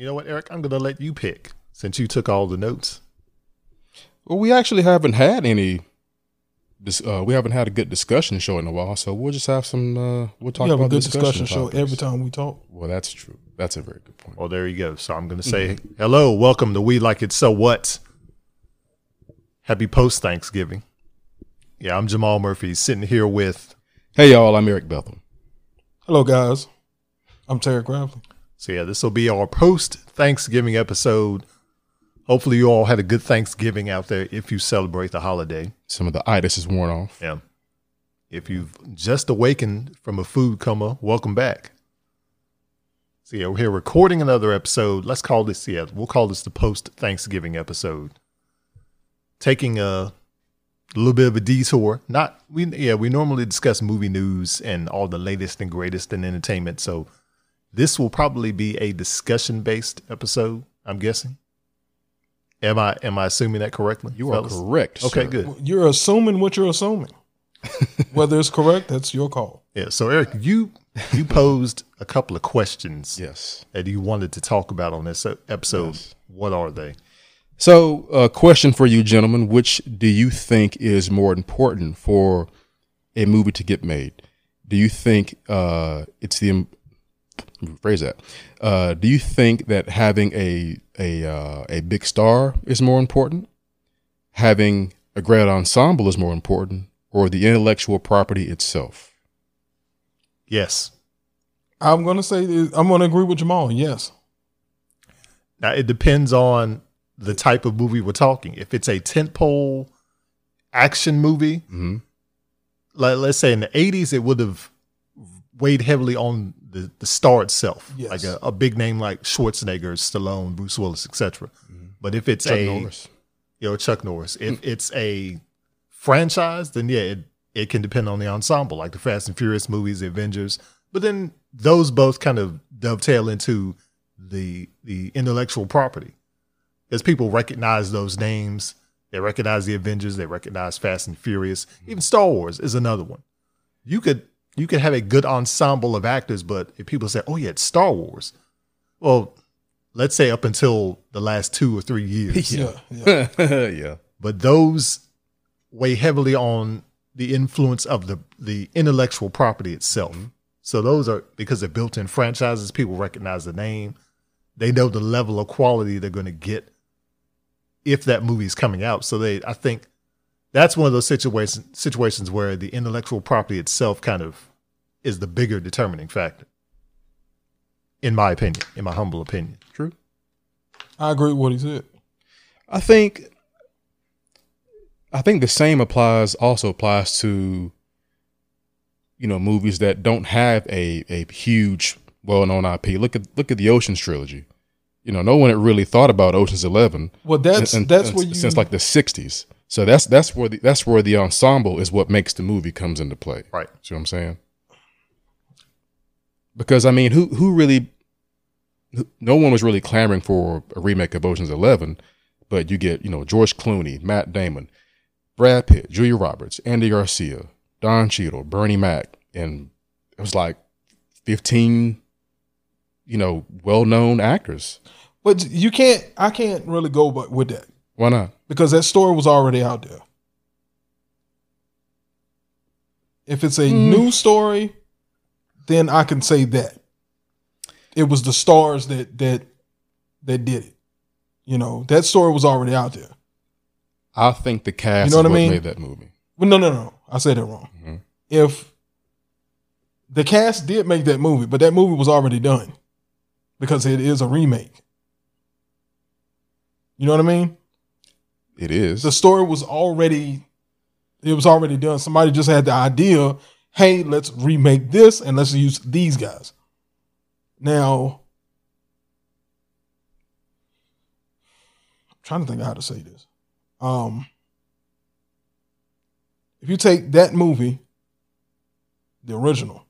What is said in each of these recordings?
You know what, Eric? I'm going to let you pick since you took all the notes. Well, we actually haven't had any. This, uh, we haven't had a good discussion show in a while, so we'll just have some. Uh, we'll talk We have about a good discussion, discussion show every time we talk. Well, that's true. That's a very good point. Well, there you go. So I'm going to say hello, welcome to We Like It So What. Happy post Thanksgiving. Yeah, I'm Jamal Murphy, sitting here with. Hey, y'all. I'm Eric Bethel. Hello, guys. I'm Terry Gravely. So yeah, this will be our post Thanksgiving episode. Hopefully, you all had a good Thanksgiving out there if you celebrate the holiday. Some of the itis is worn off. Yeah. If you've just awakened from a food coma, welcome back. So yeah, we're here recording another episode. Let's call this yeah, we'll call this the post Thanksgiving episode. Taking a little bit of a detour. Not we yeah, we normally discuss movie news and all the latest and greatest in entertainment. So this will probably be a discussion based episode, I'm guessing. Am I am I assuming that correctly? You are fellas? correct. Okay, sir. good. You're assuming what you're assuming. Whether it's correct, that's your call. Yeah. So Eric, you you posed a couple of questions Yes. that you wanted to talk about on this episode. Yes. What are they? So, a question for you, gentlemen: Which do you think is more important for a movie to get made? Do you think uh, it's the phrase that? Uh, do you think that having a a uh, a big star is more important? Having a great ensemble is more important, or the intellectual property itself? Yes. I'm going to say, I'm going to agree with Jamal. Yes. Now it depends on the type of movie we're talking. If it's a tentpole action movie, hmm like let's say in the '80s, it would have weighed heavily on the the star itself, Yes. like a, a big name like Schwarzenegger, Stallone, Bruce Willis, etc. Mm-hmm. But if it's Chuck a Norris. you know Chuck Norris, if hmm. it's a franchise, then yeah, it it can depend on the ensemble, like the Fast and Furious movies, the Avengers. But then those both kind of dovetail into the the intellectual property, as people recognize those names. They recognize the Avengers. They recognize Fast and Furious. Hmm. Even Star Wars is another one. You could you could have a good ensemble of actors, but if people say, "Oh yeah, it's Star Wars," well, let's say up until the last two or three years, Yeah. yeah. yeah. but those weigh heavily on the influence of the the intellectual property itself. Mm-hmm. So those are because they're built-in franchises. People recognize the name. They know the level of quality they're going to get if that movie is coming out. So they, I think, that's one of those situations situations where the intellectual property itself kind of is the bigger determining factor. In my opinion, in my humble opinion. True. I agree with what he said. I think I think the same applies also applies to you know movies that don't have a a huge well known IP. Look at look at the Ocean's trilogy. You know, no one had really thought about Ocean's Eleven. Well, that's and- that's and where you since like the '60s. So that's that's where the that's where the ensemble is what makes the movie comes into play. Right. See what I'm saying? Because I mean, who who really? No one was really clamoring for a remake of Ocean's Eleven, but you get you know George Clooney, Matt Damon, Brad Pitt, Julia Roberts, Andy Garcia, Don Cheadle, Bernie Mac, and it was like fifteen, you know, well known actors. But you can't. I can't really go but with that Why not? because that story was already out there. If it's a Hmm. new story, then I can say that it was the stars that that that did it. You know that story was already out there. I think the cast You know what I mean? made that movie. Well, no, no, no. I said it wrong. Mhm. If the cast did make that movie, but that movie was already done because it is a remake. You know what I mean? It is. The story was already it was already done. Somebody just had the idea, hey, let's remake this and let's use these guys. Now, I'm trying to think of how to say this. Um, if you take that movie, the original,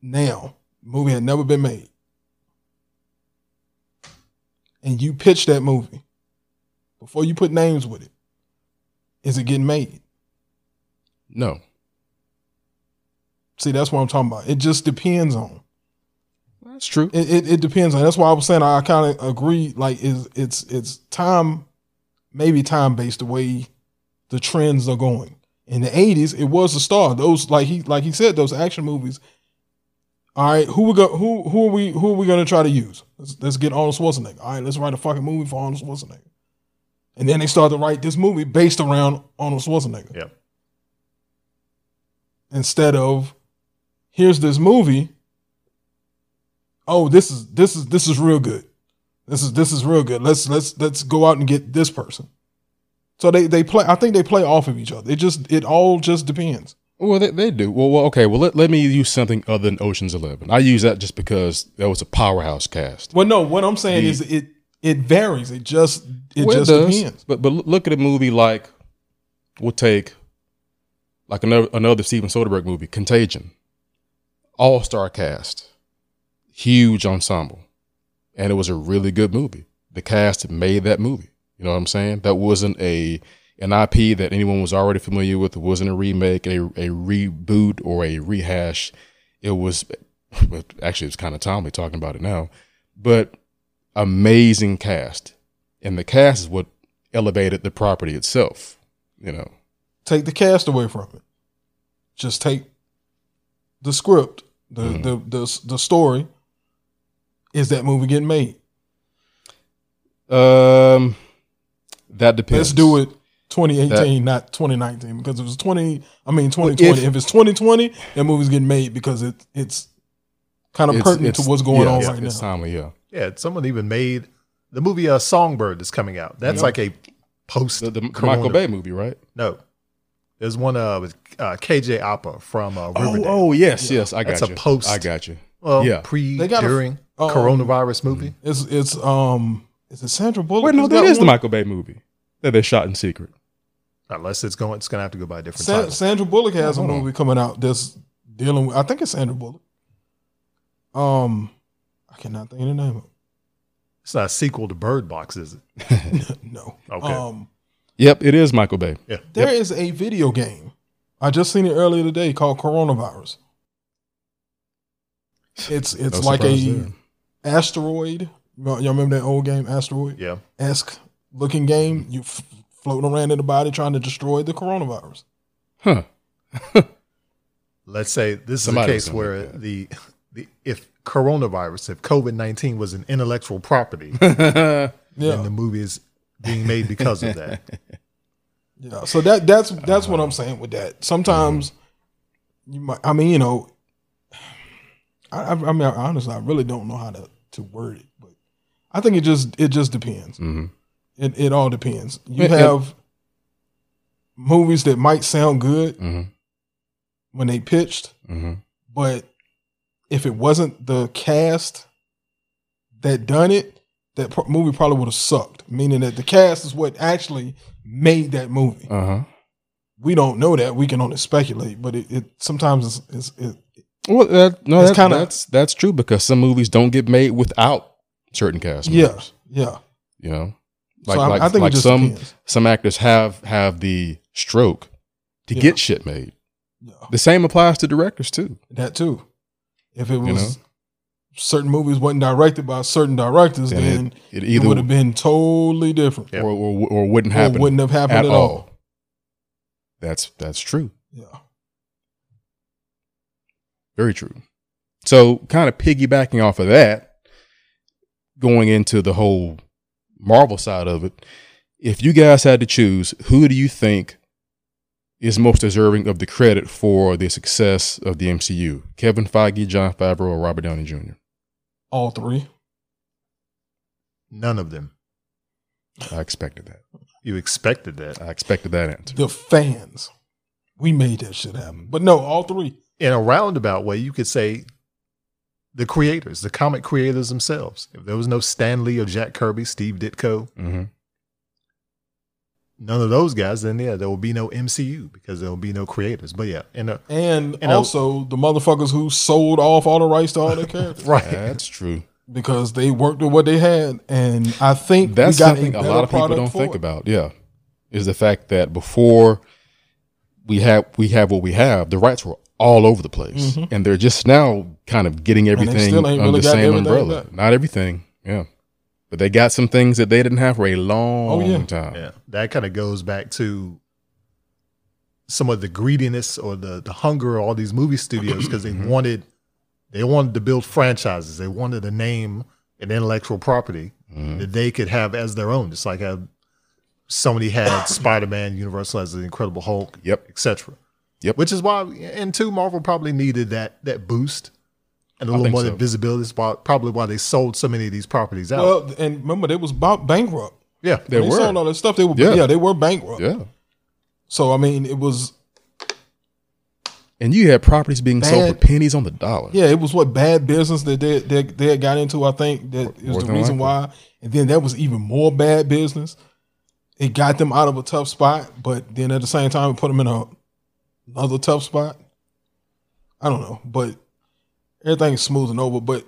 now, movie had never been made, and you pitch that movie before you put names with it, is it getting made? no. See, that's what I'm talking about. It just depends on. That's true. It, it, it depends. on. that's why I was saying I kind of agree. Like, is it's it's time, maybe time based the way the trends are going. In the eighties, it was a star. Those like he like he said, those action movies. All right, who we go? Who who are we? Who are we going to try to use? Let's, let's get Arnold Schwarzenegger. All right, let's write a fucking movie for Arnold Schwarzenegger. And then they started to write this movie based around Arnold Schwarzenegger Yeah. instead of here's this movie. Oh, this is this is this is real good. This is this is real good. Let's let's let's go out and get this person. So they they play. I think they play off of each other. It just it all just depends. Well, they, they do. Well, well, okay. Well, let, let me use something other than Ocean's Eleven. I use that just because that was a powerhouse cast. Well, no, what I'm saying The- is it it varies. It just it Well, just does. depends. But but look at a movie like we'll take like another another Steven Soderbergh movie, Contagion. All star cast, huge ensemble, and it was a really good movie. The cast made that movie. You know what I'm saying? That wasn't a an IP that anyone was already familiar with. It wasn't a remake, a a reboot, or a rehash. It was actually it's kind of timely talking about it now, but amazing cast, and the cast is what elevated the property itself. You know, Take the cast away from it. Just take the script, the Mhm. the the the story. Is that movie getting made? um, that depends. Let's do it 2018, not 2019, because it was 20. I mean 2020. if- if, it's 2020, that movie's getting made because it it's kind of It's- pertinent it's- to what's going yeah, on it's- right it's now. timely, yeah. Yeah. Someone even made the movie uh, Songbird that's coming out. That's Yeah. like a post The, the Michael Bay movie, right? No. There's one uh, with uh, KJ Apa from uh, Oh, Riverdale. oh, yes, yes, I got you. That's a post. I got you. Well, yeah. pre, They got a- during um, coronavirus movie. It's it's um is it Sandra Bullock? Wait, no, who's that got is the one? Michael Bay movie that they shot in secret. Unless it's going, it's going to have to go by a different Sa- title. Sandra Bullock has a hold on. movie coming out that's dealing with. I think it's Sandra Bullock. Um, I cannot think of the name of It. It's not a sequel to Bird Box, is it? it. no. Okay. Um, Yep, it is Michael Bay. Yeah. there is a video game. I just seen it earlier today called Coronavirus. It's it's No like a there. asteroid. Y'all y'all remember that old game, Asteroid Yeah. esque looking game? You f- floating around in the body trying to destroy the coronavirus. Huh. Let's say this Somebody is a case where make that. the, the if coronavirus, if COVID 19 was an intellectual property, Yeah, then the movie is being made because of that. Yeah, so that that's that's what I'm saying with that. Sometimes you might. I mean, you know, I, I I mean, honestly, I really don't know how to to word it, but I think it just it just depends. hmm It it all depends. You yeah. have movies that might sound good hmm when they pitched, hmm but if it wasn't the cast that done it, that pro- movie probably would have sucked. Meaning that the cast is what actually made that movie. Uh huh. we don't know that. We can only speculate, but it, it sometimes it's, it's it, Well, that, no, It's that, kinda- that's that's true because some movies don't get made without certain cast yeah, yeah. You know, So like I, like, I think like some depends. some actors have have the stroke to Yeah. get shit made. Yeah, The same applies to directors too. that too. If it You was certain movies wasn't directed by certain directors, Then then It it, either would have been totally different. Or, or or wouldn't Or happen wouldn't have happened at at, all. all. That's that's true. Yeah. Very true. So, kind of piggybacking off of that, going into the whole Marvel side of it, if you guys had to choose, who do you think is most deserving of the credit for the success of the MCU? Kevin Feige, Jon Favreau, or Robert Downey Jr.? All three. None of them. I expected that. You expected that. I expected that answer. The fans. We made that shit happen. But no, all three. In a roundabout way, you could say the creators, the comic creators themselves. If there was no Stan Lee or Jack Kirby, Steve Ditko, hmm none of those guys, then yeah, there will be no MCU because there will be no creators. But yeah, in a And And, uh, also the motherfuckers who sold off all the rights to all their characters. right, That's true. because they worked with what they had, and I think That's we got something a, better lot of people don't think it. about. Yeah, is the fact that before we have we have what we have, the rights were all over the place, Mhm. and they're just now kind of getting everything still under really the same umbrella. back. Not everything, yeah. But they got some things that they didn't have for a long Oh, yeah. time. Yeah, that kind of goes back to some of the greediness or the the hunger of all these movie studios because they wanted they wanted to build franchises. They wanted a name and intellectual property that they could have as their own. Just like how Sony had Spider Man, Universal has the Incredible Hulk, Yep. etc. Yep. Which is why, and two, Marvel probably needed that that boost and a I little think more so. visibility. It's probably why they sold so many of these properties out. Well, and remember they was bankrupt. yeah, They When were. sold all that stuff. They were Yeah. yeah, they were bankrupt. Yeah. So I mean, it was And you had properties being sold for pennies on the dollar. yeah, it was what bad business that they they, they had got into. I think that is More the reason likely. why. And then that was even more bad business. It got them out of a tough spot, but then at the same time, it put them in a another tough spot. I don't know, but everything's smoothing over. But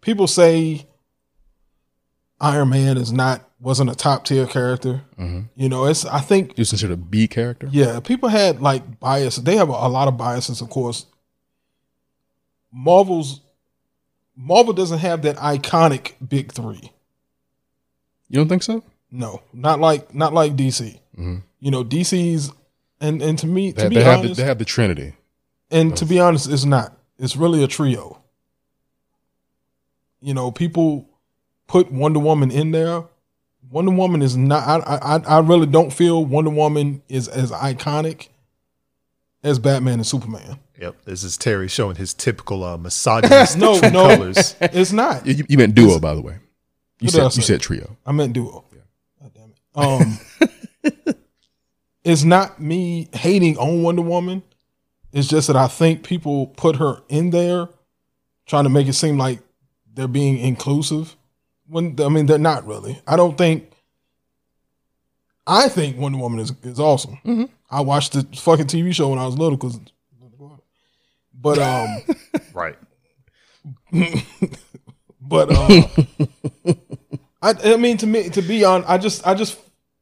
people say Iron Man is not wasn't a top tier character. Mhm. You know, it's I think You consider a B character? yeah, people had like bias. They have a, a lot of biases, of course. Marvel's Marvel doesn't have that iconic big three. You don't think so? No, not like not like DC. Mhm. You know, DC's and and to me, They, to be they have the, they have the Trinity. and to be honest, it's not. It's really a trio. You know, people put Wonder Woman in there. Wonder Woman is not. I I I really don't feel Wonder Woman is as iconic as Batman and Superman. Yep, this is Terry showing his typical uh, misogynist No, true no, colors. it's not. You, you meant duo, by the way. You said you said trio. I meant duo. Yeah. God damn it. Um, it's not me hating on Wonder Woman. It's just that I think people put her in there, trying to make it seem like they're being inclusive. When I mean they're not really. I don't think. I think Wonder Woman is is awesome. Mhm. I watched the fucking TV show when I was little because. But um, Right. But uh, I, I mean, to me, to be on, I just, I just,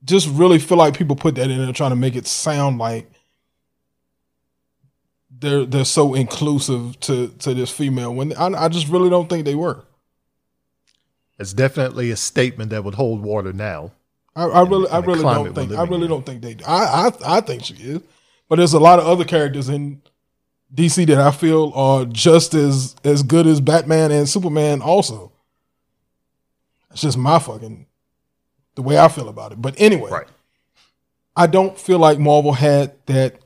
just really feel like people put that in there trying to make it sound like they're they're so inclusive to to this female. When I, I just really don't think they were. It's definitely a statement that would hold water now. I, I really, I really don't think. I really in. don't think they. I, I, I think she is. But there's a lot of other characters in DC that I feel are just as as good as Batman and Superman. Also, it's just my fucking the way I feel about it. But anyway, Right. I don't feel like Marvel had that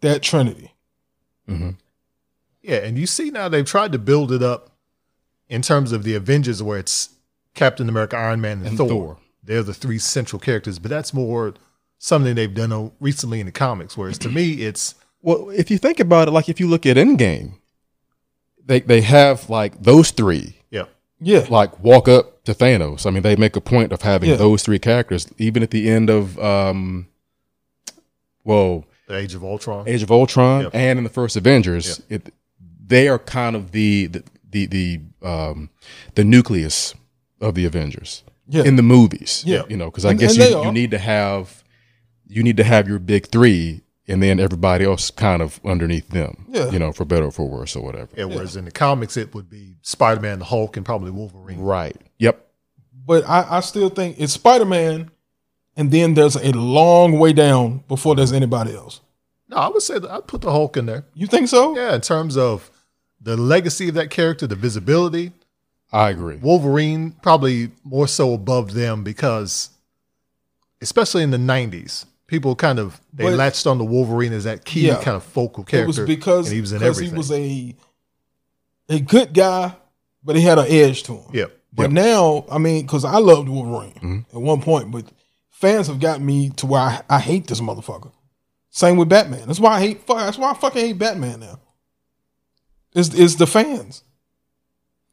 that Trinity. hmm Yeah, and you see now they've tried to build it up in terms of the Avengers, where it's Captain America, Iron Man, and, And Thor. Thor. They're the three central characters, but that's more something they've done recently in the comics. Whereas to me, it's Well, if you think about it, like if you look at Endgame, they they have like those three yeah, Yeah, like walk up to Thanos. I mean, they make a point of having Yeah. those three characters, even at the end of um, well, the Age of Ultron. Age of Ultron Yep. and in the first Avengers, it they are kind of the the the, the um the nucleus of the Avengers yeah, in the movies. Yeah. you know, because I And- guess and you, you need to have you need to have your big three, and then everybody else kind of underneath them. Yeah. you know, for better or for worse or whatever. Yeah, whereas in the comics, it would be Spider Man, the Hulk, and probably Wolverine. Right. Yep. but I, I still think it's Spider Man, and then there's a long way down before there's anybody else. No, I would say that I'd put the Hulk in there. You think so? Yeah, in terms of the legacy of that character, the visibility, I agree. Wolverine probably more so above them because, especially in the '90s, people kind of they But- latched on to Wolverine as that key Yeah. kind of focal It character. was because and he was in because he was a a good guy, but he had an edge to him. yeah, But now, I mean, because I loved Wolverine Mm-hmm. at one point, but fans have got me to where I, I hate this motherfucker. Same with Batman. That's why I hate. That's why I fucking hate Batman now. It's, it's the fans.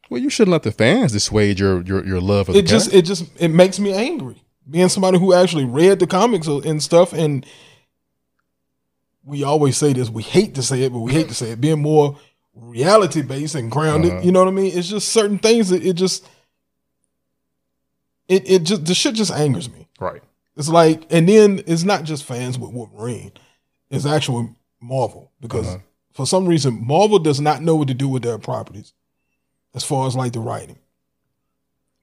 Well, you shouldn't let the fans dissuade your your, your love of It the just character. it just it makes me angry. Being somebody who actually read the comics and stuff, and we always say this. We hate to say it, but we hate to say it. Being more reality based and grounded, Uh-huh. you know what I mean? It's just certain things that it just it it just the shit just angers me. right. It's like, and then it's not just fans with Wolverine. It's actual Marvel because Uh-huh. For some reason, Marvel does not know what to do with their properties, as far as like the writing.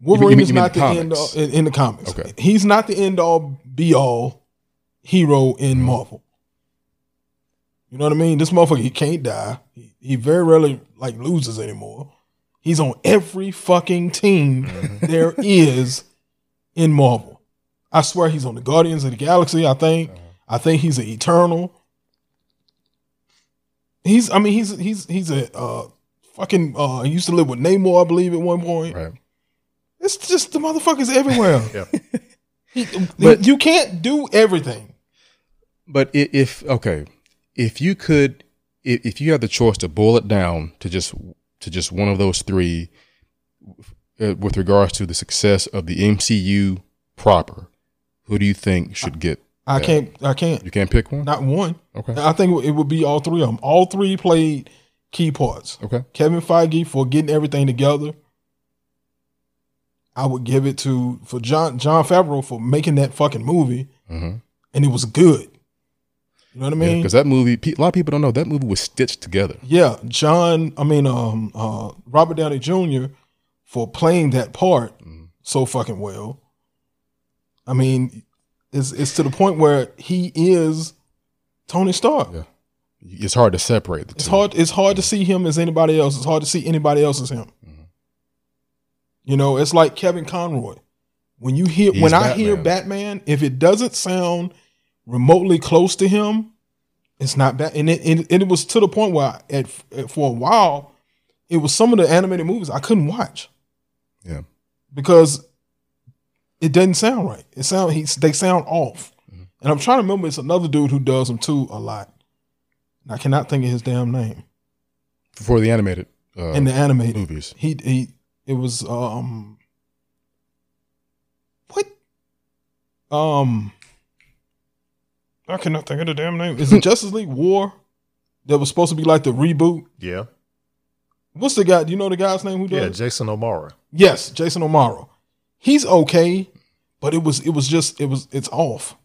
Wolverine mean- is not the the end all, in, in the comics. Okay. he's not the end all be all hero in Mm-hmm. Marvel. You know what I mean? This motherfucker, he can't die. He, he very rarely like loses anymore. He's on every fucking team Mm-hmm. there is in Marvel. I swear he's on the Guardians of the Galaxy. I think. Uh-huh. I think he's an Eternal. He's. I mean, he's he's he's a uh, fucking. Uh, he used to live with Namor, I believe, at one point. Right. It's just the motherfuckers everywhere. Yeah. But- you can't do everything. But if okay, if you could, if, if you had the choice to boil it down to just to just one of those three, uh, with regards to the success of the MCU proper, who do you think should get? I that? can't. I can't. You can't pick one. Not one. Okay. I think it would be all three of them. All three played key parts. Okay. Kevin Feige for getting everything together. I would give it to for John Jon Favreau for making that fucking movie, Mm-hmm. and it was good. You know what I mean? Because that movie, a lot of people don't know that movie was stitched together. Yeah, John. I mean, um, uh, Robert Downey Jr. for playing that part so fucking well. I mean, it's it's to the point where he is Tony Stark. Yeah. It's hard to separate the It's two. hard. It's hard to see him as anybody else. It's hard to see anybody else as him. Mm-hmm. You know, it's like Kevin Conroy. When you hear He's when I hear Batman. If it doesn't sound remotely close to him, it's not bad. And it, and it was to the point where I, at, at for a while, it was some of the animated movies I couldn't watch Yeah. because it doesn't sound right. It sound he's they sound off. And I'm trying to remember it's another dude who does them too a lot. And I cannot think of his damn name. For the animated uh, in the animated movies. He he it was um what um I cannot think of the damn name. Is it Justice League War? That was supposed to be like the reboot. Yeah. What's the guy? Do you know the guy's name who did? Yeah? Jason O'Mara. Yes, Jason O'Mara. He's okay, but it was it was just it was it's off.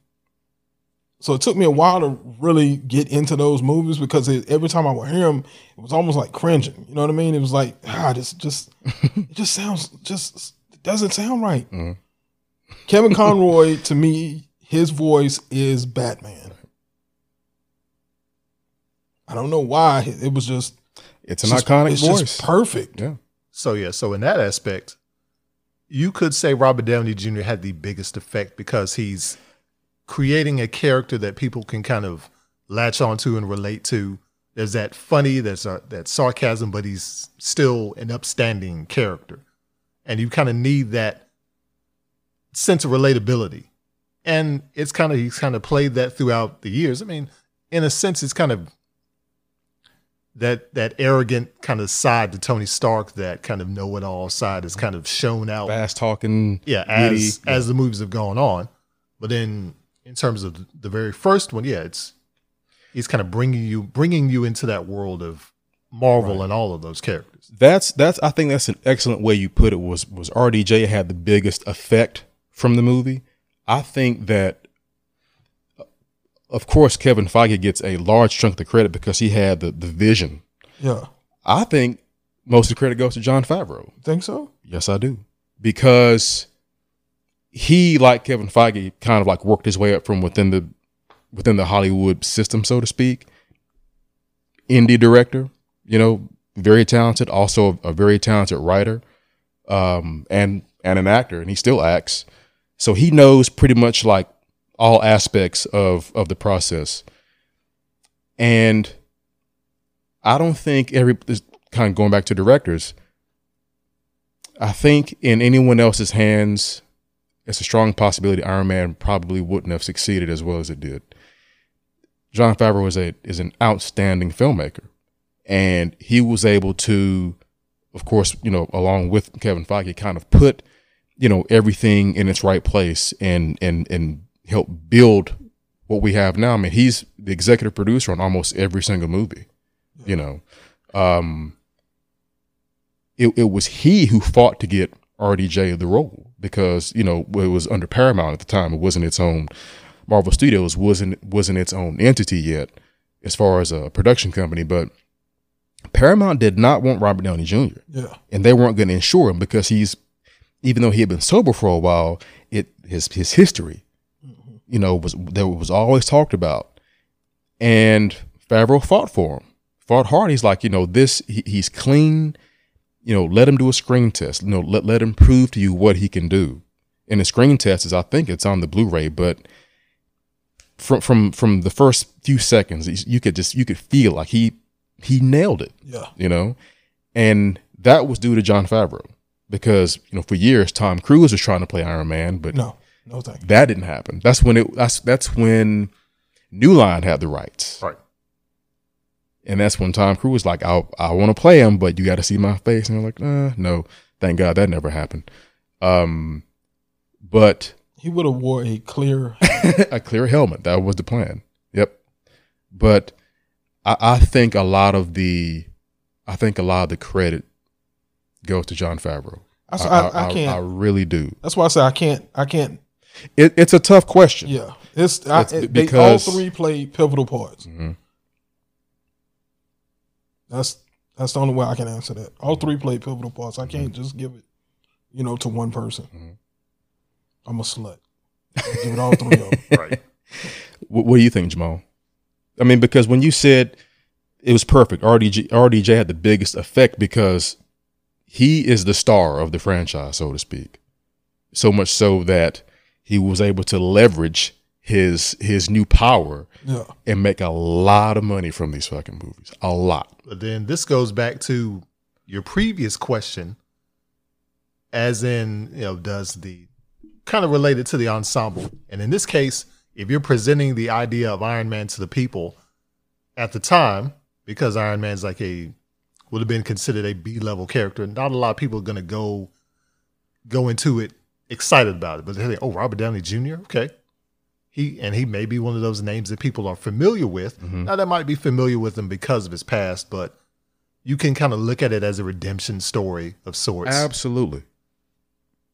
So it took me a while to really get into those movies because it, every time I would hear them, it was almost like cringing. You know what I mean? It was like ah, this just it just sounds just it doesn't sound right. Mhm. Kevin Conroy to me, his voice is Batman. I don't know why it was just It's an just- iconic it's voice. just perfect. yeah. So yeah, so in that aspect, you could say Robert Downey Jr. had the biggest effect because he's creating a character that people can kind of latch onto and relate to. There's that funny, there's a, that sarcasm, but he's still an upstanding character, and you kind of need that sense of relatability. And it's kind of he's kind of played that throughout the years. I mean, in a sense, it's kind of that that arrogant kind of side to Tony Stark, that kind of know it all side is kind of shown out. Fast talking. Yeah, as as the movies have gone on. But then in terms of the very first one, yeah, it's he's kind of bringing you bringing you into that world of Marvel and all of those characters. That's that's I think that's an excellent way you put it was was RDJ had the biggest effect from the movie. I think that uh, of course Kevin Feige gets a large chunk of the credit because he had the, the vision. Yeah, I think most of the credit goes to Jon Favreau. think so. Yes, I do. Because he, like Kevin Feige, kind of like worked his way up from within the within the Hollywood system, so to speak. Indie director, you know, very talented, also a, very talented writer, um, and and an actor, and he still acts. So he knows pretty much like all aspects of of the process. And I don't think every kind of going back to directors. I think in anyone else's hands, it's a strong possibility Iron Man probably wouldn't have succeeded as well as it did. Jon Favreau is a is an outstanding filmmaker, and he was able to, of course, you know, along with Kevin Feige, kind of put, you know, everything in its right place and and and help build what we have now. I mean, he's the executive producer on almost every single movie. You know, um, it, it was he who fought to get RDJ the role because you know it was under Paramount at the time. It wasn't its own. Marvel Studios wasn't wasn't its own entity yet. as far as a production company, but Paramount did not want Robert Downey Jr. Yeah. and they weren't going to insure him because he's even though he had been sober for a while, it his his history, mm-hmm. you know, was that was always talked about, and Favreau fought for him, fought hard. He's like, you know, this he, he's clean, you know, let him do a screen test, you know, let let him prove to you what he can do. And the screen test is, I think it's on the Blu-ray, but from from from the first few seconds, you could just you could feel like he he nailed it Yeah. you know, and that was due to Jon Favreau because you know for years Tom Cruise was trying to play Iron Man, but No. No thank you. that didn't happen. That's when it that's that's when New Line had the rights, Right. And that's when Tom Cruise was like, I I want to play him, but you got to see my face, and they're like, uh, no, thank God that never happened. Um, but He would have wore a clear a clear helmet. That was the plan. Yep. But I, I think a lot of the, I think a lot of the credit goes to Jon Favreau. I, I, I can't I, really do. that's why I say I can't I can't It, it's a tough question. yeah. It's, I, It's because- they all three played pivotal parts. Mhm. That's that's the only way I can answer that. All three played pivotal parts. I can't just give it, you know, to one person. Mhm. I'm a slut. I'll give it all three of them. Right. What, what do you think, Jamal? I mean, because when you said it was perfect, RDJ, RDJ had the biggest effect because he is the star of the franchise, so to speak. So much so that he was able to leverage his his new power Yeah. and make a lot of money from these fucking movies. A lot. But then this goes back to your previous question, as in, you know, does the kind of related to the ensemble. And in this case, if you're presenting the idea of Iron Man to the people at the time, because Iron Man's like a would have been considered a B level character, not a lot of people are gonna go go into it excited about it. But they're like, oh, Robert Downey Jr., okay. He and he may be one of those names that people are familiar with. Now they might be familiar with him because of his past, but you can kind of look at it as a redemption story of sorts. Absolutely.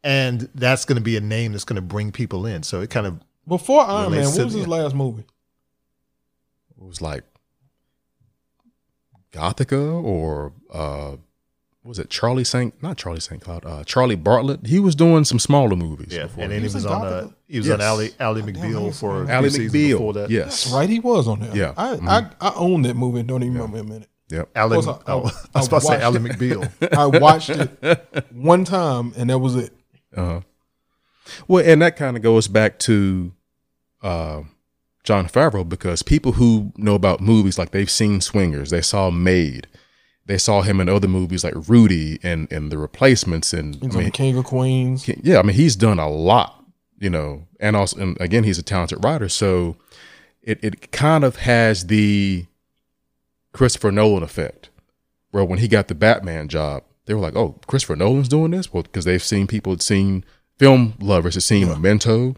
and that's going to be a name that's going to bring people in. So it kind of Before Iron Man, what to was the- his last movie? It was like Gothika or uh what was it Charlie Saint not Charlie St. Cloud, uh Charlie Bartlett. He was doing some smaller movies. yeah. before And then he was was on uh, he was on Yes. Ally Ally damn, I McBeal didn't for a few Ally seasons before McBeal. that. Yes. That's right, he was on there. Yeah. I Mhm. I, I own that movie and don't even remember a minute. Yep. Ally, Of course, I- oh, I- I, was about to say I Ally McBeal. I watched it one time and that was it. Uh-huh. Well, and that kind of goes back to uh, Jon Favreau because people who know about movies like they've seen Swingers, they saw Made, they saw him in other movies like Rudy and and The Replacements, and I mean, King of Queens. yeah, I mean he's done a lot, you know, and also and again he's a talented writer, so it it kind of has the Christopher Nolan effect, where when he got the Batman job, they were like, "Oh, Christopher Nolan's doing this," well, because they've seen people had seen film lovers had seen Memento,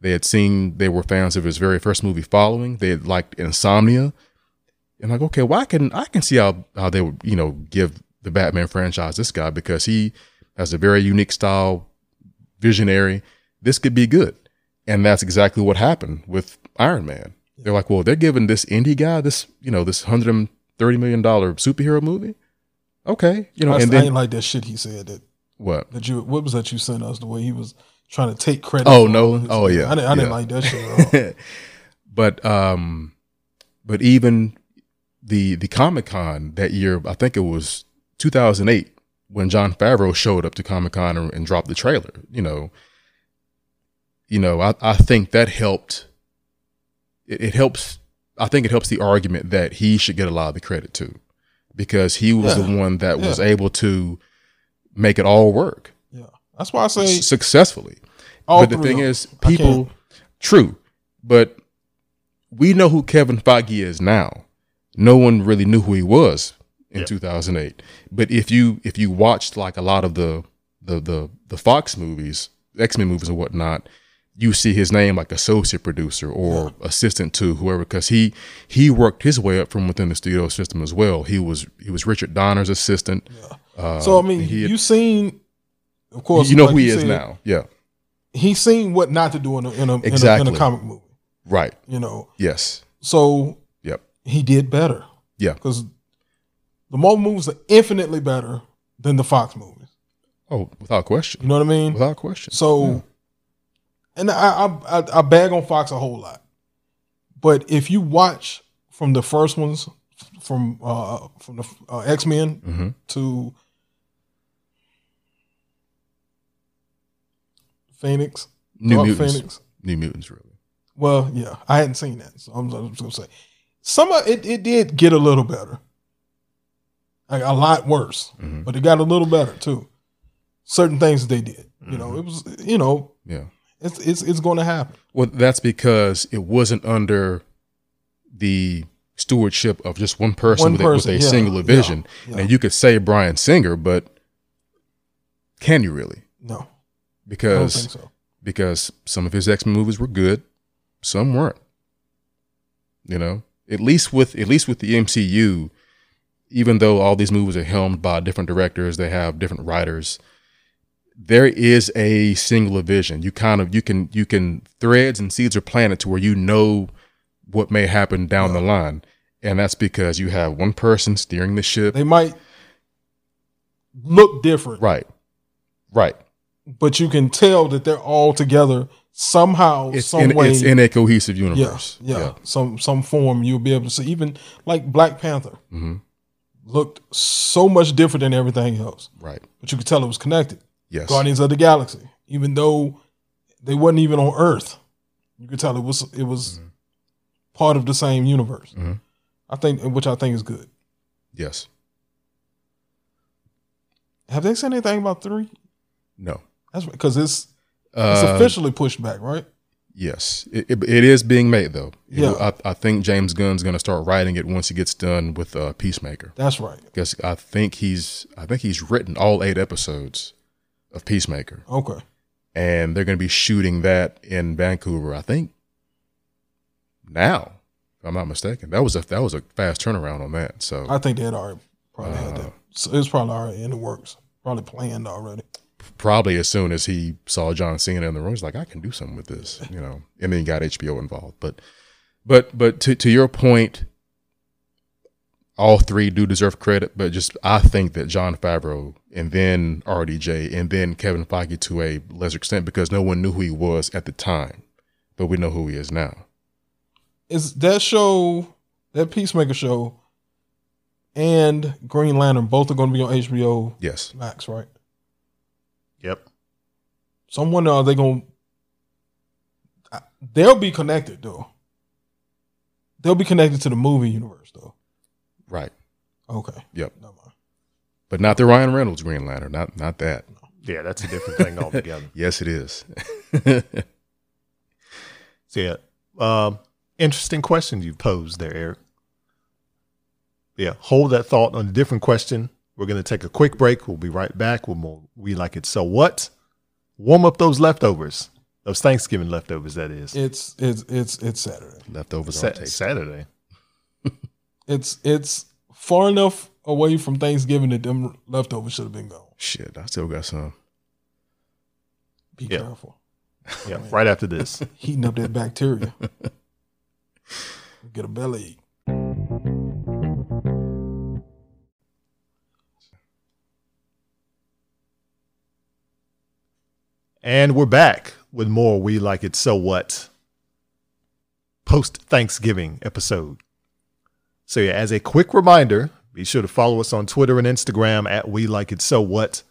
they had seen they were fans of his very first movie, Following, they had liked Insomnia, and like, okay, well, I can I can see how how they would you know give the Batman franchise this guy because he has a very unique style, visionary. This could be good, and that's exactly what happened with Iron Man. They're like, well, they're giving this indie guy this you know this hundred and thirty million dollar superhero movie. Okay, you know, I, and I then ain't like that shit he said that what? that you what was that you sent us the way he was trying to take credit. Oh, no! His- Oh, yeah, I didn't, I didn't like that shit at all. but um, but even the the Comic Con that year, I think it was 2008 when Jon Favreau showed up to Comic Con and, and dropped the trailer. You know, you know, I I think that helped. It, it helps. I think it helps the argument that he should get a lot of the credit too, because he was Yeah. the one that was able to make it all work yeah, that's why I say successfully but the thing of is, people, true, but we know who Kevin Feige is now. No one really knew who he was in Yeah. 2008. But if you if you watched like a lot of the the the the Fox movies, X Men movies and whatnot, you see his name like associate producer or assistant to whoever, because he he worked his way up from within the studio system as well. He was he was Richard Donner's assistant. Uh, So I mean, he had- you seen, of course, you know like who he is said, now. Yeah, He's seen what not to do in a in a, in a, in a comic movie. right. You know, Yes. so Yep. He did better Yeah. because the Marvel movies are infinitely better than the Fox movies. Oh, without question. You know what I mean? Without question. So, and I, I I bag on Fox a whole lot, but if you watch from the first ones, from uh from the uh, X Men Mhm. to Phoenix, New Mutants. Phoenix. New Mutants, really. Well, yeah, I hadn't seen that, so I'm, I'm just gonna say some of it. It did get a little better, like a lot worse, Mhm. but it got a little better too. Certain things they did, you know, it was you know Yeah. it's it's it's going to happen. Well, that's because it wasn't under the stewardship of just one person, One with, a- person, with a yeah, singular vision. yeah. And you could say Bryan Singer, but can you really? No, Because so. because some of his X Men movies were good, some weren't. You know, at least with at least with the MCU, even though all these movies are helmed by different directors, they have different writers. There is a singular vision. You kind of you can you can threads and seeds are planted to where you know what may happen down the line, and that's because you have one person steering the ship. They might look different, right, right. but you can tell that they're all together somehow, It's some in, way. it's in a cohesive yeah, universe. yeah, some some form you'll be able to see. Even like Black Panther hmm looked so much different than everything else, Right. but you could tell it was connected. Yes. Guardians of the Galaxy, even though they wasn't even on Earth, you could tell it was it was Mm-hmm. part of the same universe. Mhm. I think, which I think is good. Yes. Have they said anything about three? No. That's because it's it's Uh, officially pushed back, right? Yes, it, it, it is being made though. Yeah. I, I think James Gunn's going to start writing it once he gets done with uh, Peacemaker. That's right. Because I think he's I think he's written all eight episodes of Peacemaker, Okay. and they're going to be shooting that in Vancouver. I think now, if I'm not mistaken. That was a that was a fast turnaround on that. So I think they had already probably had Uh, that. So was probably already in the works. Probably planned already. Probably as soon as he saw John Cena in the room, he's like, I can do something with this, you know. And then he got HBO involved. But but but to to your point, all three do deserve credit, but just I think that Jon Favreau and then RDJ and then Kevin Feige to a lesser extent because no one knew who he was at the time, but we know who he is now. Is that show that Peacemaker show and Green Lantern both are going to be on HBO Yes. Max, right? Yep. So I'm wondering, are they going? to They'll be connected though. They'll be connected to the movie universe though. Right. Okay. Yep. Never mind. But not the Ryan Reynolds Green Lantern. Not not that. Yeah, that's a different thing altogether. Yes, it is. So yeah, um, interesting question you posed there, Eric. Yeah, hold that thought on a different question. We're gonna take a quick break. We'll be right back with more. We like it. So what? Warm up those leftovers, those Thanksgiving leftovers. That is It's it's it's it's Saturday. Leftovers Sa- on. Saturday. It's it's far enough away from Thanksgiving that them leftovers should have been gone. Shit, I still got some. Be Yeah. careful. Yeah, right after this. Heating up that bacteria. Get a bellyache. And we're back with more We Like It So What post Thanksgiving episode. So, yeah, as a quick reminder, be sure to follow us on Twitter and Instagram at We Like It So What.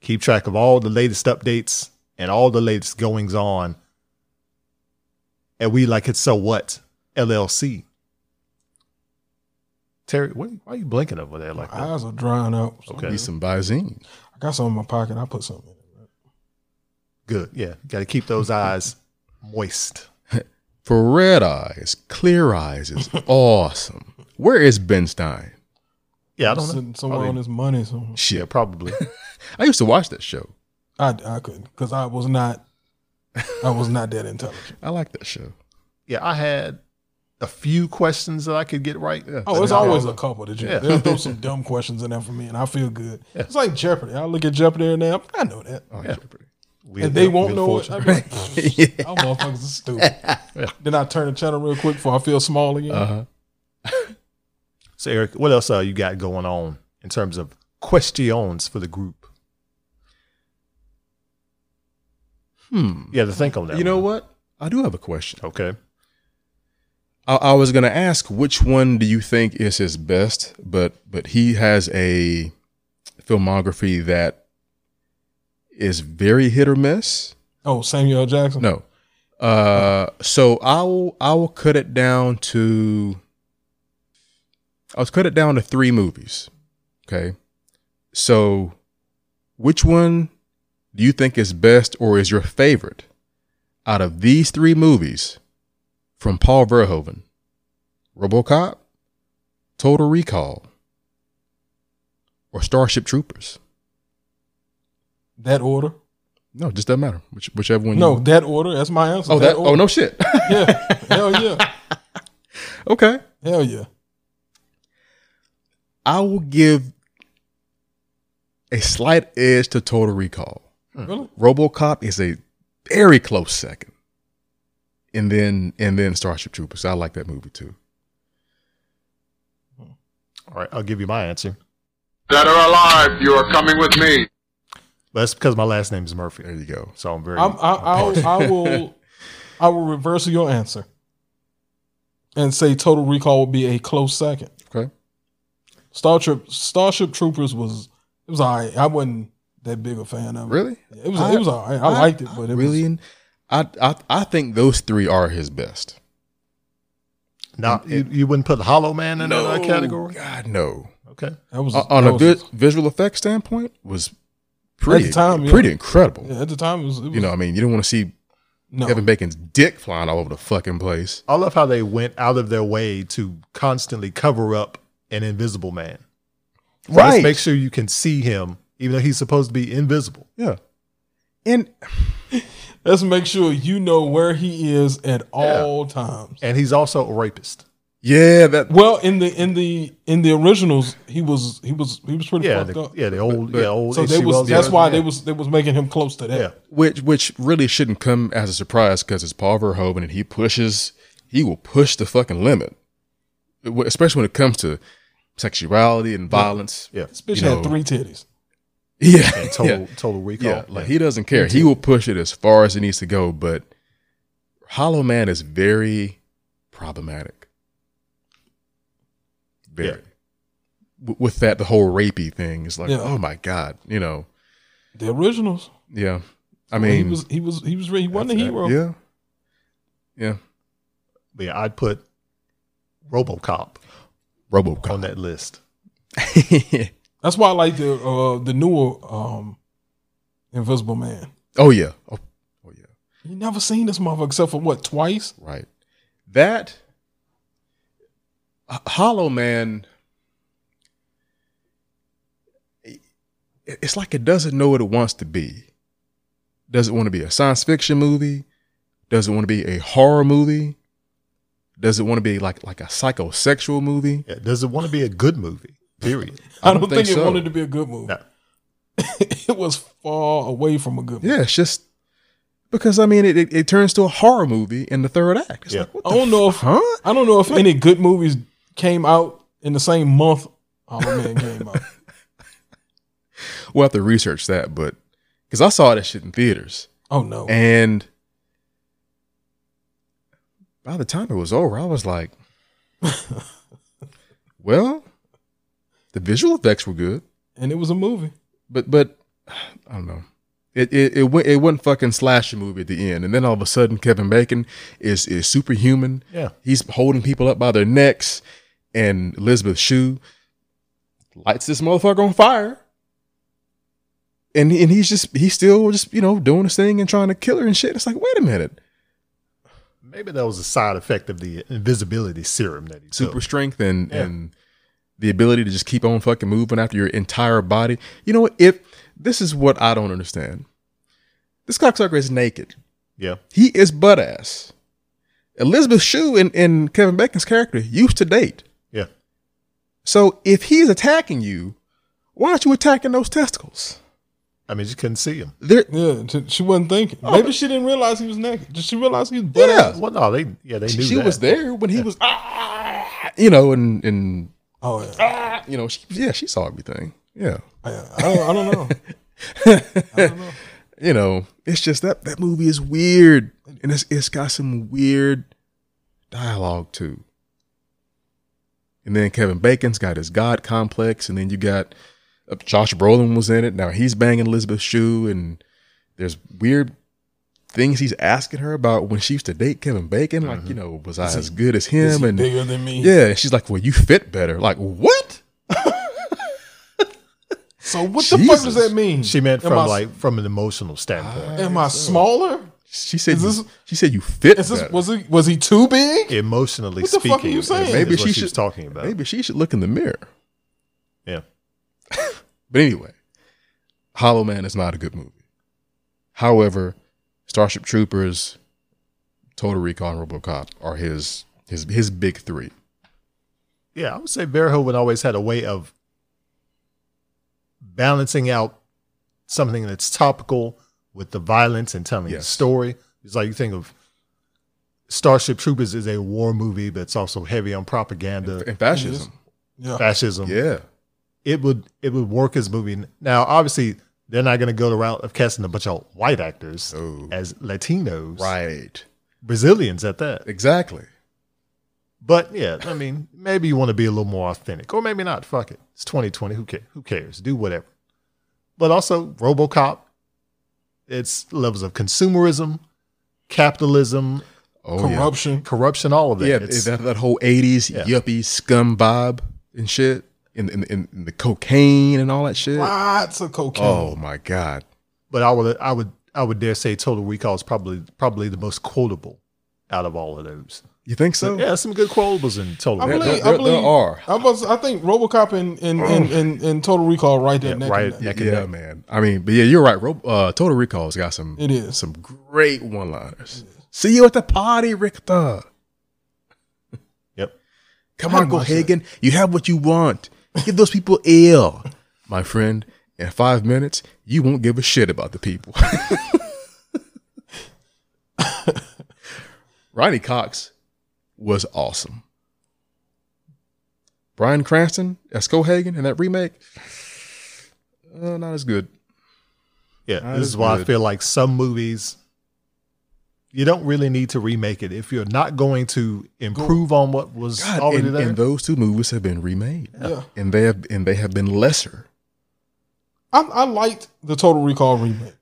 Keep track of all the latest updates and all the latest goings on at We Like It So What LLC. Terry, what, why are you blinking over there like My that? eyes are drying out. So Okay. Need some Visine. I got some in my pocket. I put something in it. Good. Yeah, got to keep those eyes moist. For red eyes, clear eyes is awesome. Where is Ben Stein? Yeah, I don't know. Sitting somewhere Probably- on his money. So Yeah, probably. I used to watch that show. I, I couldn't because I was not I was not that intelligent. I like that show. yeah, I had a few questions that I could get right. Yeah. Oh, it's always a couple that you Yeah. they'll throw some dumb questions in there for me, and I feel good. Yeah. It's like Jeopardy. I look at Jeopardy every now. I know that, Oh, Yeah. Jeopardy. Wheel- and they won't know of it. Fortune. I'd be like, "Y'all motherfuckers are stupid. Then I turn the channel real quick before I feel small again. Uh-huh. So Eric, what else uh, you got going on in terms of questions for the group? Hmm. You have to think on that. You know what? I do have a question. Okay. I, I was gonna ask which one do you think is his best, but but he has a filmography that is very hit or miss. Oh, Samuel L. Jackson. No. Uh, so I will I will cut it down to I'll cut it down to three movies. Okay. So which one do you think is best or is your favorite out of these three movies from Paul Verhoeven? RoboCop, Total Recall, or Starship Troopers? That order. No, just doesn't matter. Which, whichever one. No, You, that order. That's my answer. oh, that. Oh, order. Oh, no shit. Yeah. Hell yeah. okay. Hell yeah. I will give a slight edge to Total Recall. Hmm. Really? RoboCop is a very close second, and then and then Starship Troopers. I like that movie too. Hmm. All right, I'll give you my answer. Dead or alive, you are coming with me. But that's because my last name is Murphy. There you go. So I'm very. I'm, I, I'll, I will. I will reverse your answer and say Total Recall would be a close second. Okay. Star Trip, Starship Troopers was it was alright. I wasn't that big a fan of it. Really? It was I- it was alright. I, liked it, but it really, was I, I I think those three are his best. now, you, you wouldn't put Hollow Man in that category? God no. Okay. that was uh, O- On that a was- vi- visual effects standpoint, was pretty time, yeah. pretty incredible. yeah, at the time it was, it was You know, I mean, you don't want to see no Kevin Bacon's dick flying all over the fucking place. I love how they went out of their way to constantly cover up an invisible man. So let's Right. make sure you can see him, even though he's supposed to be invisible. Yeah. And Let's make sure you know where he is at all times. And he's also a rapist. Yeah, that Well, in the in the in the originals, he was he was he was pretty Yeah, fucked the, up. yeah, the old, yeah, old. So they was Wells that's why yeah. they was they was making him close to that. Yeah, which which really shouldn't come as a surprise because it's Paul Verhoeven and he pushes he will push the fucking limit, especially when it comes to sexuality and violence. yeah. This bitch You had know, three titties. Yeah, Total, yeah, total recall. yeah. Like he doesn't care. He will push it as far as it needs to go. But Hollow Man is very problematic. Very. Yeah. W- With that, the whole rapey thing is like, Yeah. oh my god, you know. The originals. Yeah, I I mean, mean, he was he was he was he wasn't a hero. Yeah, yeah. But yeah, I'd put RoboCop RoboCop. on that list. That's why I like the uh the newer um Invisible Man. oh yeah. Oh, oh yeah. You never seen this motherfucker except for what twice? Right. That H- Hollow Man. It's like it doesn't know what it wants to be. Does it want to be a science fiction movie? Does it want to be a horror movie? Does it want to be like like a psychosexual movie? Yeah, does it want to be a good movie? Period. I don't, think, it so. wanted to be a good movie. No. it was far away from a good movie. Yeah, it's just because I mean it, it, it turns to a horror movie in the third act. It's Yeah. like, what I don't know if huh? I don't know if any good movies came out in the same month oh, Hollow Man came out. We'll have to research that, but because I saw that shit in theaters, Oh no. and by the time it was over, I was like, "Well, the visual effects were good, And it was a movie. but but I don't know." It it it went it wasn't fucking slasher movie at the end, and then all of a sudden Kevin Bacon is is superhuman. Yeah. He's holding people up by their necks, and Elizabeth Shue lights this motherfucker on fire. And and he's just he's still just you know doing his thing and trying to kill her and shit. It's like wait a minute, Maybe that was a side effect of the invisibility serum that he super took. strength and Yeah. and the ability to just keep on fucking moving after your entire body. You know what? If this is what I don't understand, this cocksucker is naked. Yeah. He is butt ass. Elizabeth Shue and, and Kevin Bacon's character used to date. Yeah. So if he's attacking you, why aren't you attacking those testicles? I mean, she couldn't see him. They're Yeah, she- she wasn't thinking. Maybe she didn't realize he was naked. Did she realize he was butt Yeah. ass? Well, no, they yeah they knew she that. was there when he was ah, you know, and and Oh yeah. You know, she, yeah, she saw everything. Yeah, I, I, don't, I don't know. I don't know. you know, it's just that that movie is weird, and it's it's got some weird dialogue too. And then Kevin Bacon's got his God complex, and then you got uh, Josh Brolin was in it. Now he's banging Elizabeth Shue, and there's weird things he's asking her about when she used to date Kevin Bacon. Like, you know, was I as good as Is him? he And bigger than me? yeah, and she's like, well, you fit better. Like, what? So what the fuck does that mean? She meant from I- like from an emotional standpoint. Am I smaller? She said, Is you- this- she said you fit Is this better. was he was he too big? Emotionally What the speaking, fuck are you saying? Maybe she she should- talking about. Maybe she should look in the mirror. Yeah. But anyway, Hollow Man is not a good movie. However, Starship Troopers, Total Recall, and RoboCop are his his his big three. Yeah, I would say Verhoeven always had a way of balancing out something that's topical with the violence and telling a Yes. story. It's like you think of Starship Troopers is a war movie, but it's also heavy on propaganda, And fascism. Yeah. fascism. Yeah. It would it would work as a movie. Now, obviously, they're not going to go the route of casting a bunch of white actors Oh. as Latinos, Right. Brazilians at that. Exactly. But yeah, I mean, maybe you want to be a little more authentic, or maybe not. Fuck it, it's 2020. Who cares? Who cares? Do whatever. But also, RoboCop. It's levels of consumerism, capitalism, Oh yeah. Corruption. corruption, all of that. Yeah, It's- that, that whole '80s Yeah. yuppie scum vibe and shit, and, and, and the cocaine and all that shit. Lots of cocaine. Oh my god! but I would, I would, I would dare say, Total Recall is probably probably the most quotable out of all of those. You think so? Yeah, some good quotables in Total I Recall. believe, there- I believe there are. I was. I think RoboCop and and, and, and, and Total Recall right there. Yeah, neck right. and neck. neck and yeah, neck. man. I mean, but yeah, you're right. Ro- uh, Total Recall's got some. It is. some great one-liners. See you at the party, Richter. Yep. Come on, haven't go watched. Hagen. You have what you want. Give those people ill, my friend. In five minutes, you won't give a shit about the people. Ronny Cox was awesome. Bryan Cranston as Cohaagen in that remake, uh, not as good. Yeah, That this is is why I feel like some movies you don't really need to remake it if you're not going to improve on what was God, already and, there. and those two movies have been remade, Yeah. and they have and they have been lesser. I, I liked the Total Recall remake.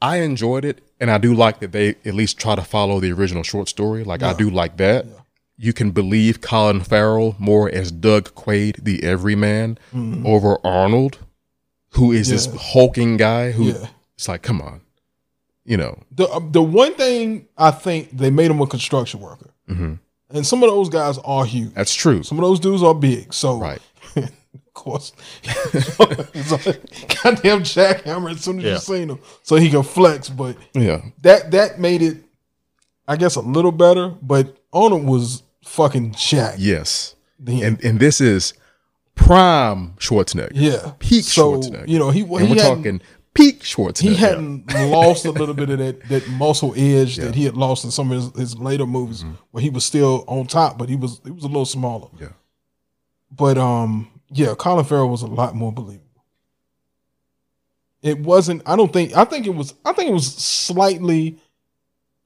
I enjoyed it, and I do like that they at least try to follow the original short story. Like I do like that. Yeah. You can believe Colin Farrell more as Doug Quaid, the everyman, over Arnold, who is this Mm-hmm. Hulking guy. Who Yeah. it's like, come on, you know, The uh, the one thing I think they made him a construction worker, Mhm. and some of those guys are huge. that's true. Some of those dudes are big. So Right. Course, he's a goddamn jackhammer as soon as Yeah. you seen him, so he can flex. But Yeah, that that made it, I guess, a little better. But Arnold was fucking jacked. yes, and and this is prime Schwarzenegger. yeah, peak so, Schwarzenegger. You know, he and he we're talking peak Schwarzenegger. he hadn't lost a little bit of that, that muscle edge that he had lost in some of his, his later movies where he was still on top, but he was he was a little smaller. Mm-hmm. Yeah. But um, yeah, Colin Farrell was a lot more believable. It wasn't. I don't think. I think it was. I think it was slightly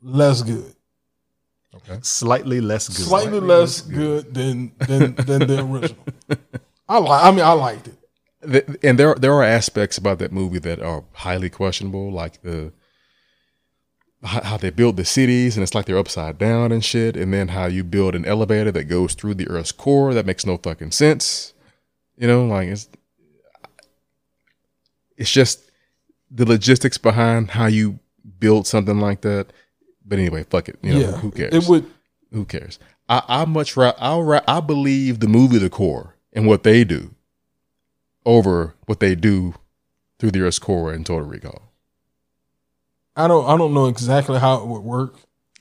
less good. Okay. Slightly less good. Slightly less good than than than the original. I like. I mean, I liked it. Th- and there there are aspects about that movie that are highly questionable, like the how, how they build the cities and it's like they're upside down and shit, and then how you build an elevator that goes through the Earth's core that makes no fucking sense. You know, like it's it's just the logistics behind how you build something like that. But anyway, fuck it. You know, yeah, who cares? It would. who cares? I, I much ra- I ra- I believe the movie The Core and what they do over what they do through the Earth's core and Total Recall. I don't. I don't know exactly how it would work.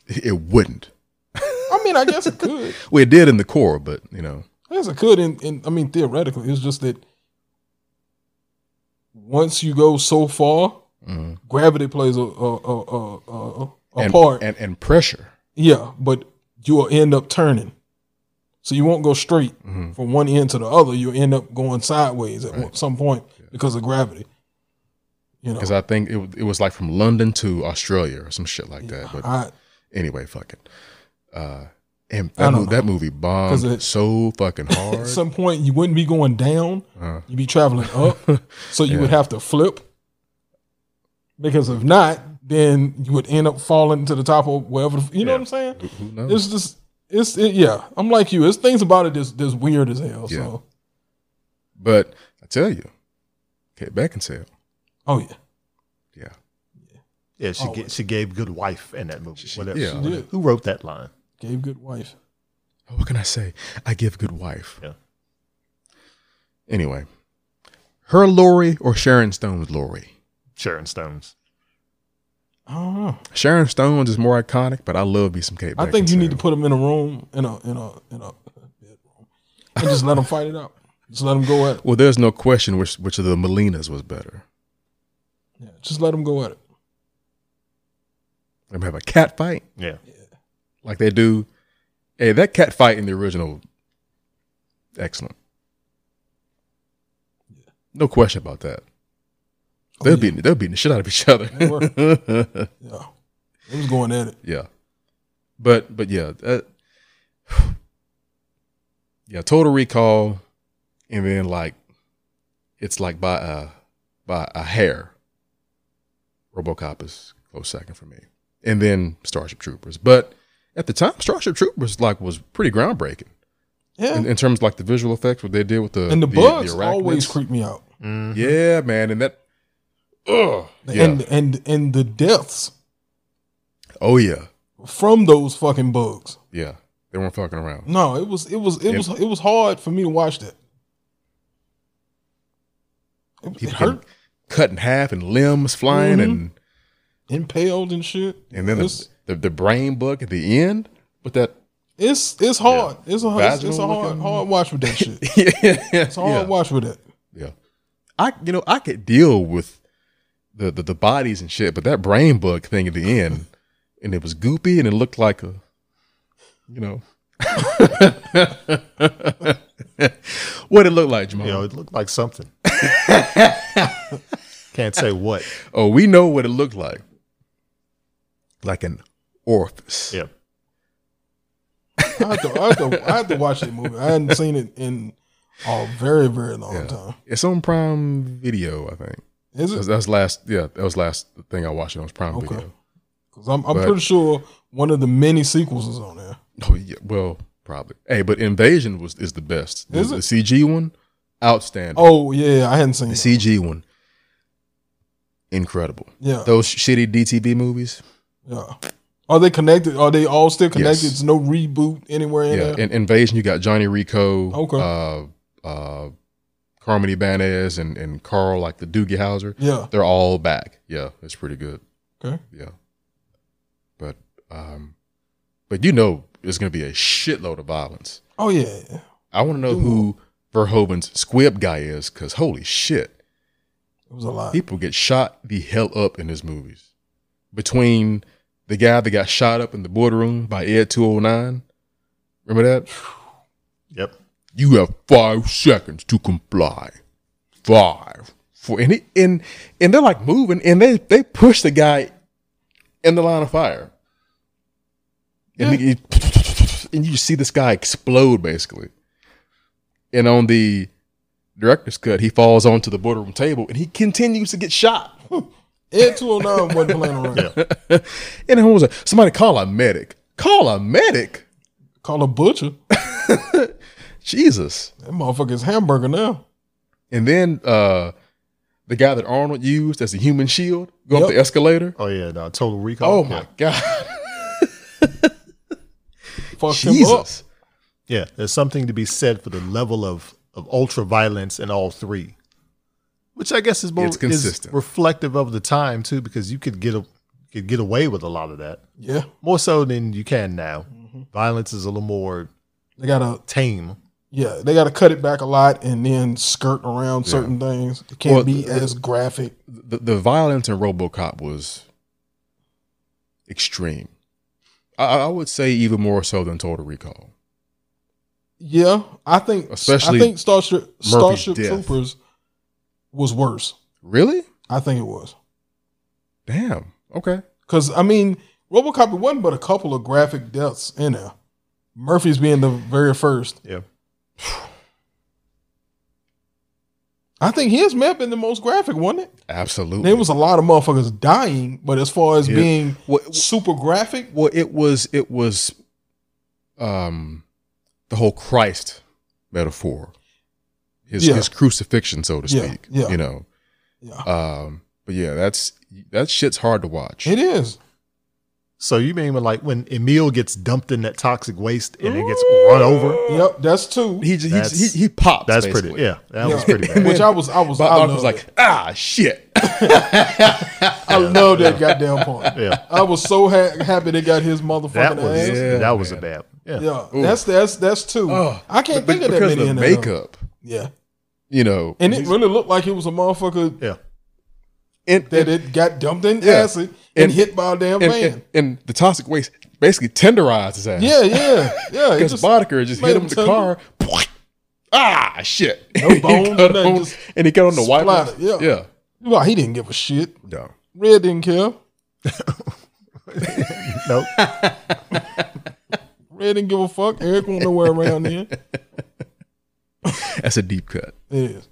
It wouldn't. I mean, I guess it could. Well, it did in the core, but you know, I it could. and, in I mean, theoretically, it's just that once you go so far, mhm. gravity plays a a a a, a, and, part. and and pressure. yeah, but you will end up turning. So you won't go straight Mm-hmm. from one end to the other. You'll end up going sideways at one- some point because of gravity. You know, Because I think it, it was like from London to Australia or some shit like that. But I, anyway, fuck it. Uh, and I that, don't mo- that movie bombed 'Cause it- so fucking hard. at some point you wouldn't be going down. Uh-huh. You'd be traveling up. so you would have to flip. Because if not, then you would end up falling to the top of wherever. The, you know what I'm saying? Who knows? It's just it's it, yeah. I'm like you. It's things about it that's, that's weird as hell. Yeah. So But I tell you, Kate Beckinsale, oh yeah, yeah, Yeah, she ga- she gave good wife in that movie. Whatever. yeah. She did. Who wrote that line? Gave good wife. Oh, what can I say? I give good wife. Yeah. Anyway, her Lori or Sharon Stone's Lori? Sharon Stones. I don't know. Sharon Stone's is more iconic, but I love me some Kate. I think you need to put them in a room in a in a in a bedroom and just let them fight it out. Just let them go at it. Well, there's no question which which of the Melinas was better. Yeah, just let them go at it. Let them have a cat fight Yeah. Like they do. Hey, that cat fight in the original, excellent. No question about that. They're Oh, yeah. beating they're beating the shit out of each other. They were. Yeah, it was going at it. yeah, but but yeah, that, yeah. Total Recall, and then like it's like by a by a hair. RoboCop is close second for me, and then Starship Troopers. But at the time, Starship Troopers like was pretty groundbreaking Yeah, in, in terms of like the visual effects, what they did with the and the, bugs arachnids. always creep me out. Yeah, man, and that. Ugh. Yeah. And and and the deaths oh yeah, from those fucking bugs. yeah. They weren't fucking around. No, it was it was it was it was hard for me to watch that. It, it hurt, cut in half and limbs flying, Mhm. and impaled and shit. and then the, the the brain bug at the end but that. it's, it's hard. It's a it's, it's a hard hard watch with that shit. yeah, It's a hard yeah, watch with that. yeah. I you know I could deal with the, the the bodies and shit, but that brain bug thing at the end, and it was goopy and it looked like a, you know. what it looked like, Jamal? You know, it looked like something. Can't say what. Oh, we know what it looked like. Like an orifice. Yeah. I have, to, I, have to, I have to watch that movie. I hadn't seen it in a very very long Yeah. time. It's on Prime Video, I think. Is That it? was, that was last. Yeah, that was last thing I watched. It was Prime Okay. Video. Because I'm I'm But- pretty sure one of the many sequels is on there. Oh yeah, well, probably. Hey, but Invasion was is the best. The, Is the it? CG one, outstanding. Oh yeah, I hadn't seen the it. CG one, incredible. Yeah, Those shitty DTV movies. yeah. Are they connected? Are they all still connected? Yes. There's no reboot anywhere in Yeah, there. in Invasion, you got Johnny Rico, Okay. uh, uh, Carmen Ibanez, and and Carl, like the Doogie Howser. yeah. They're all back. Yeah, it's pretty good. Okay. Yeah. But um but you know it's gonna be a shitload of violence. Oh yeah. I wanna know who Verhoeven's squib guy is, cause holy shit. It was a lot. People get shot the hell up in his movies. Between the guy that got shot up in the boardroom by Ed 209. Remember that? Yep. You have five seconds to comply. Five. Four. And, he, and and they're like moving and they they push the guy in the line of fire. And, he- and you see this guy explode basically. And on the director's cut, he falls onto the boardroom table and he continues to get shot. Ed 209 wasn't playing around. Yeah. And who was like, somebody call a medic. Call a medic. Call a butcher. Jesus. That motherfucker's hamburger now. And then uh the guy that Arnold used as a human shield go up Yep. the escalator. Oh yeah. No, Total Recall. Oh my god. Fucked him up. Jesus. Yeah. There's something to be said for the level of of ultra violence in all three, which I guess is more It's is consistent. reflective of the time too, because you could get a could get away with a lot of that Yeah. more so than you can now. Mm-hmm. Violence is a little more They gotta tame. yeah, they gotta cut it back a lot and then skirt around certain things. It can't Well, be the- as graphic. The the violence in RoboCop was extreme. I, I would say even more so than Total Recall. Yeah, I think Especially I think Starship Starship death. Troopers was worse. Really? I think it was Damn. Okay. because I mean, RoboCop it wasn't but a couple of graphic deaths in there. Murphy's being the very first. Yeah. I think his may have been the most graphic, wasn't it? Absolutely. There was a lot of motherfuckers dying, but as far as Yeah. being Well, super graphic, well, it was it was um the whole Christ metaphor. His Yeah. his crucifixion, so to speak. yeah. yeah. You know. yeah, Um but yeah, that's that shit's hard to watch. it is. So you mean when like when Emil gets dumped in that toxic waste and it gets run over? Yep, that's two. He just That's- he, he, he pops. That's basically. pretty. Yeah, that was pretty bad. Which I was, I was, I I was like, it. ah shit. I love that goddamn part. Yeah, I was so ha- happy they got his motherfucking that was ass. Yeah, that was a bad. Yeah. Yeah, that's that's that's two. Oh, I can't But- think of that because many of in the there. though. makeup. Yeah, You know. and it really looked like it was a motherfucker Yeah. and, that it got dumped in Yeah. acid and, And- hit by a damn and, van. and, and the toxic waste basically tenderized his ass. yeah, yeah, yeah. Because Boddicker just hit him with the car. Ah, shit. No bones nothing, on- just and he got on the white splattered, yeah. Yeah. Well, he didn't give a shit. No. Red didn't care. Nope. Red didn't give a fuck. Eric won't nowhere around here. That's a deep cut. It is.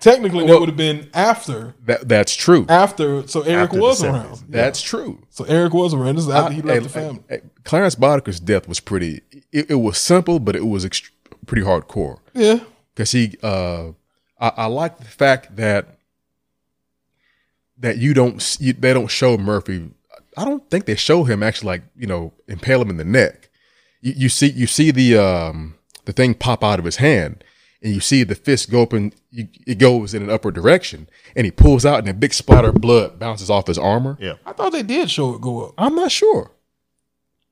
Technically, that would have been after. That That's true. After, so Eric After was 70s. around. That's true. So Eric was around. This is after he left the family. Clarence Boddicker's death was pretty, it, it was simple, but it was ext- pretty hardcore. Yeah. because he uh I, I like the fact that that you don't you, they don't show Murphy I don't think they show him actually like you know impale him in the neck you, you see you see the um the thing pop out of his hand and you see the fist go up and you, it goes in an upward direction and he pulls out and a big splatter of blood bounces off his armor Yeah. I thought they did show it go up. I'm not sure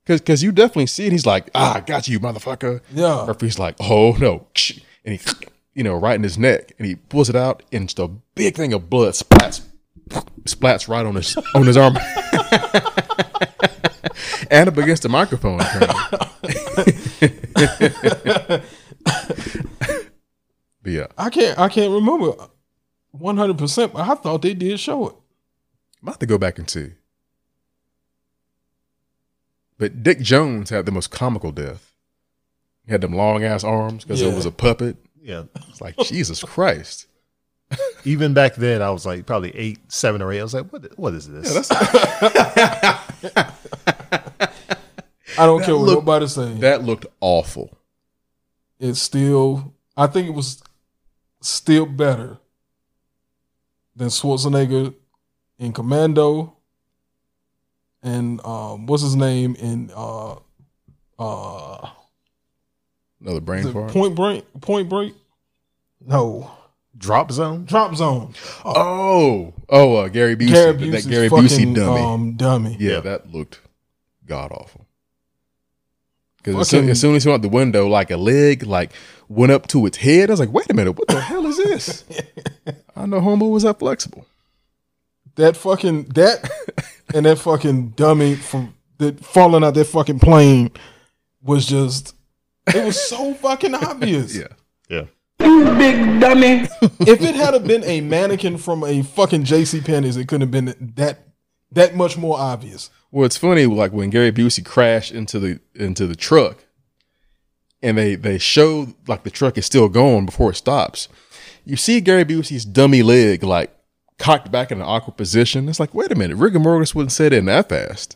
because because you definitely see it he's like ah I got you motherfucker Yeah. Murphy's like, oh no, and he, you know, right in his neck, and he pulls it out, and just a big thing of blood splats, splats right on his on his arm, and up against the microphone. but yeah, I can't I can't remember 100%, but I thought they did show it. I'm about to go back and see. But Dick Jones had the most comical death. He had them long ass arms because Yeah. it was a puppet. Yeah. It's like Jesus Christ. Even back then, I was like probably eight, seven or eight. I was like, "What? What is this?" I don't care what looked- nobody say. That looked awful. it's still I think it was still better than Schwarzenegger in Commando and um what's his name in uh uh Another brain the fart. Point Break Point Break? No. Drop zone. Drop Zone. Oh, oh, uh, Gary Busey. Gary that- Busey's that Gary fucking, Busey dummy. Um, dummy. yeah, Yeah. that looked god awful. Because as, soon- as soon as he went out the window, like a leg, like went up to its head. I was like, wait a minute, what the hell is this? I know Homo was that flexible. That fucking that and that fucking dummy from that falling out that fucking plane was just it was so fucking obvious. Yeah. Yeah. You big dummy. if it had have been a mannequin from a fucking JC Penney's, it couldn't have been that that much more obvious. Well, it's funny, like when Gary Busey crashed into the into the truck, and they they show like the truck is still going before it stops. You see Gary Busey's dummy leg like cocked back in an awkward position. It's like, wait a minute, rigor mortis wouldn't set in that fast.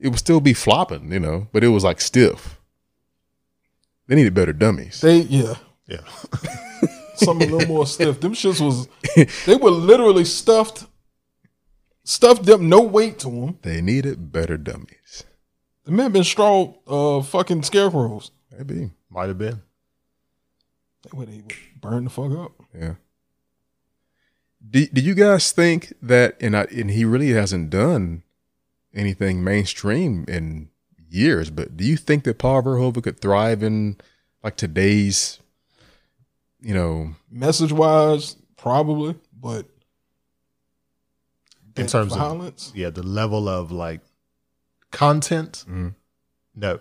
It would still be flopping, you know, but it was like stiff. They needed better dummies. They yeah, Yeah. something a little more stiff. Them shits was they were literally stuffed, stuffed them, no weight to them. They needed better dummies. The men been straw uh fucking scarecrows. Maybe, Might have been. They would they would burn the fuck up. yeah. Do, do you guys think that and I, and he really hasn't done anything mainstream in years, but do you think that Paul Verhoeven could thrive in like today's, you know, Message wise, probably, but In that terms of- violence, Yeah, the level of like content. Mhm. No.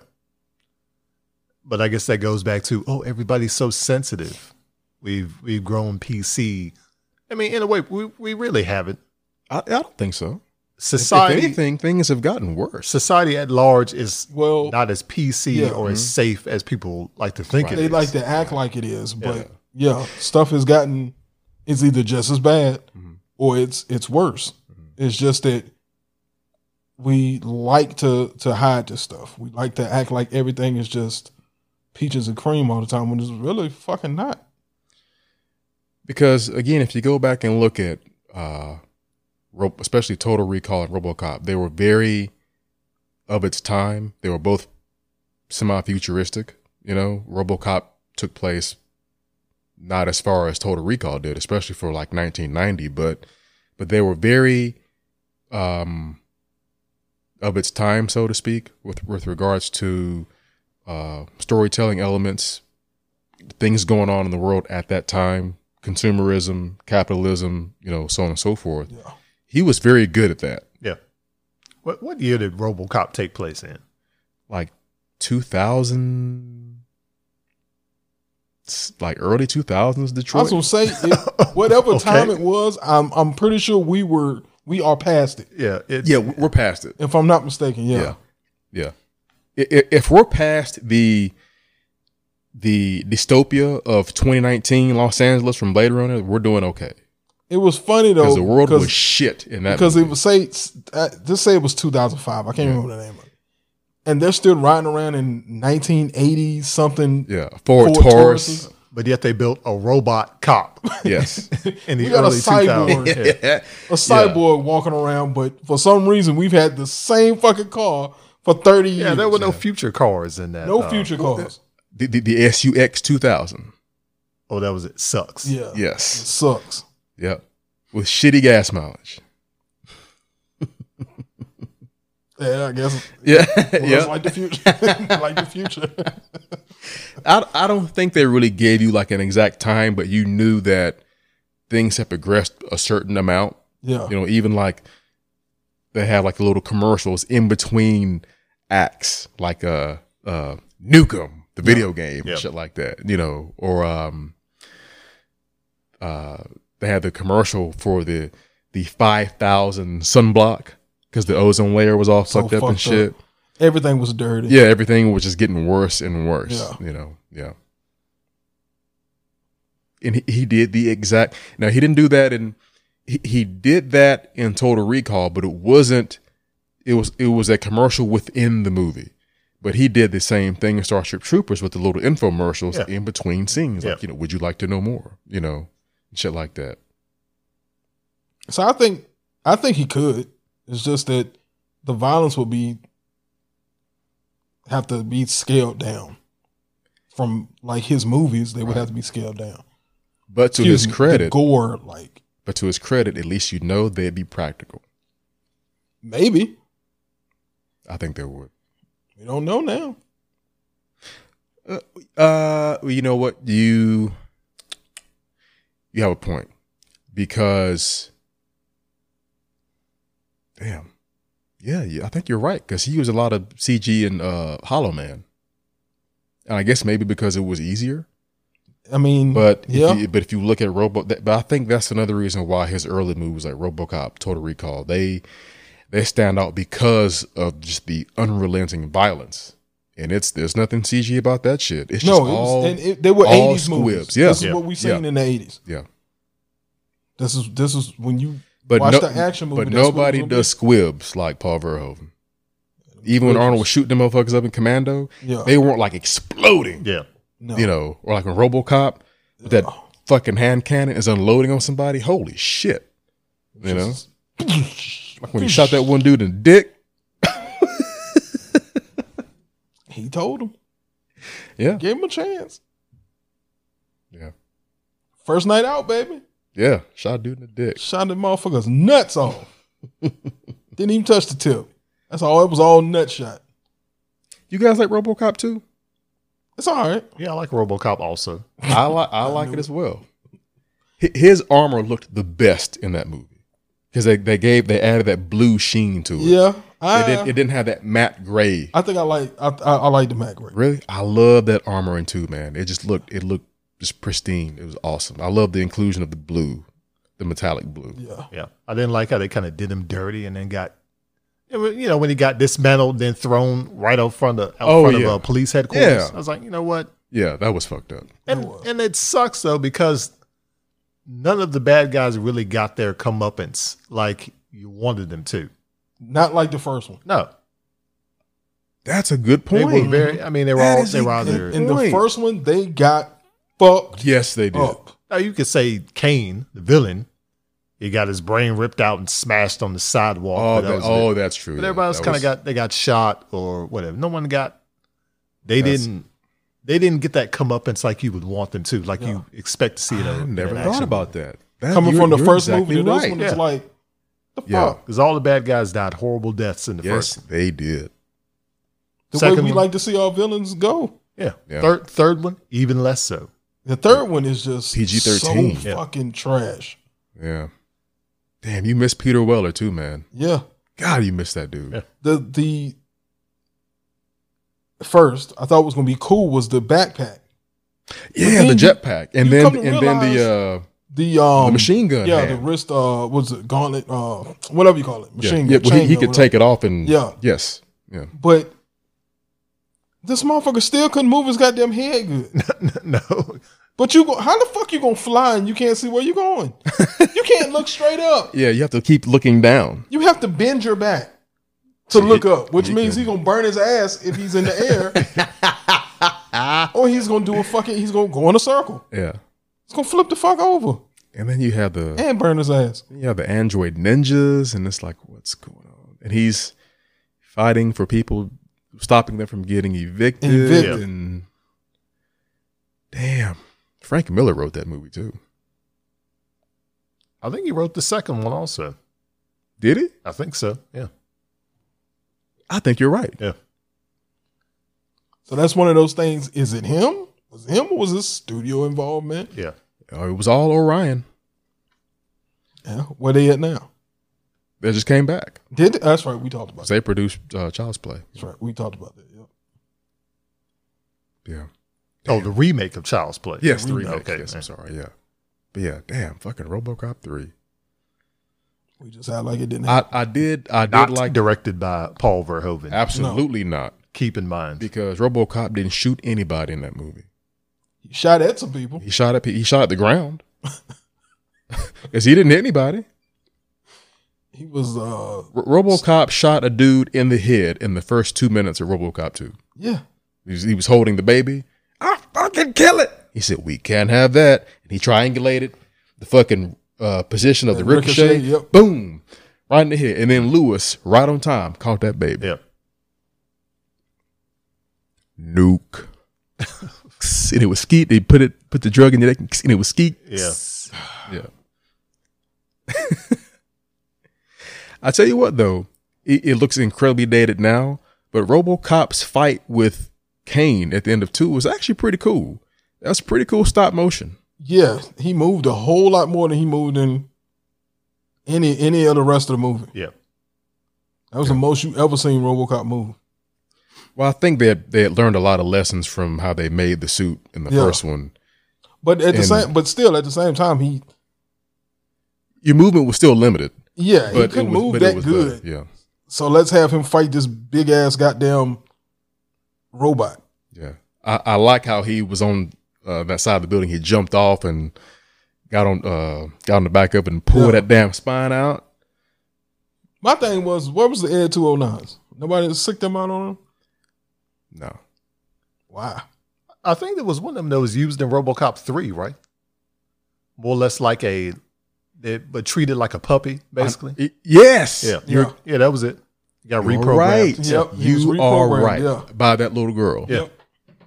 but I guess that goes back to oh, everybody's so sensitive. We've we've grown PC. I mean, in a way, we we really haven't. I, I don't think so. If Society anything, things have gotten worse. society at large is Well, not as PC yeah. or as safe as people like to think Right. it they is. like to act like it is, but yeah, stuff has gotten. It's either just as bad Mm-hmm. or it's it's worse. It's just that we like to to hide this stuff. We like to act like everything is just peaches and cream all the time when it's really fucking not. Because again, if you go back and look at, uh, especially Total Recall and RoboCop, they were very of its time. They were both semi-futuristic. You know, RoboCop took place not as far as Total Recall did, especially for like 1990, but but they were very um of its time, so to speak, with with regards to uh, storytelling elements, things going on in the world at that time, consumerism, capitalism, you know, so on and so forth. Yeah. He was very good at that. yeah. What what year did RoboCop take place in? Like 2000 like early 2000s Detroit. I was gonna say it, whatever Okay. time it was. I'm I'm pretty sure we were we are past it. Yeah, it, yeah, we're past it. If I'm not mistaken, yeah. Yeah. Yeah. I- i- If we're past the the dystopia of 2019 Los Angeles from Blade Runner, we're doing okay. It was funny though Because the world was shit in that. because movie. it was say uh, just say it was 2005. I can't remember the name of it. And they're still riding around in 1980 something. yeah, Ford, Ford Taurus. Tauruses. But yet they built a robot cop Yes. in the We got a early 2000s. cyborg. Yeah. A cyborg walking around, but for some reason we've had the same fucking car for 30 years. Yeah, there were no future cars in that. no uh, future cars. the, the, the SUX 2000. Oh, that was it. Sucks. Yeah, it Yes. sucks. Yep. With shitty gas mileage. Yeah, I guess. Yeah. Well, yeah. like the future, like the future. I, I don't think they really gave you like an exact time, but you knew that things had progressed a certain amount. Yeah, You know, even like they have like little commercials in between acts, like uh uh Nukem, the video game, Yeah. and shit like that. You know, or um uh they had the commercial for the the five thousand sunblock because the ozone layer was all So fucked up and shit. up. everything was dirty. Yeah, everything was just getting worse and worse. Yeah. You know, yeah. And he, he did the exact. Now he didn't do that in. He, he did that in Total Recall, but it wasn't. It was it was a commercial within the movie, but he did the same thing in Starship Troopers with the little infomercials Yeah. in between scenes, like Yeah. you know, would you like to know more? You know, shit like that. So I think I think he could. It's just that the violence would be have to be scaled down from like his movies. They would have to be scaled down. But to Excuse his me, the credit, gore like but to his credit, at least you know they'd be practical. maybe I think they would. we don't know now. Uh, well, you know what? You you have a point because damn, yeah, yeah. I think you're right because he used a lot of CG in uh, Hollow Man, and I guess maybe because it was easier. I mean, But yeah, if you, but if you look at Robo, that, but I think that's another reason why his early movies like RoboCop, Total Recall, they they stand out because of just the unrelenting violence. And it's there's nothing CG about that shit. It's no, just it was, all and it, they were eighties movies. Yeah. this is Yeah. what we seen Yeah. in the eighties. yeah. This is this is when you But watch no, the action movie. but that's what it nobody was does squibs like Paul Verhoeven. Even when Arnold was shooting them motherfuckers up in Commando. Yeah, they weren't like exploding. Yeah. no. You know, or like a RoboCop, that fucking hand cannon is unloading on somebody. Holy shit! You know, like when he shot that one dude in the dick. he told him, Yeah, gave him a chance. yeah, First night out, baby. Yeah. Shot dude in the dick. Shot the motherfuckers nuts off. Didn't even touch the tip. That's all. It was all nut shot. You guys like RoboCop too? It's all right. Yeah, I like RoboCop also. I like I like it as well. His armor looked the best in that movie because they, they gave they added that blue sheen to it. Yeah, I, it, didn't, it didn't have that matte gray. I think I like I, I, I like the matte gray. Really, I love that armor in two, man. It just looked it looked just pristine. It was awesome. I love the inclusion of the blue, the metallic blue. Yeah, Yeah, I didn't like how they kind of did him dirty and then got, you know, when he got dismantled, then thrown right out front of out Oh, front yeah. of uh, police headquarters. Yeah. I was like, you know what? Yeah, that was fucked up. And and it sucks though because none of the bad guys really got their comeuppance like you wanted them to. not like the first one. No, That's a good they point. were very. I mean, they were That all they were good either. In the first one, they got fucked yes, they did. up. Now you could say Cain, the villain, he got his brain ripped out and smashed on the sidewalk. Oh, that that, was oh, that's true. But yeah. everybody else kind of got they got shot or whatever. No one got. They didn't. They didn't get that comeuppance like you would want them to, like you expect to see it. I never thought about that. That- Coming from the first exactly movie to this right. one, it's Yeah. like the Yeah. fuck. because all the bad guys died horrible deaths in the Yes, first. they did. The Second way we one- like to see our villains go. Yeah. Yeah. Third third one even less so. The third one is just PG-13. So Yeah. fucking trash. Yeah. Damn, you miss Peter Weller too, man. Yeah. God, you miss that dude. Yeah. The the first I thought was gonna be cool was the backpack. Yeah, the jetpack, and you then and then the uh, The um the machine gun. Yeah, hand. the wrist uh what's it, gauntlet, uh whatever you call it. Machine yeah. gun. Well, he, he gun, could take it off and Yeah. yes, yeah. But this motherfucker still couldn't move his goddamn head good. no, But you go, how the fuck you gonna fly and you can't see where you're going? you can't look straight up. Yeah, you have to keep looking down. You have to bend your back to look up, which means he's gonna burn his ass if he's in the air. or he's gonna do a fucking he's gonna go in a circle. Yeah, He's gonna flip the fuck over and then you have the and burn his ass. you have the android ninjas, and it's like, what's going on? And he's fighting for people, stopping them from getting evicted. Evicted. And damn, Frank Miller wrote that movie too. I think he wrote the second one also. Did he? I think so. Yeah, I think you're right. yeah. So that's one of those things. Is it him? Was it him or was this studio involvement? Yeah. It was all Orion. Yeah. Where are they at now? They just came back. Did they? that's right. We talked about that. They produced uh, Child's Play. That's right. We talked about that. Yeah. Yeah. Oh, the remake of Child's Play. Yes, the remake. remake. Okay. Yes, I'm sorry. Yeah. But yeah, damn, fucking RoboCop three. We just had like it didn't. I, I did I did like directed by Paul Verhoeven. absolutely not Keep in mind. because RoboCop didn't shoot anybody in that movie. He shot at some people. He shot at he shot at the ground because he didn't hit anybody. He was uh R- RoboCop shot a dude in the head in the first two minutes of RoboCop two. yeah. He was, he was holding the baby. I fucking kill it. He said, "We can't have that." And he triangulated the fucking uh, position of the The ricochet. ricochet, yep. Boom, right in the head. And then Lewis, right on time, caught that baby. Yeah. Nuke. and it was skeet. They put it, put the drug in there, and it was skeet. Yeah. Yeah. I tell you what, though, it, it looks incredibly dated now, but RoboCop's fight with Cain at the end of two was actually pretty cool. That's pretty cool stop motion. Yeah. He moved a whole lot more than he moved in any any of the rest of the movie. Yeah. That was the most you ever seen RoboCop move. Well, I think they had, they had learned a lot of lessons from how they made the suit in the Yeah. first one. But at the same but still at the same time he Your movement was still limited, yeah, he couldn't was, move that good. better. Yeah, So let's have him fight this big ass goddamn robot. yeah. I, I like how he was on uh, that side of the building. He jumped off and got on uh, got on the back up and pulled Yeah. that damn spine out. My thing was, what was the Ed 209s? Nobody sick them out on him? No, Why? I think there was one of them that was used in RoboCop 3, right? More or less like a, they, but treated like a puppy, basically. I- yes, yeah. Yeah. Yeah, that was it. You got You're reprogrammed. right. Yep, he was You are right. yeah. By that little girl. Yeah. Yep.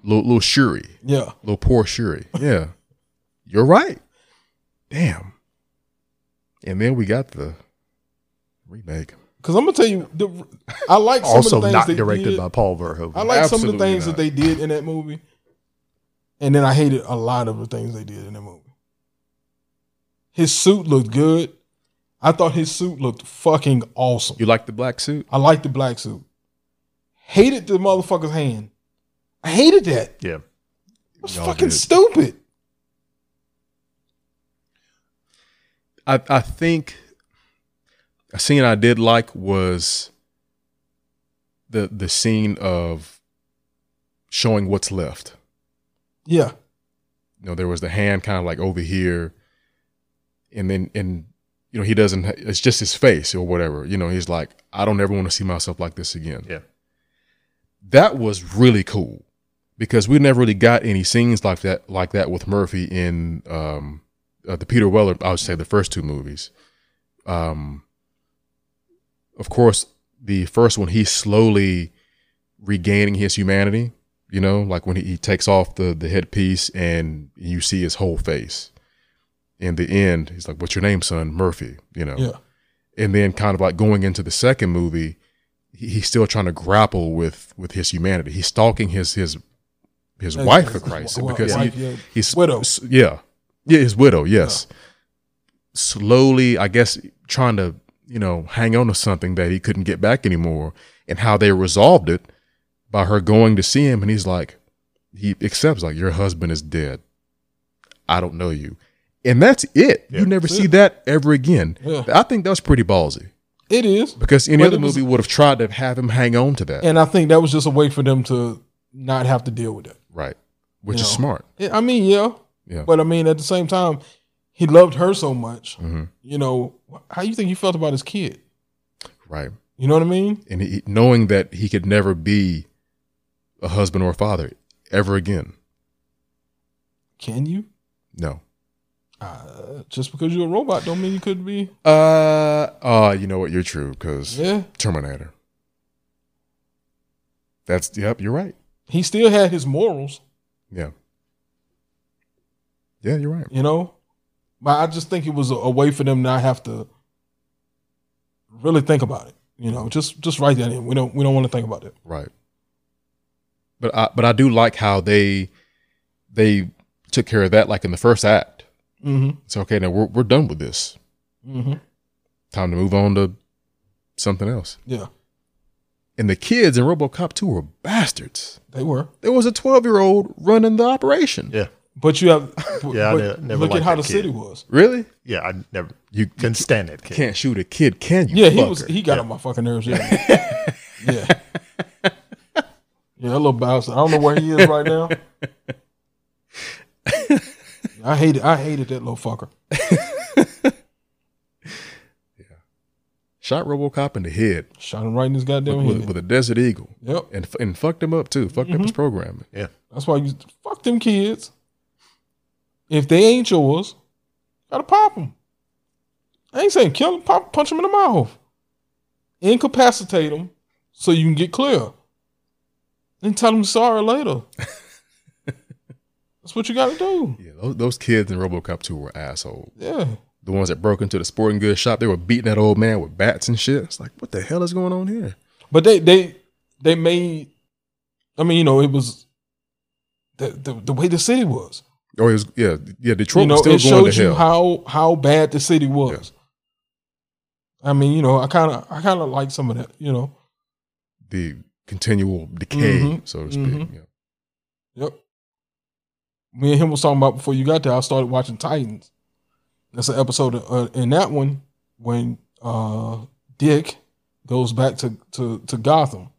Little, little Shuri. Yeah. Little poor Shuri. Yeah. You're right. Damn. And then we got the remake. Because I'm gonna tell you, the, I like some Also of the things not they directed did. by Paul Verhoeven. I like some of the things not. that they did in that movie, and then I hated a lot of the things they did in that movie. His suit looked good. I thought his suit looked fucking awesome. You like the black suit? I like the black suit. Hated the motherfucker's hand. I hated that. Yeah. It was Y'all fucking did. stupid. I I think a scene I did like was the the scene of showing what's left. Yeah. You know, there was the hand kind of like over here, and then and you know he doesn't. It's just his face or whatever. You know, he's like, I don't ever want to see myself like this again. Yeah. that was really cool because we never really got any scenes like that like that with Murphy in um, uh, the Peter Weller. I would say the first two movies. Um, of course, the first one he's slowly regaining his humanity. You know, like when he, he takes off the the headpiece and you see his whole face. In the end, he's like, "What's your name, son?" Murphy. You know Yeah. and then kind of like going into the second movie he, he's still trying to grapple with with his humanity he's stalking his his his wife for his Christ's wa- sake because wife, he, yeah. he's Widow. yeah yeah his widow yes slowly i guess trying to you know hang on to something that he couldn't get back anymore and how they resolved it by her going to see him and he's like he accepts like your husband is dead i don't know you and that's it Yeah. you never That's see it. that ever again Yeah. i think that was pretty ballsy It is. because any But other was- movie would have tried to have him hang on to that. And I think that was just a way for them to not have to deal with it. right. Which You is know. smart. I mean, yeah. Yeah. But I mean, at the same time, he loved her so much. Mhm. You know, how do you think he felt about his kid? Right. You know what I mean? And he, knowing that he could never be a husband or a father ever again. Can you? No. Uh, just because you're a robot don't mean you could be. Uh, uh, you know what? You're true because Yeah. Terminator. That's, yep, you're right. He still had his morals, Yeah. Yeah, you're right. you know? But I just think it was a, a way for them not have to really think about it. You know, just just write that in. We don't we don't want to think about it. Right. But I, but I do like how they, they took care of that like in the first act. Mm-hmm. It's okay. Now we're, we're done with this. Mm-hmm. Time to move on to something else. Yeah, And the kids in RoboCop 2 were bastards. they were. There was a 12 year old running the operation. Yeah. But you have. Yeah, I but ne- never look at how the kid. city was. Really? Yeah. I never You couldn't stand it. kid. can't shoot a kid, can you? Yeah, he was. He got on my fucking nerves. Yeah, yeah, yeah. A little bastard. I don't know where he is right now. I hated. I hated that little fucker. Yeah. Shot RoboCop in the head Shot him right in his goddamn with, head. with, with a Desert Eagle. Yep. And, and fucked him up too. Fucked up his Mm-hmm. programming. Yeah. That's why you fuck them kids. If they ain't yours, gotta pop them. I ain't saying kill them, pop, punch them in the mouth, incapacitate them so you can get clear, and tell them sorry later. That's what you gotta do. Yeah, those, those kids in RoboCop 2 were assholes. Yeah, The ones that broke into the sporting goods shop, they were beating that old man with bats and shit. It's like, what the hell is going on here? but they they they made. I mean, you know, it was the the, the way the city was. Oh, it was yeah, yeah. Detroit you know, was it still going to you hell. how how bad the city was. I mean, you know, I kind of I kind of like some of that. You know, the continual decay, Mhm, so to speak. mhm. Yeah. yep. Me and him was talking about before you got there. I started watching Titans. That's an episode of, uh, in that one when uh, Dick goes back to, to to Gotham,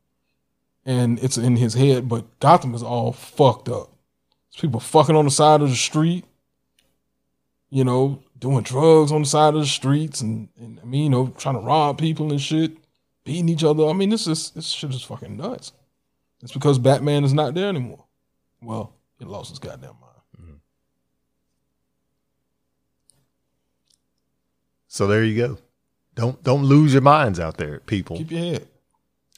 and it's in his head, but Gotham is all fucked up. There's people fucking on the side of the street. You know, doing drugs on the side of the streets, and, and I mean, you know, trying to rob people and shit, beating each other. I mean, this is this shit is fucking nuts. It's because Batman is not there anymore. Well, he lost his goddamn mind. So there you go. Don't don't lose your minds out there, people. Keep your head.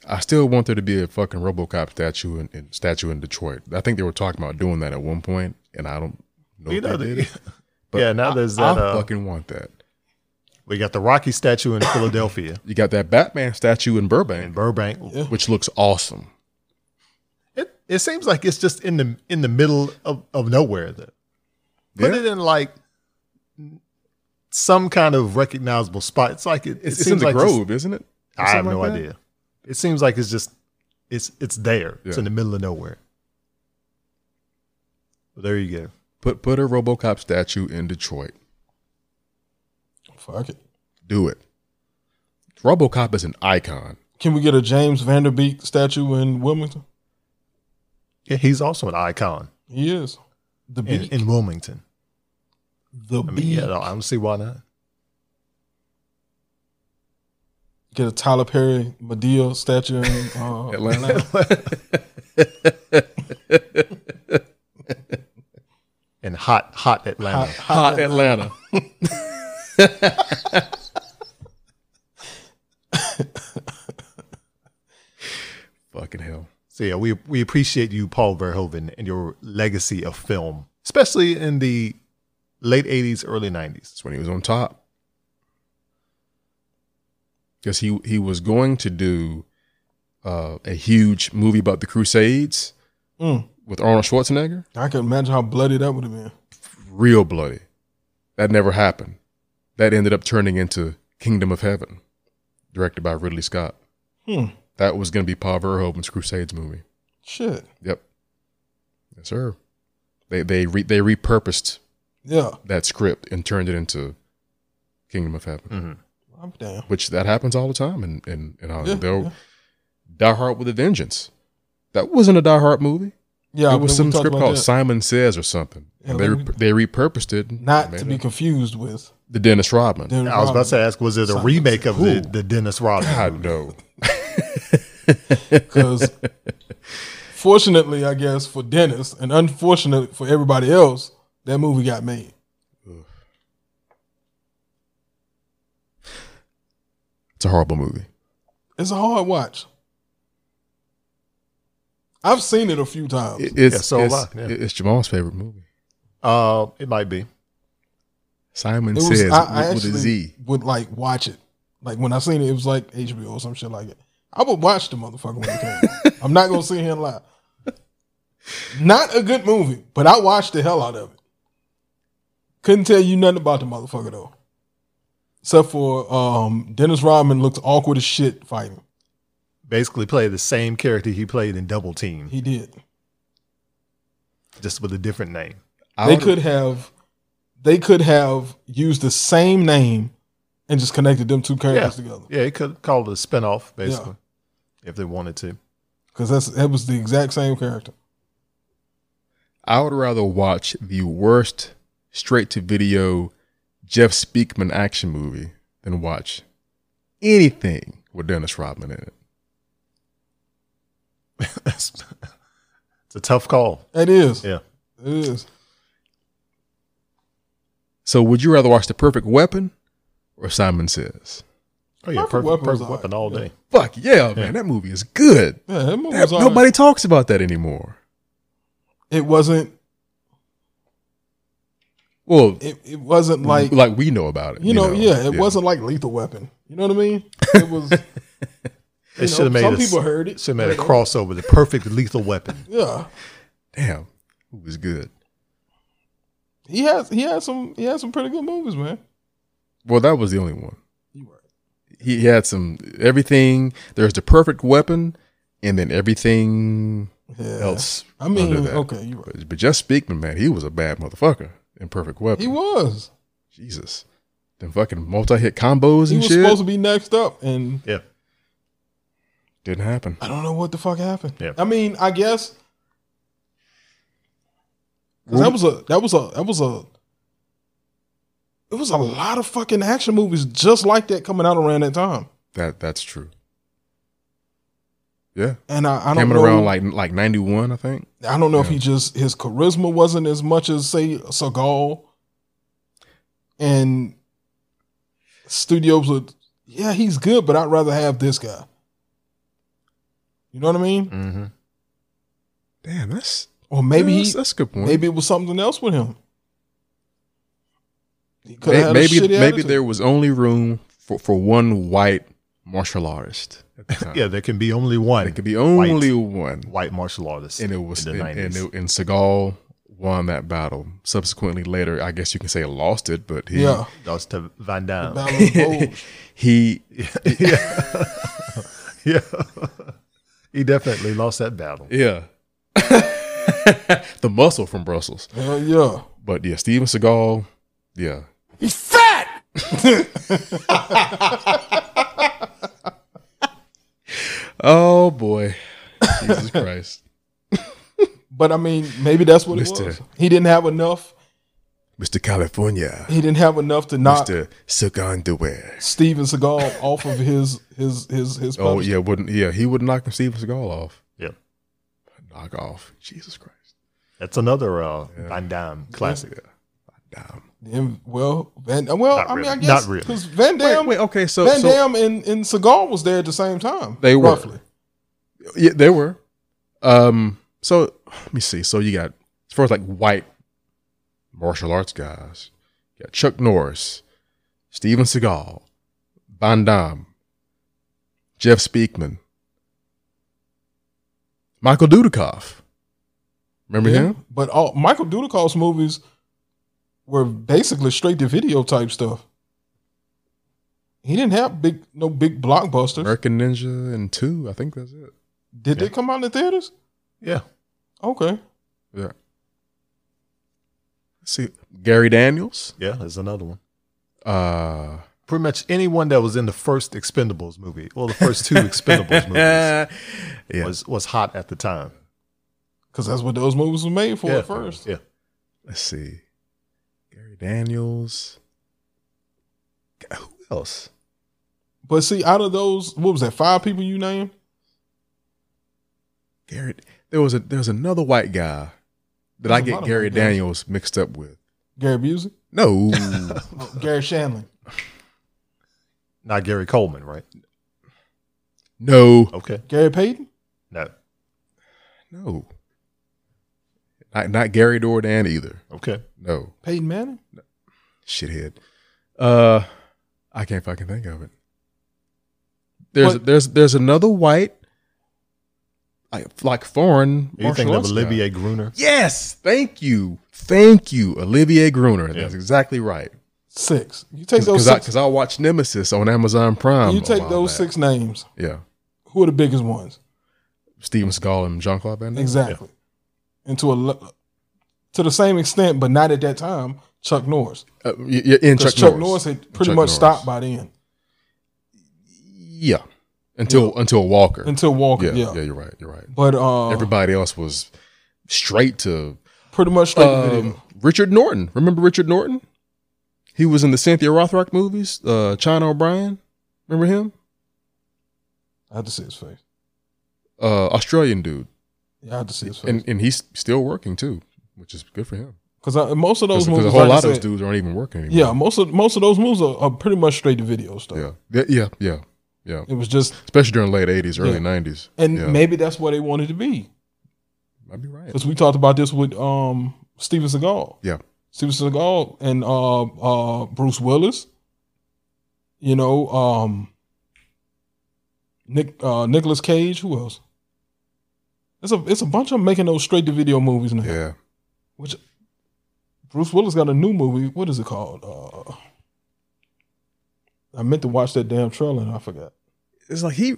I still want there to be a fucking RoboCop statue in, in statue in Detroit. I think they were talking about doing that at one point, and I don't know You if know, they the- did. it. But yeah. Now I- there's I, that. uh, fucking want that. we got the Rocky statue in Philadelphia You got that Batman statue in Burbank. in Burbank, Burbank. Yeah. which looks awesome. It it seems like it's just in the in the middle of, of nowhere. There, put Yeah. it in like some kind of recognizable spot. It's like it, it It's, it's seems in the like just- Grove, isn't it? Or I have no like idea. It seems like it's just it's it's there. It's in the middle of nowhere. Well, there you go. Put put a RoboCop statue in Detroit. Fuck it. Do it. RoboCop is an icon. Can we get a James Van Der Beek statue in Wilmington? Yeah, he's also an icon He is. The in, in Wilmington. The I mean, beak. yeah, I don't see why not. Get a Tyler Perry Madea statue in uh, Atlanta. In hot, hot Atlanta. Hot- Hot Atlanta. Fucking hell. So yeah, we we appreciate you, Paul Verhoeven, and your legacy of film, especially in the late '80s, early '90s. That's when he was on top. Because he he was going to do uh, a huge movie about the Crusades Mm. with Arnold Schwarzenegger. I can imagine how bloody that would have been. Real bloody. That never happened. That ended up turning into Kingdom of Heaven, directed by Ridley Scott. Hmm. That was going to be Paul Verhoeven's Crusades movie. Shit. Yep. Yes, sir. They they re, they repurposed Yeah. that script and turned it into Kingdom of Heaven, Mm-hmm. I'm down. which that happens all the time. And and and Yeah, they'll yeah. Die Hard with a Vengeance. That wasn't a Die Hard movie. Yeah. it was some script called that. Simon Says or something. Yeah, and they let me- they repurposed it. Not made to be it confused with. the Dennis Rodman. Dennis I was about to ask, was it a Simon remake of the, Who? the Dennis Rodman? God movie? no. Because fortunately, I guess, for Dennis, and unfortunately for everybody else, that movie got made. It's a horrible movie. It's a hard watch. I've seen it a few times. It- it's Yeah, so have it's, I, yeah. it's Jamal's favorite movie. Uh, it might be. Simon It was, Says I, I with, with a actually would like watch it. Like when I seen it, it was like HBO or some shit like it. I would watch the motherfucker when it came. I'm not gonna sit here and lie. Not a good movie, but I watched the hell out of it. Couldn't tell you nothing about the motherfucker though, except for um, Dennis Rodman looks awkward as shit fighting. Basically, played the same character he played in Double Team, He did. just with a different name. I they could have, they could have used the same name and just connected them two Yeah, characters together. yeah, it could call it a spinoff, basically, if they wanted to. Because that's that was the exact same character. I would rather watch the worst straight to video Jeff Speakman action movie than watch anything with Dennis Rodman in it. it's a tough call. It is. Yeah. It is. So would you rather watch The Perfect Weapon or Simon Says? Oh yeah, Perfect perfect, Weapon perfect weapon all day. Fuck yeah, man. That movie is good. Yeah, that movie That- was all right. nobody talks about that anymore. It wasn't. Well, It, it wasn't like like we know about it. you know. yeah, it wasn't like Lethal Weapon. You know what I mean? It was. You should have know, made some a, people heard it. Should have made a crossover, the perfect lethal weapon. Yeah, Damn, it was good. he has. He had some. He had some pretty good movies, man. Well, that was the only one. You right. He had some everything. There's the perfect weapon, and then everything Yeah. else. I mean, okay, you right. But, but Jeff Speakman, man, he was a bad motherfucker in Perfect Weapon. He was. Jesus, them fucking multi-hit combos He and was supposed to be next up, and Yeah. didn't happen. I don't know what the fuck happened. Yeah. I mean, I guess 'cause that was a that was a that was a it was a lot of fucking action movies just like that coming out around that time. That that's true. Yeah, And I, I don't came know around like like ninety one, I think. I don't know if he just his charisma wasn't as much as say Seagal. And studios would yeah, he's good, but I'd rather have this guy. You know what I mean? Mm-hmm. Damn, that's Or maybe yeah, that's, that's a good point. maybe it was something else with him. He could had a maybe maybe there was only room for, for one white martial artist at the time. Yeah, there can be only one it can be only one, white martial artist and it was in and, the and, 90s. it- and Seagal won that battle. Subsequently, later, I guess you can say lost it, but he Yeah. Lost to Van Damme. The he yeah. he definitely lost that battle. yeah. the muscle from Brussels. Hell yeah. But yeah, Steven Seagal, yeah. He's fat. Oh boy. Jesus Christ. But I mean, maybe that's what it Mr. was. He didn't have enough. Mr. California. He didn't have enough to knock Mr. Silk Underwear. Steven Seagal off of his his his his. Oh pedestal. yeah, wouldn't yeah, he would knock Steven Seagal off. Yeah. Knock off. Jesus Christ. That's another uh, Van Damme classic. Damn. Then, well, Van. Well, Not I mean, I guess Not really. because Van Damme, Wait, wait, okay, so, Van so Damme and, and Seagal was there at the same time. They were. roughly. yeah, they were. Um, so let me see. So you got as far as like white martial arts guys, you got Chuck Norris, Steven Seagal, Van Damme, Jeff Speakman, Michael Dudikoff. Remember Yeah. him? But all Michael Dudikoff's movies were basically straight to video type stuff. He didn't have big no big blockbusters. American Ninja and two. I think that's it. Did they come out in the theaters? Yeah. Okay. Yeah. Let's see. Gary Daniels. Yeah, there's another one. Uh Pretty much anyone that was in the first Expendables movie, well, the first two Expendables movies yeah. was was hot at the time. Because that's what those movies were made for yeah, at first. Yeah. Let's see. Gary Daniels. Who else? But see, out of those, what was that? Five people you named? Gary. There was a there was another white guy that There's I a get Gary white guys. Daniels mixed up with. Gary Busey, No. oh, Gary Shanley. Not Gary Coleman, right? no. Okay. Gary Payton. No. No. Not not Gary Dourdan either. Okay. No. Peyton Manning. Shithead. Uh I can't fucking think of it. There's But- there's there's another white like, like foreign You martial thinking of arts guy. Olivier Gruner? Yes, thank you, thank you, Olivier Gruner. That's exactly right. Six. You take those Because I, six. 'cause I watched Nemesis on Amazon Prime. you take those back. six names. Yeah, Who are the biggest ones? Steven Seagal and Jean Claude Van Damme. Exactly. And to a to the same extent, but not at that time, Chuck Norris. Uh, y- y- in Because Chuck, Chuck, Norris. Norris had pretty Chuck much Norris. stopped by then Yeah, until until Walker. until Walker. yeah, Yeah. yeah, you're right. You're right. But uh, Everybody else was straight to pretty much straight to video. um, Richard Norton. Remember Richard Norton? He was in the Cynthia Rothrock movies. Uh, China O'Brien. Remember him? I had to see his face. Uh, Australian dude, Yeah, I had to see his face. and and he's still working too, which is good for him. Because most of those Because movies, a whole like lot of those dudes aren't even working anymore. yeah, most of most of those movies are, are pretty much straight to video stuff. yeah, yeah, yeah, yeah, yeah. It was just, Especially during late '80s, early Yeah. '90s. and yeah. maybe that's what they wanted to be. I'd be right. Because we talked about this with um Steven Seagal. Yeah, Steven Seagal and uh uh Bruce Willis. You know, um Nick uh Nicolas Cage, who else? It's a it's a bunch of them making those straight to video movies now. yeah. Which Bruce Willis got a new movie. What is it called? Uh I meant to watch that damn trailer and I forgot. It's like he.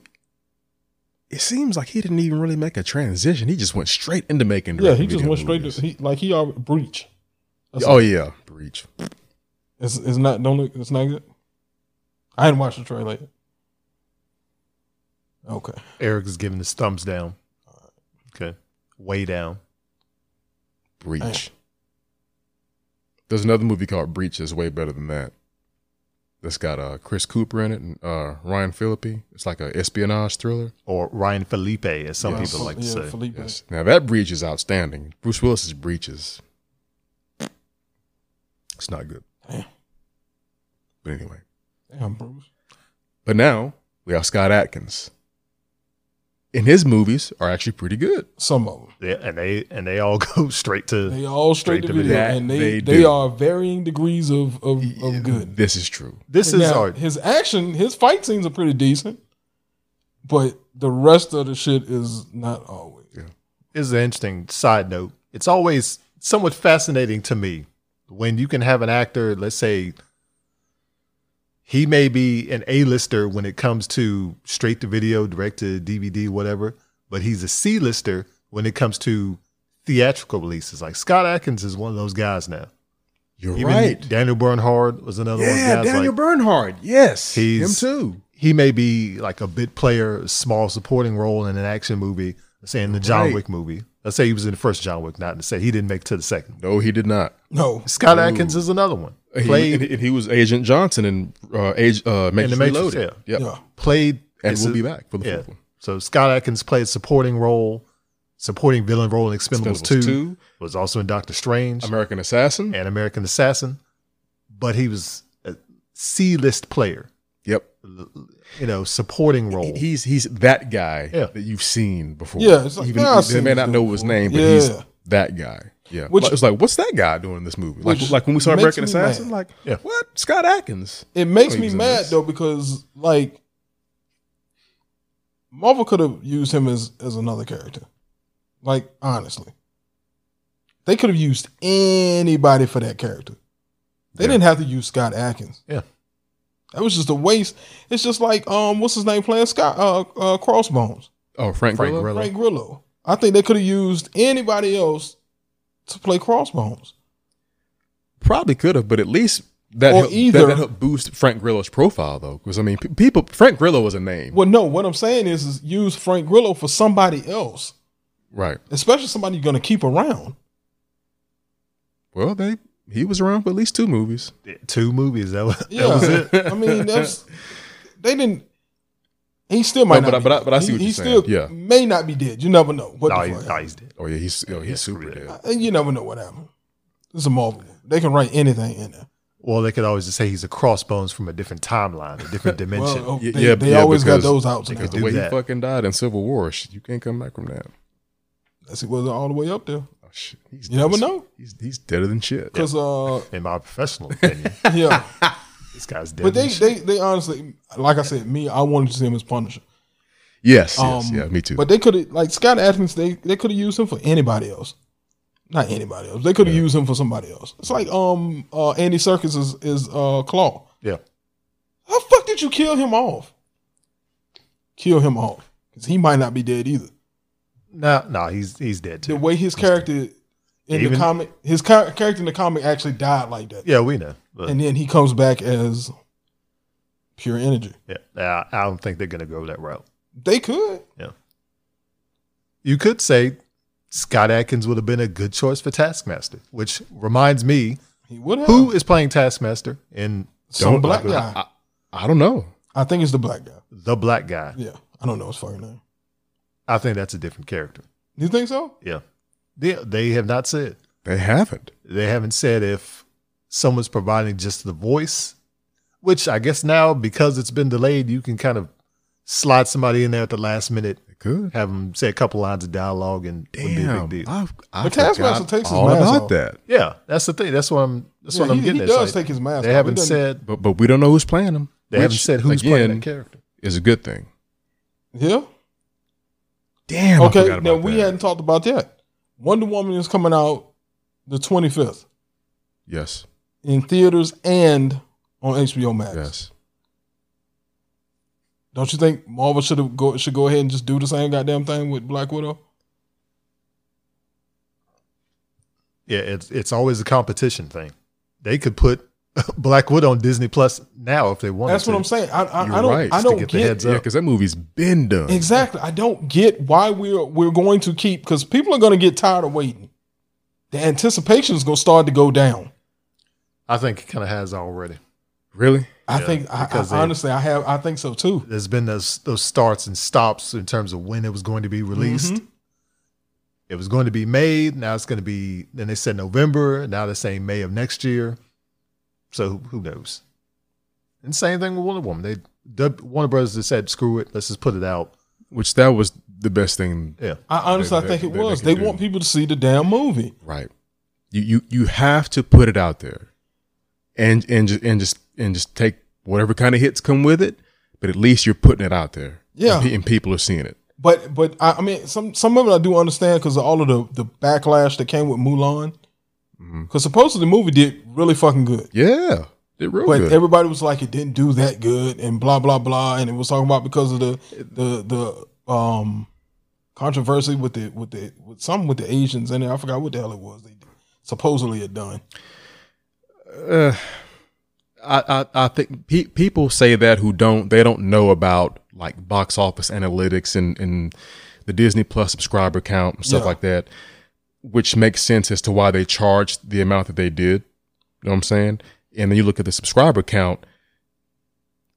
It seems like he didn't even really make a transition. He just went straight into making. Yeah, he just video went straight movies. to he like he already breach. That's Oh yeah, breach. It's it's not don't look- it's not good. I didn't watch the trailer yet. Okay. Eric is giving his thumbs down. Okay. Way down. Breach. Damn. There's another movie called Breach that's way better than that. That's got uh, Chris Cooper in it and uh, Ryan Phillippe. It's like a espionage thriller. Or Ryan Felipe, as some Yes. people like to yeah, say. Felipe. Yes. Now that Breach is outstanding. Bruce Willis's Breach is. It's not good. Damn. But anyway. Damn, Bruce. But now we have Scott Adkins. And his movies are actually pretty good. Some of them. Yeah, and they and they all go straight to They all straight, Straight to to video, video. and they They they, are varying degrees of of, of good. This is true. this And is now, our his action, his fight scenes are pretty decent, but the rest of the shit is not always. Yeah. This is an interesting side note. It's always somewhat fascinating to me when you can have an actor, let's say he may be an A-lister when it comes to straight to video, direct to DVD, whatever, but he's a C-lister when it comes to theatrical releases. Like Scott Adkins is one of those guys now. You're Even right. Daniel Bernhardt was another one Yeah. Daniel like, Bernhardt. Yes, him too. he may be like a bit player, small supporting role in an action movie, let's say in the John Right. Wick movie. Let's say he was in the first John Wick, not to say he didn't make it to the second. No, he did not. No, Scott Adkins is another one. He, Played and, and he was Agent Johnson in uh, Age uh, Matrix, In the Matrix, Reloaded. yeah. Yeah. played And we'll a- be back for the yeah. fourth one. So Scott Adkins played supporting role, supporting villain role in Expendables, Expendables 2, 2. Was also in Doctor Strange American Assassin. and American Assassin, but he was a C-list player. Yep. You know, supporting role. He's he's that guy Yeah. that you've seen before. Yeah, it's like, Even yeah, I've they may not dude know his name, but Yeah. he's that guy. Yeah. Which- it's like, what's that guy doing in this movie? Like like when we saw makes American me Assassin, mad. like Yeah. what? Scott Adkins. It makes me mad this. though because like Marvel could have used him as as another character. Like honestly, they could have used anybody for that character. They didn't have to use Scott Adkins. Yeah. That was just a waste. It's just like um, what's his name playing Scott uh, uh Crossbones, Oh, Frank, Frank Grillo? Grillo. Frank Grillo. I think they could have used anybody else to play Crossbones. Probably could have, but at least that Or helped, either- that, that helped boost Frank Grillo's profile though. Because I mean, pe- people Frank Grillo was a name, Well, no, what I'm saying is, is use Frank Grillo for somebody else, right? especially somebody you're gonna keep around. Well, they he was around for at least two movies. Two movies. That was, Yeah, that was it. I mean, that's they didn't. He still might No, not. but I- be but I- dead. but I see he, what you're still saying. Yeah. may not be dead. You never know. What No, the he, fuck no, he's dead. Oh yeah, he's oh, he's super dead. And you never know what happened. It's a Marvel. They can write anything in there. Well, they could always just say he's a crossbones from a different timeline, a different dimension. Well, oh, Yeah, they, yeah, they yeah, always got those out now. Because the do way that. he fucking died in Civil War, shit, you can't come back from that. That's it wasn't all the way up there. Oh, shit. He's You never know. He's he's deader than shit. Cause uh, in my professional opinion, yeah. this guy's dead. But they, they, they honestly, like I said, me, I wanted to see him as Punisher. Yes, yes, Um, yeah, me too. But they could have, like Scott Adkins, they they could have used him for anybody else. Not anybody else. They could have used him for somebody else. It's like um uh Andy Serkis is is uh Klaue. yeah, How the fuck did you kill him off? Kill him off because he might not be dead either. no, no, he's he's dead too. The way his character in the comic, his char- character in the comic actually died like that, Yeah, we know. But and then he comes back as pure energy. yeah, I, I don't think they're gonna go that route. They could. Yeah. You could say Scott Adkins would have been a good choice for Taskmaster, which reminds me, He would have. who is playing Taskmaster in Some black I- guy. I, I don't know. I think it's the black guy. the black guy? Yeah, I don't know his fucking name. I think that's a different character. You think so? Yeah, they they have not said. They haven't. They haven't said if someone's providing just the voice, which I guess now because it's been delayed, you can kind of slide somebody in there at the last minute, They could. have them say a couple lines of dialogue, and it wouldn't be a Damn, big deal. I, I But Taskmaster forgot takes his all mask about off. that. Yeah, that's the thing. That's what I'm. That's Yeah, what I'm he, getting. he does like, take his mask. they off. haven't He doesn't- But but we don't know who's playing him. They haven't said who's playing that character. Is a good thing. Yeah. Damn. I Okay. Now we that. hadn't talked about that. Wonder Woman is coming out the 25th Yes. in theaters and on HBO Max. Yes. Don't you think Marvel should have go should go ahead and just do the same goddamn thing with Black Widow? Yeah, it's it's always a competition thing. They could put Black Widow on Disney Plus now if they want. That's what to. I'm saying. I, I, You're I don't. right. I don't get the get heads Yeah, up. because that movie's been done. exactly. I don't get why we're we're going to keep because people are going to get tired of waiting. The anticipation is going to start to go down. I think it kind of has already. Really? I Yeah, think. I, because I, they- honestly, I have. I think so too. There's been those those starts and stops in terms of when it was going to be released. Mm-hmm. It was going to be made. Now it's going to be. Then they said November. Now they're saying May of next year. So who, who knows? And same thing with Wonder Woman. They the- Warner Brothers just said, "Screw it. Let's just put it out." Which that was the best thing. Yeah. I honestly, They- I think they- it they- they was. can They do. want people to see the damn movie. Right. You you you have to put it out there, and and just and just and just take whatever kind of hits come with it. But at least you're putting it out there. Yeah. And, and people are seeing it. But but I, I mean, some some of it I do understand because of all of the the backlash that came with Mulan. Because supposedly the movie did really fucking good. Yeah, real But good. everybody was like, it didn't do that good, and blah blah blah, and it was talking about because of the the the um controversy with the with the with some with the Asians in it. I forgot what the hell it was. They supposedly had done. I, I, I think pe- people say that who don't they don't know about like box office analytics and, and the Disney Plus subscriber count and stuff Yeah. like that, which makes sense as to why they charged the amount that they did. You know what I'm saying? And then you look at the subscriber count.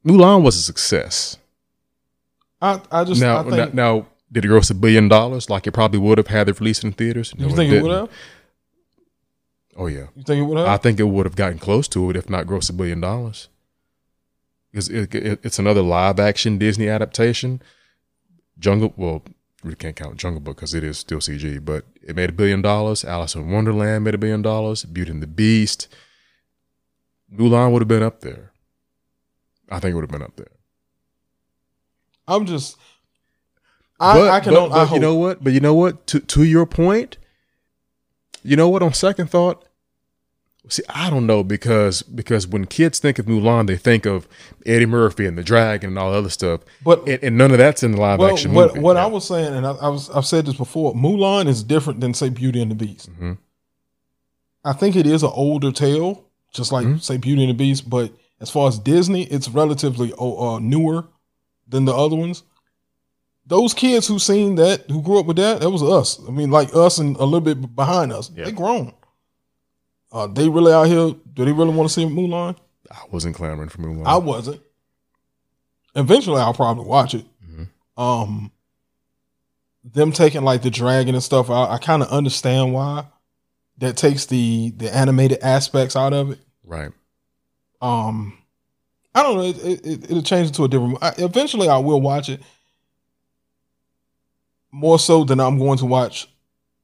Mulan was a success. I I just now, I think, now, now, did it gross a billion dollars like it probably would have had it released in theaters? No, you think it didn't. would have? Oh yeah. You think it would have? I think it would have gotten close to it if not gross a billion dollars. Because it, it, it's another live action Disney adaptation. Jungle, well, we can't count Jungle Book because it is still CG, but it made a billion dollars. Alice in Wonderland made a billion dollars. Beauty and the Beast. Mulan would have been up there. I think it would have been up there. I'm just. I, but, I can. but, but you know what? But you know what? To to your point, you know what? On second thought, see, I don't know because because when kids think of Mulan, they think of Eddie Murphy and the dragon and all the other stuff, But and, and none of that's in the live well, action what movie. what I was saying, and I, I was I've said this before. Mulan is different than say Beauty and the Beast. Mhm. I think it is an older tale, just like Mm-hmm. say Beauty and the Beast. But as far as Disney, it's relatively uh, newer than the other ones. Those kids who seen that, who grew up with that, that was us. I mean, like us and a little bit behind us. Yeah. They grown. Uh, they really out here. Do they really want to see Mulan? I wasn't clamoring for Mulan. I wasn't. Eventually, I'll probably watch it. Mm-hmm. Um, them taking like the dragon and stuff, I, I kind of understand why. That takes the the animated aspects out of it. right. Um, I don't know. It, it, change it to a different. I, eventually, I will watch it. More so than I'm going to watch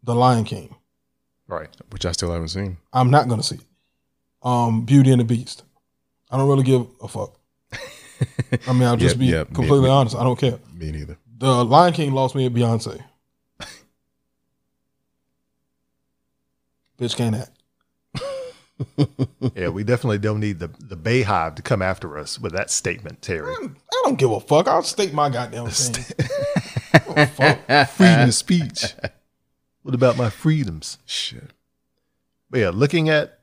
The Lion King. Right. Which I still haven't seen. I'm not going to see it. Um, Beauty and the Beast. I don't really give a fuck. I mean, I'll just Yep, be yep, completely me- honest. I don't care. Me neither. The Lion King lost me at Beyonce. Bitch can't act. Yeah, we definitely don't need the the Beyhive to come after us with that statement, Terry. I don't give a fuck. I'll state my goddamn thing. I fuck. Freedom of speech. What about my freedoms? Shit. But yeah, looking at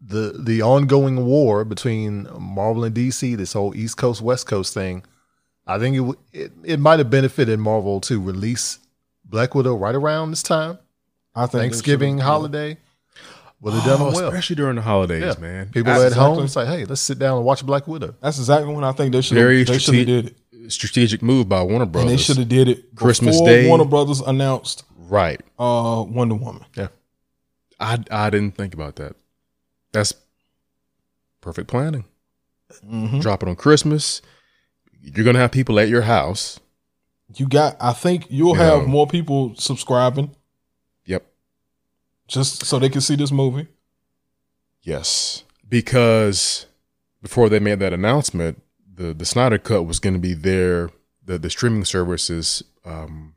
the the ongoing war between Marvel and DC, this whole East Coast West Coast thing, I think it w- it, it might have benefited Marvel to release Black Widow right around this time, I think they Thanksgiving holiday. Would have done Oh, well. especially during the holidays, Yeah. man. People That's at home, exactly- it's like, hey, let's sit down and watch Black Widow. That's exactly when I think they should Very they should have strate- did it. strategic move by Warner Brothers. And they should have did it Christmas before Day. Warner Brothers announced right. uh, Wonder Woman. Yeah. I I didn't think about that. That's perfect planning. Mhm. Drop it on Christmas. You're gonna have people at your house. You got. I think you'll Yeah. have more people subscribing Yep. just so they can see this movie. Yes. Because before they made that announcement, the the Snyder Cut was going to be there. the the streaming services um,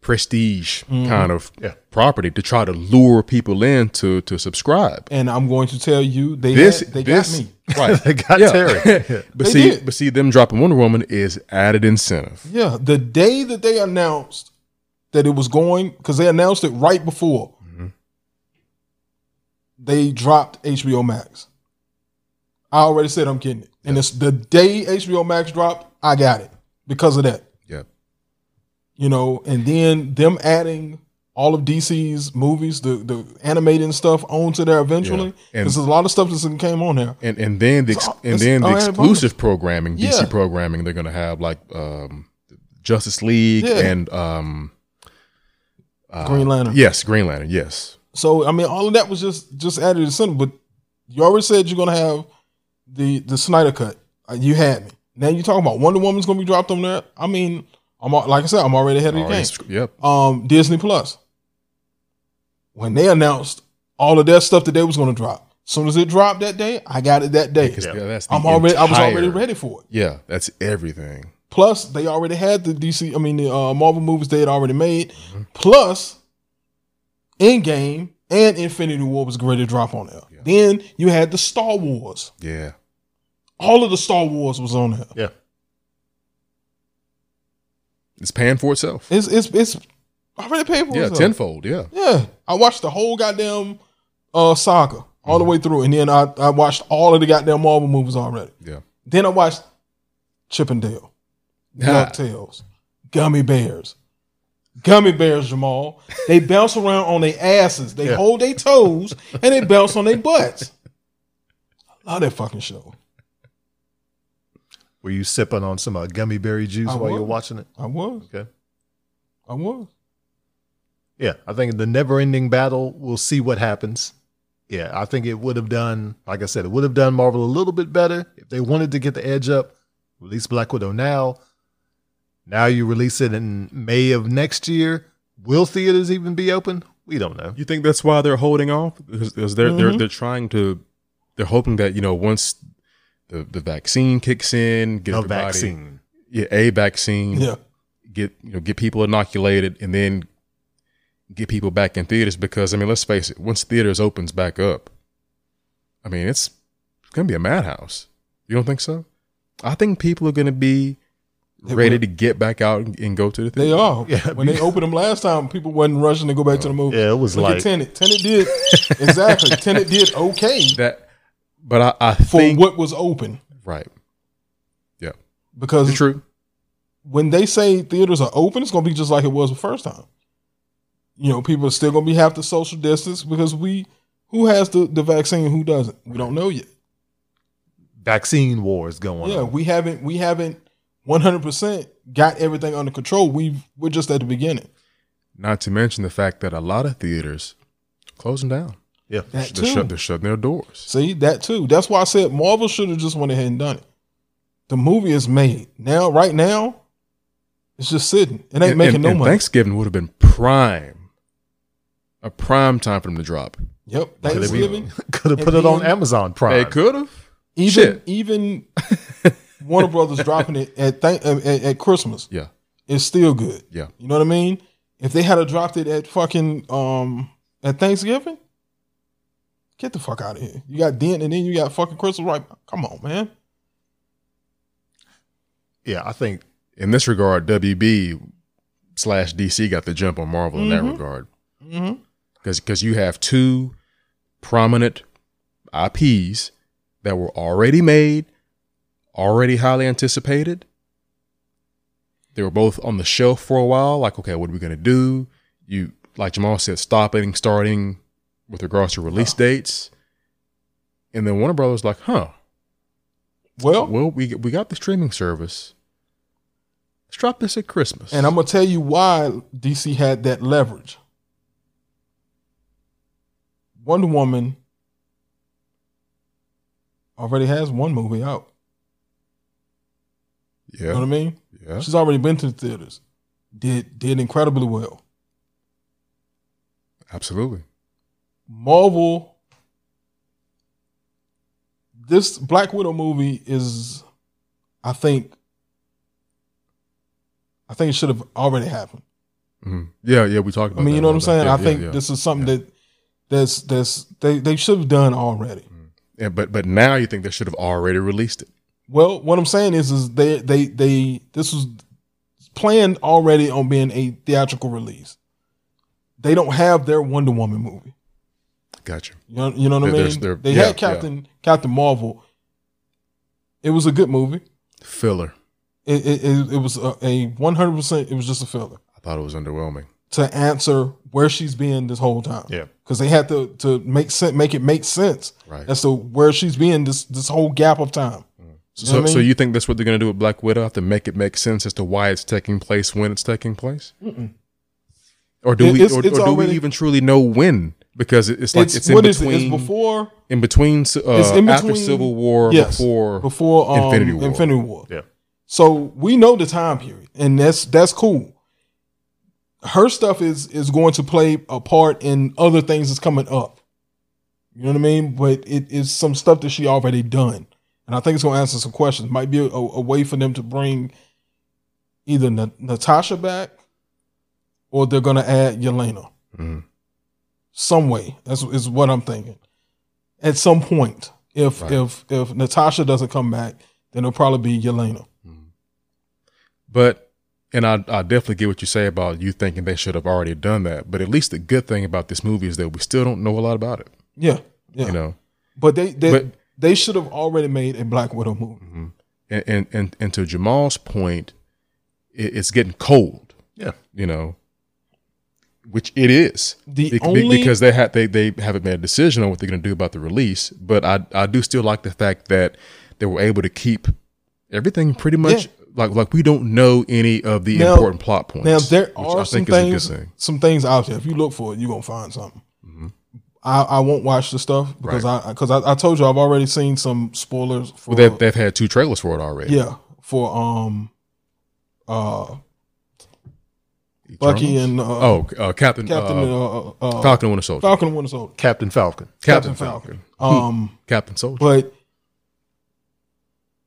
prestige Mhm. kind of Yeah. property to try to lure people in to to subscribe. And I'm going to tell you, they This had, they this got me. right. they got Yeah. Terry. Yeah. But They see, did. but see, them dropping Wonder Woman is added incentive. Yeah, the day that they announced that it was going, because they announced it right before they dropped HBO Max. I already said I'm kidding, it, and it's the day HBO Max dropped. I got it because of that. You know, and then them adding all of DC's movies, the the animated stuff onto there eventually. Yeah. And- Because there's a lot of stuff that came on there. And and then the ex- So, and then the exclusive programming, DC Yeah. programming, they're gonna have like um, Justice League Yeah. and um, uh, Green Lantern. Yes, Green Lantern. Yes. So I mean, all of that was just just added to center. But you already said you're gonna have the the Snyder cut. Uh, you had me. Now you're talking about Wonder Woman's gonna be dropped on there. I mean, I'm like I said, I'm already ahead of the game. Yep. Um, Disney Plus. When they announced all of that stuff that they was gonna drop, as soon as it dropped that day, I got it that day. Because Yeah. that's I'm already I was already ready for it. Yeah, that's everything. Plus, they already had the DC. I mean, the uh, Marvel movies they had already made. Mm-hmm. Plus, Endgame and Infinity War was ready to drop on there. Then you had the Star Wars. Yeah. All of the Star Wars was on there. Yeah. It's paying for itself. It's it's it's already paid for Yeah, itself. tenfold. Yeah. Yeah, I watched the whole goddamn uh saga all the Mm-hmm. way through, and then I, I watched all of the goddamn Marvel movies already. Yeah. Then I watched Chip and Dale, DuckTales, Gummy Bears, Gummy Bears. Jamal, they bounce around on their asses, they Yeah. hold their toes, and they bounce on their butts. I love that fucking show. Were you sipping on some uh, gummy berry juice I while you're was. watching it? I was, Okay. I was. Yeah, I think the never-ending battle. We'll see what happens. Yeah, I think it would have done, like I said, it would have done Marvel a little bit better if they wanted to get the edge up. Release Black Widow now. Now you release it in May of next year. Will theaters even be open? We don't know. You think that's why they're holding off? Because, because they're Mm-hmm. they're they're trying to they're hoping that you know once the the vaccine kicks in, get A vaccine. yeah a vaccine, Yeah, get you know get people inoculated, and then get people back in theaters. Because I mean, let's face it, once theaters opens back up, I mean it's it's gonna be a madhouse. You don't think so? I think people are gonna be They ready will. to get back out and, and go to the theater. they are. Yeah, when they opened them last time, people wasn't rushing to go back to the movie. Yeah, it was Look like at Tenet. Tenet did exactly. Tenet did okay That, but I, I for think what was open right. Yeah, because it's true. when they say theaters are open, it's gonna be just like it was the first time. You know, people are still gonna be have to social distance because we who has the, the vaccine, and who doesn't? We don't know yet. vaccine wars going Yeah, on. we haven't we haven't one hundred percent got everything under control. We we're just at the beginning. Not to mention the fact that a lot of theaters closing down. Yeah. That They're, too. shut, they're shutting their doors. See that too. That's why I said Marvel should have just went ahead and done it. The movie is made now. Right now, it's just sitting. It ain't And- making and- no and money. Thanksgiving would have been prime, a prime time for them to drop. Yep, Could Thanksgiving. Could have put it on Amazon Prime. They could have. Even Shit. even Warner Brothers dropping it at, th- at at Christmas Yeah, it's still good. yeah. You know what I mean? If they had a dropped it at fucking um at Thanksgiving, get the fuck out of here. You got Dent and then you got fucking Crystal right. Come on, man. Yeah, I think In this regard, WB slash DC got the jump on Marvel in that regard Mm-hmm. because you have two prominent IPs that were already made, already highly anticipated. They were both on the shelf for a while. Like, okay, what are we gonna do? You, like Jamal said, stopping, starting with regards to release oh. dates, and then Warner Brothers like, huh? Well, Well, we we got the streaming service. Let's drop this at Christmas. and I'm gonna tell you why DC had that leverage. Wonder Woman already has one movie out. You know what I mean? yeah. She's already been to the theaters. Did did incredibly well. Absolutely. Marvel. This Black Widow movie is, I think, I think it should have already happened. Mhm. Yeah, yeah. We talked about. I mean, you know what I'm saying? Yeah, I think yeah, yeah. this is something that that's that's they they should have done already. Yeah, but but now you think they should have already released it. Well, what I'm saying is, is they they they this was planned already on being a theatrical release. They don't have their Wonder Woman movie. Gotcha. You know, you know what I There- there's- mean? there- They yeah, had Captain Captain Marvel. It was a good movie. Filler. It it, it, was a one hundred percent. It was just a filler I thought it was underwhelming. to answer where she's been this whole time. Yeah. because they had to to make sense, make it make sense Right. as to where she's been this this whole gap of time. So, You know what I so you think that's what they're going to do with Black Widow? Have to make it make sense as to why it's taking place when it's taking place, or do we, or, or do already- we even truly know when? Because it's like It's, it's, in what is between, it? It's before in between, uh, It's in after between- Civil War, yes, before, before um, Infinity War. Infinity War. Yeah. So we know the time period, and that's that's cool. Her stuff is is going to play a part in other things that's coming up. You know what I mean? But it is some stuff that she already done, and I think it's going to answer some questions. Might be a, a way for them to bring either Na- Natasha back, or they're going to add Yelena. Mhm. Some way. That's is what I'm thinking. At some point, if if if Natasha doesn't come back, then it'll probably be Yelena. Mm-hmm. But and I I definitely get what you say about you thinking they should have already done that. But at least the good thing about this movie is that we still don't know a lot about it. Yeah, yeah. You know, but they they But- they should have already made a Black Widow movie. Mm-hmm. and and and, and to Jamal's point, it, it's getting cold. Yeah. You know, which it is. The Be- only- because they had they they haven't made a decision on what they're going to do about the release. But I I do still like the fact that they were able to keep everything pretty much. Yeah. Like, like we don't know any of the Now- important plot points. Now there are some think is a good things, thing. some things out there. If you look for it, you're gonna find something. I, I won't watch the stuff because I because I, I told you I've already seen some spoilers for Well, they've they've had two trailers for it already. yeah for um uh Bucky and uh, oh uh, Captain Captain uh, uh, uh, Falcon and Winter Soldier. Falcon and Winter Soldier Captain Falcon. Captain, Captain Falcon. Falcon. Um, Captain Soldier. but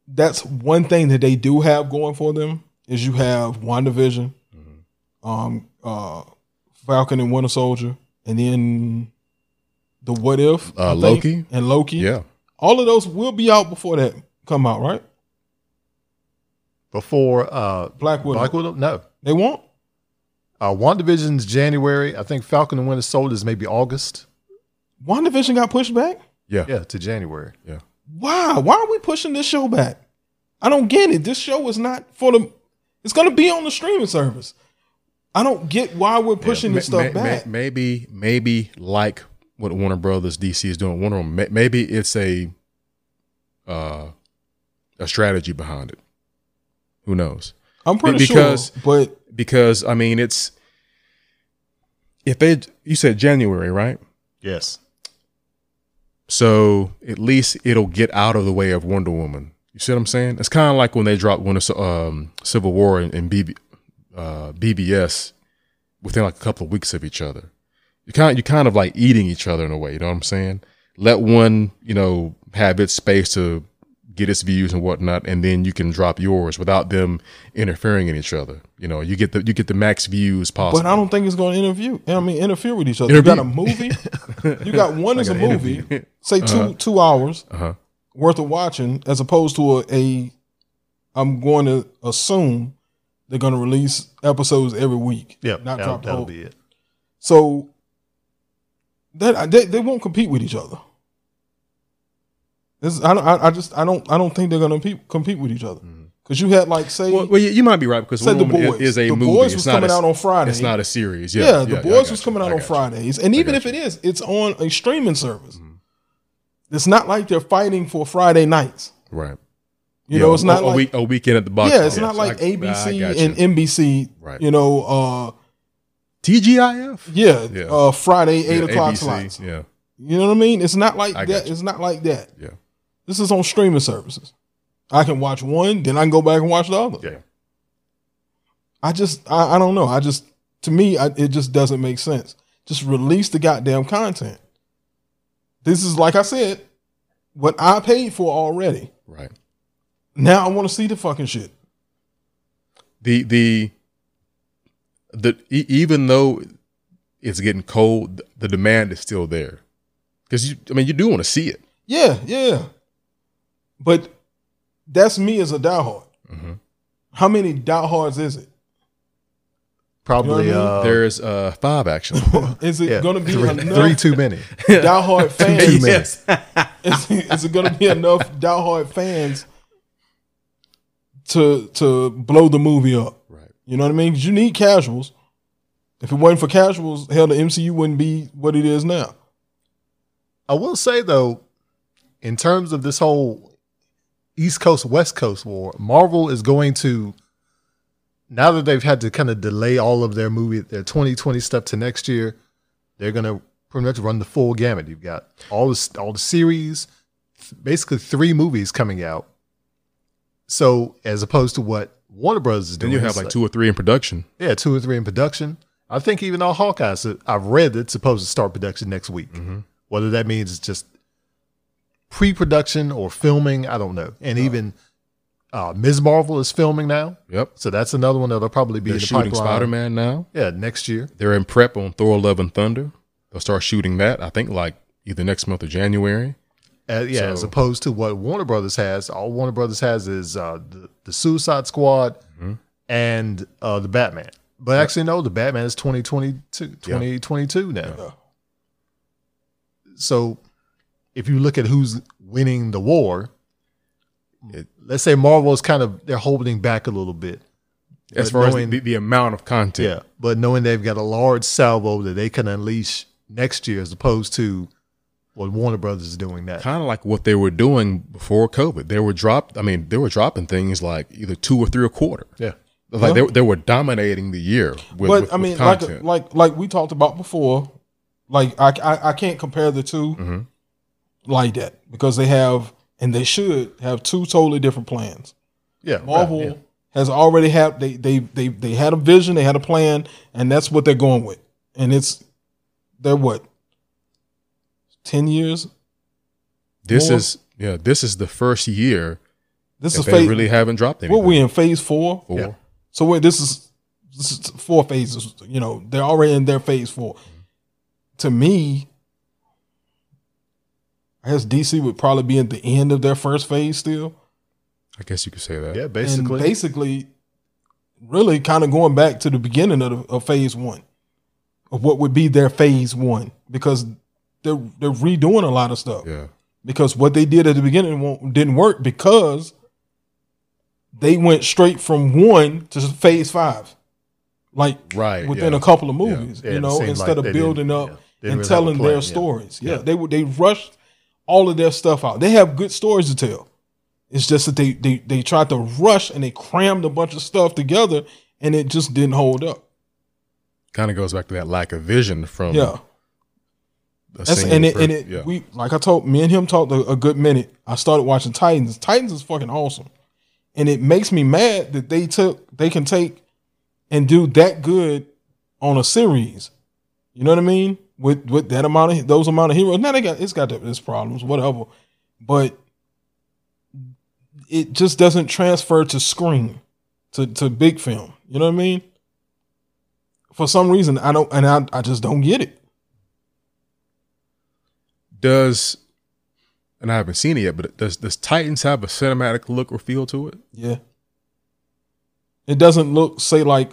that's one thing that they do have going for them is you have WandaVision, Mm-hmm. um, uh, Falcon and Winter Soldier, and then the What If Uh, think, Loki? and Loki. yeah. all of those will be out before that come out, right? Before uh, Black Widow. Black Widow? No. They won't. Uh, WandaVision's January. I think Falcon and Winter Soldier is maybe August. WandaVision got pushed back. Yeah. Yeah, to January. Yeah. Why? Why are we pushing this show back? I don't get it. This show is not for the. It's going to be on the streaming service. I don't get why we're pushing this Ma- stuff ma- ma- back. maybe, maybe like what Warner Brothers DC is doing. Wonder Woman. ma- Maybe it's a uh, a strategy behind it. Who knows? I'm pretty because- sure, but Because I mean, it's if they you said January, right? Yes. So at least it'll get out of the way of Wonder Woman. You see what I'm saying? It's kind of like when they dropped Winter, um, Civil War and, and BB, uh, BvS within like a couple of weeks of each other. You kind you kind of like eating each other in a way. You know what I'm saying? Let one you know have its space to get its views and whatnot, and then you can drop yours without them interfering in each other. You know, you get the you get the max views possible. but I don't think it's going to interview. I mean, interfere with each other. You got a movie. you got one as a movie. interview. Say 2 two hours Uh-huh. worth of watching, as opposed to a, a. I'm going to assume they're going to release episodes every week. Yeah. not that'll, drop that'll be it. So that they, they won't compete with each other. This I, don't- I I just I don't I don't think they're gonna compete, compete with each other because you had like say Well, well, you, you might be right because Say The Boys. is, a The movie. Boys was coming a- out on Friday. It's not a series. yeah, Yeah, the yeah, boys was you. coming out on you. Fridays, and even if it is, it's on a streaming service. It's not like they're fighting for Friday nights. Right. You Yeah, know, it's a- not a, like week, a weekend at the box. yeah, it's not like I- ABC and. NBC. Right. You know, uh, TGIF. yeah, Yeah. uh, Friday eight o'clock ABC, slots. Yeah, You know what I mean? It's not like that. It's not like that. yeah, This is on streaming services. I can watch one, then I can go back and watch the other. yeah. I just, I, I don't know. I just, to me, I, it just doesn't make sense. Just release the goddamn content. This is like I said, what I paid for already. Right. Now I want to see the fucking shit. The the the e- even though it's getting cold, the demand is still there. Because you, I mean, you do want to see it. Yeah, yeah. But that's me as a diehard. Mm-hmm. How many diehards is it? Probably You know what I uh, There's uh five actually. Is it yeah, going to be three, enough three too many. diehard fans? Too many. is, is it going to be enough diehard fans to to blow the movie up? right. You know what I mean? 'Cause you need casuals. If it wasn't for casuals, hell, the MCU wouldn't be what it is now. I will say though, in terms of this whole East Coast West Coast war, Marvel is going to now that they've had to kind of delay all of their movie, their 2020 stuff to next year, they're gonna pretty much run the full gamut. You've got all the all the series, basically three movies coming out. So as opposed to what Warner Brothers is Then doing, you have it's like two or three in production. yeah, two or three in production. I think even on Hawkeye, so I've read that it's supposed to start production next week. Mm-hmm. Whether that means it's just pre-production or filming, I don't know. And even uh, Ms. Marvel is filming now, Yep. so that's another one that'll probably be They're in the shooting. Spider Man now. Yeah, next year. They're in prep on Thor: Love and Thunder. They'll start shooting that. I think like either next month or January. Uh, yeah, as opposed to what Warner Brothers has. All Warner Brothers has is uh, the, the Suicide Squad Mm-hmm. and uh, the Batman. But actually, no, the Batman is 2022, 2022 now. So if you look at who's winning the war, It- let's say Marvel is kind of they're holding back a little bit. As far knowing- as the, the amount of content. Yeah, but knowing they've got a large salvo that they can unleash next year, as opposed to what Warner Brothers is doing now. Kind of like what they were doing before COVID. They were drop. I mean, they were dropping things like either two or three a quarter. Yeah, Like they, they were dominating the year with, but with- I with mean, like like like we talked about before, like I I, I can't compare the 2 Mm-hmm. Like that because they have and they should have two totally different plans. yeah. right, Marvel yeah. has already had they they they they had a vision, they had a plan, and that's what they're going with. And it's they're what ten years. this more- is yeah. This is the first year This is they phase. really haven't dropped anything. what we in phase four? for. Yeah. So wait, this is this is four phases. You know, they're already in their phase four. To me, I guess DC would probably be at the end of their first phase still. I guess you could say that. Yeah, and basically. basically, really kind of going back to the beginning of, the, of phase one, of what would be their phase one, because they're they're redoing a lot of stuff. Yeah. Because what they did at the beginning won't, didn't work because they went straight from one to phase five, like Right, within yeah. a couple of movies. Yeah, you know, instead like of building up yeah, and really telling their yeah. stories. Yeah. Yeah. they would they rushed all of their stuff out. They have good stories to tell. It's just that they they they tried to rush and they crammed a bunch of stuff together, and it just didn't hold up. Kind of goes back to that lack of vision from Yeah. That's and it, per- and it yeah. we like I told me and him talked a, a good minute. I started watching Titans. Titans is fucking awesome, and it makes me mad that they took they can take and do that good on a series. You know what I mean? With with that amount of those amount of heroes. Now they got it's got its problems, whatever, but it just doesn't transfer to screen to to big film. You know what I mean? For some reason, I don't, and I I just don't get it. does and I haven't seen it yet, but does does Titans have a cinematic look or feel to it? Yeah. It doesn't look, say, like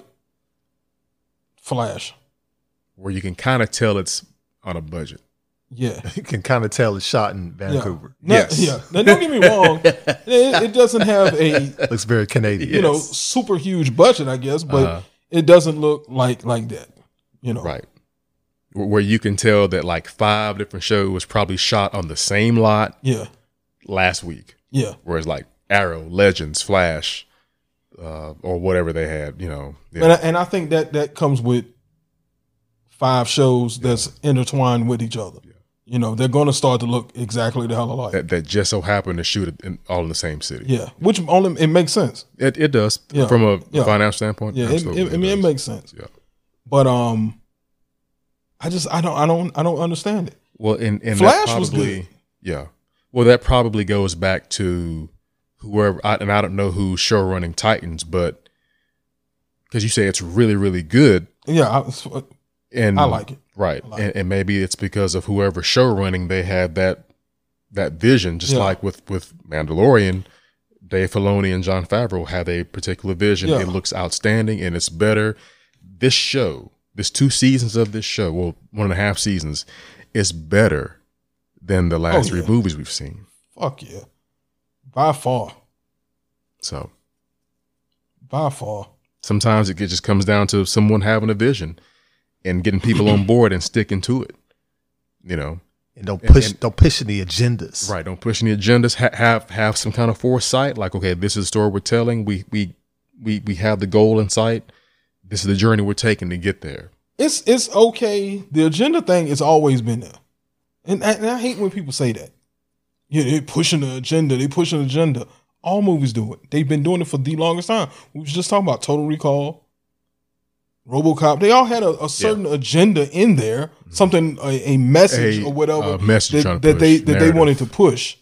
Flash. Where you can kind of tell it's on a budget. Yeah. you can kind of tell it's shot in Vancouver. No, Yes. Yeah. Now, don't get me wrong. it, it doesn't have a Looks very Canadian. you know Yes. super huge budget, I guess, but Uh-huh. it doesn't look like like that. You know. Right. Where where you can tell that like five different shows was probably shot on the same lot Yeah. last week. Yeah. Whereas like Arrow, Legends, Flash, uh, or whatever they had, you know. yeah. And I, and I think that that comes with five shows that's intertwined with each other. You know, they're going to start to look exactly the hell alike. that, that just so happened to shoot it in, all in the same city. yeah, which only it makes sense. It, it does Yeah. from a Yeah. financial standpoint. Yeah, it, it, I mean, it makes sense. Yeah. But um, I just I don't I don't I don't understand it. Well, and, and Flash that was probably, good. Yeah. Well, that probably goes back to whoever, I, and I don't know who's show running Titans, but because you say it's really, really good, Yeah, I, and I like it. right, like and, and maybe it's because of whoever show running they had that that vision, just Yeah. like with with Mandalorian. Dave Filoni and Jon Favreau have a particular vision. Yeah. It looks outstanding, and it's better. This show, this two seasons of this show, well, one and a half seasons, is better than the last Oh, three yeah. movies we've seen. Fuck yeah, by far, So by far. sometimes it just comes down to someone having a vision and getting people on board and sticking to it. You know, And don't push and- don't push any agendas. right? Don't push any agendas. Ha- have have some kind of foresight. Like, okay, this is the story we're telling. We we we we have the goal in sight. This is the journey we're taking to get there. It's it's okay. The agenda thing has always been there, and, I- and I hate when people say that. Yeah, they pushing the agenda. They pushing the agenda. All movies do it. They've been doing it for the longest time. We was just talking about Total Recall, RoboCop. They all had a, a certain agenda in there, something a, a message. A, or whatever message that, that they that they wanted to push.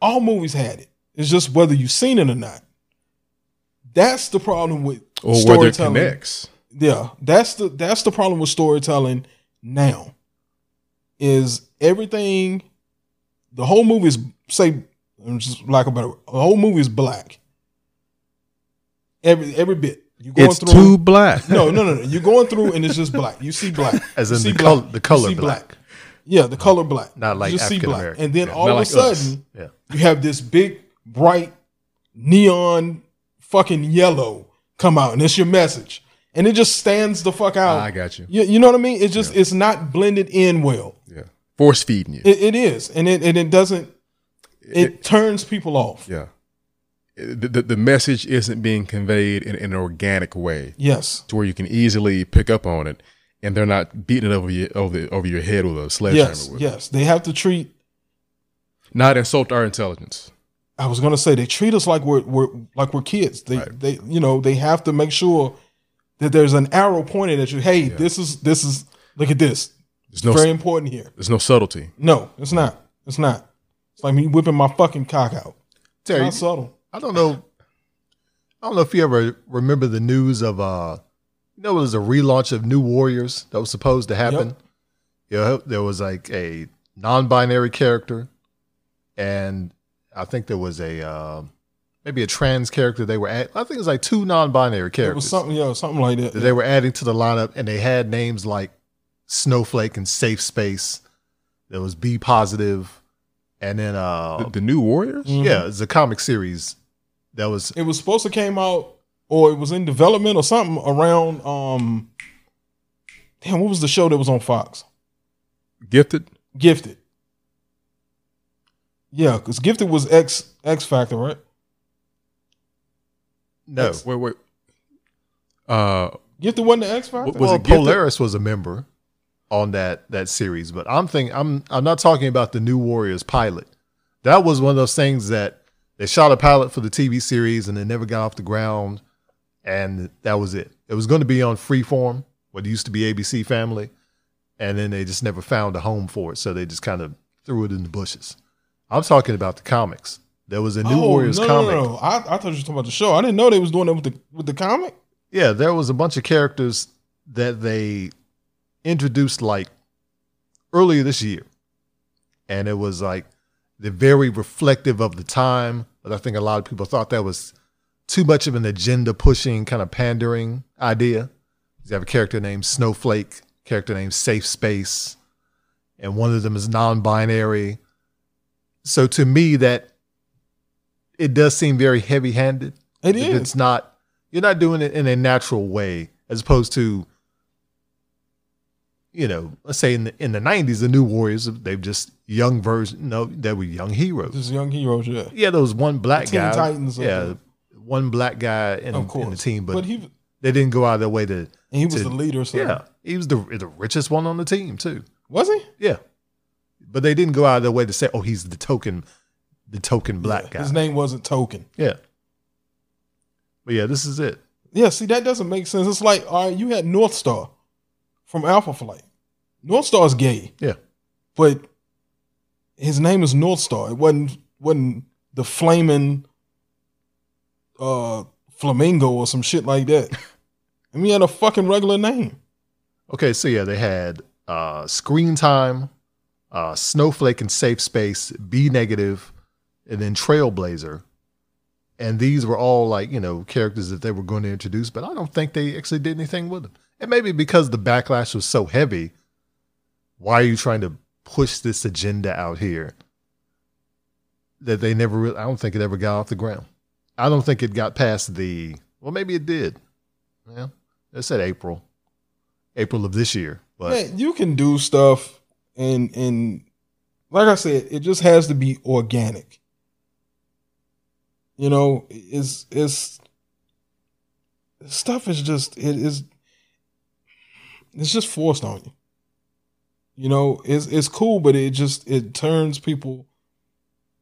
All movies had it. It's just whether you've seen it or not. That's the problem with Or whether it storytelling. connects. Yeah, that's the that's the problem with storytelling now. is everything. The whole movie is say, just lack of a better. The whole movie is black. Every every bit you going It's through. too black. no, no, no, no. You're going through and it's just black. You see black. As You in see the black. color, the You color see black. Yeah, the color black. Not like you just see African black. American. And then Yeah. all Not of a like us. sudden, Yeah. you have this big, bright, neon, fucking yellow come out, and it's your message, and it just stands the fuck out. I got you. You, you know what I mean? It's just it's not blended in well. Yeah. Force feeding you. It, it is, and it and it doesn't. It, turns people off. yeah. The, the, the message isn't being conveyed in, in an organic way Yes. to where you can easily pick up on it and they're not beating it over your over, over your head with a sledgehammer. Yes. with it. Yes. They have to treat. Not insult our intelligence. I was gonna say they treat us like we're, we're like we're kids. They Right. they you know they have to make sure that there's an arrow pointed at you. Hey, this is this is look at this. There's no Very important here. there's no subtlety. No, it's not. It's not. It's like me whipping my fucking cock out. It's Terry, not subtle. I don't know. I don't know if you ever remember the news of uh you know, it was a relaunch of New Warriors that was supposed to happen. Yeah, there was like a non-binary character, and I think there was a uh, maybe a trans character. They were at. I think it was like two non-binary It was characters something, yeah, something like that. that they were adding to the lineup, and they had names like Snowflake and Safe Space. There was B positive, and then uh, The, the new Warriors? Yeah, it's a comic series that was It was supposed to came out, or it was in development, or something around. um Damn, what was the show that was on Fox? Gifted? Gifted. Yeah, because Gifted was X X Factor, right? no. Wait, wait. Uh, Gifted wasn't the X Factor. Was well, it Gifted? Polaris was a member on that that series, but I'm thinking I'm I'm not talking about the New Warriors pilot. That was one of those things that they shot a pilot for the TV series and it never got off the ground, and that was it. It was going to be on Freeform, what used to be ABC Family, and then they just never found a home for it, so they just kind of threw it in the bushes. I'm talking about the comics. There was a New Oh, Warriors no, comic. No, no, no. I, I thought you were talking about the show. I didn't know they was doing that with the with the comic. Yeah, there was a bunch of characters that they introduced like earlier this year. And it was like they're very reflective of the time, but I think a lot of people thought that was too much of an agenda pushing kind of pandering idea. You have a character named Snowflake, character named Safe Space, and one of them is non-binary. So to me that it does seem very heavy-handed. It If is. It's not. You're not doing it in a natural way, as opposed to, you know, let's say in the in the '90s, the New Warriors, they've just young version. No, they were young heroes. Just young heroes, yeah. Yeah, there was one black guy. Titans uh, yeah, the- one black guy in, in the team, but, but he they didn't go out of their way to. and he was to- the leader. So Yeah, he was the the richest one on the team too. was he? Yeah, but they didn't go out of their way to say, "Oh, he's the token, the token black Yeah, guy." His name wasn't Token. Yeah, but yeah, this is it. Yeah, see that doesn't make sense. It's like all right, you had North Star from Alpha Flight. North Star's gay, Yeah. but his name is North Star. It wasn't wasn't the flaming uh flamingo or some shit like that. I mean, he had a fucking regular name. Okay, so yeah, they had uh, Screen Time, uh, Snowflake and Safe Space, B Negative, and then Trailblazer. And these were all like, you know, characters that they were going to introduce, but I don't think they actually did anything with them. And maybe because the backlash was so heavy, why are you trying to push this agenda out here that they never really, I don't think it ever got off the ground. I don't think it got past the, well, maybe it did. Yeah, they said April. April of this year. But Man, you can do stuff and and like I said, it just has to be organic. You know, it's it's stuff is just it is it's just forced on you. You know, it's it's cool, but it just it turns people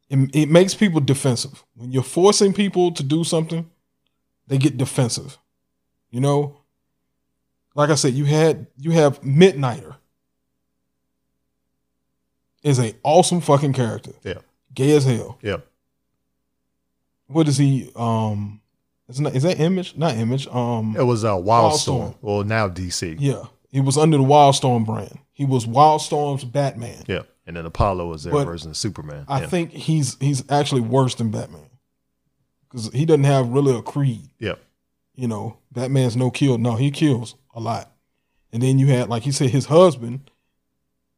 it, it makes people defensive. When you're forcing people to do something, they get defensive. You know, like I said, you had you have Midnighter is a awesome fucking character. Yeah. Gay as hell. yeah. What is he? Um is not is that image? Not image. Um It was uh, Wildstorm. Wildstorm. Well, now DC. yeah. He was under the Wildstorm brand. He was Wildstorm's Batman. Yeah. And then Apollo was their But version of Superman. I yeah. think he's he's actually worse than Batman because he doesn't have really a creed. Yeah. You know, Batman's no kill. No, he kills a lot. And then you had, like he said, his husband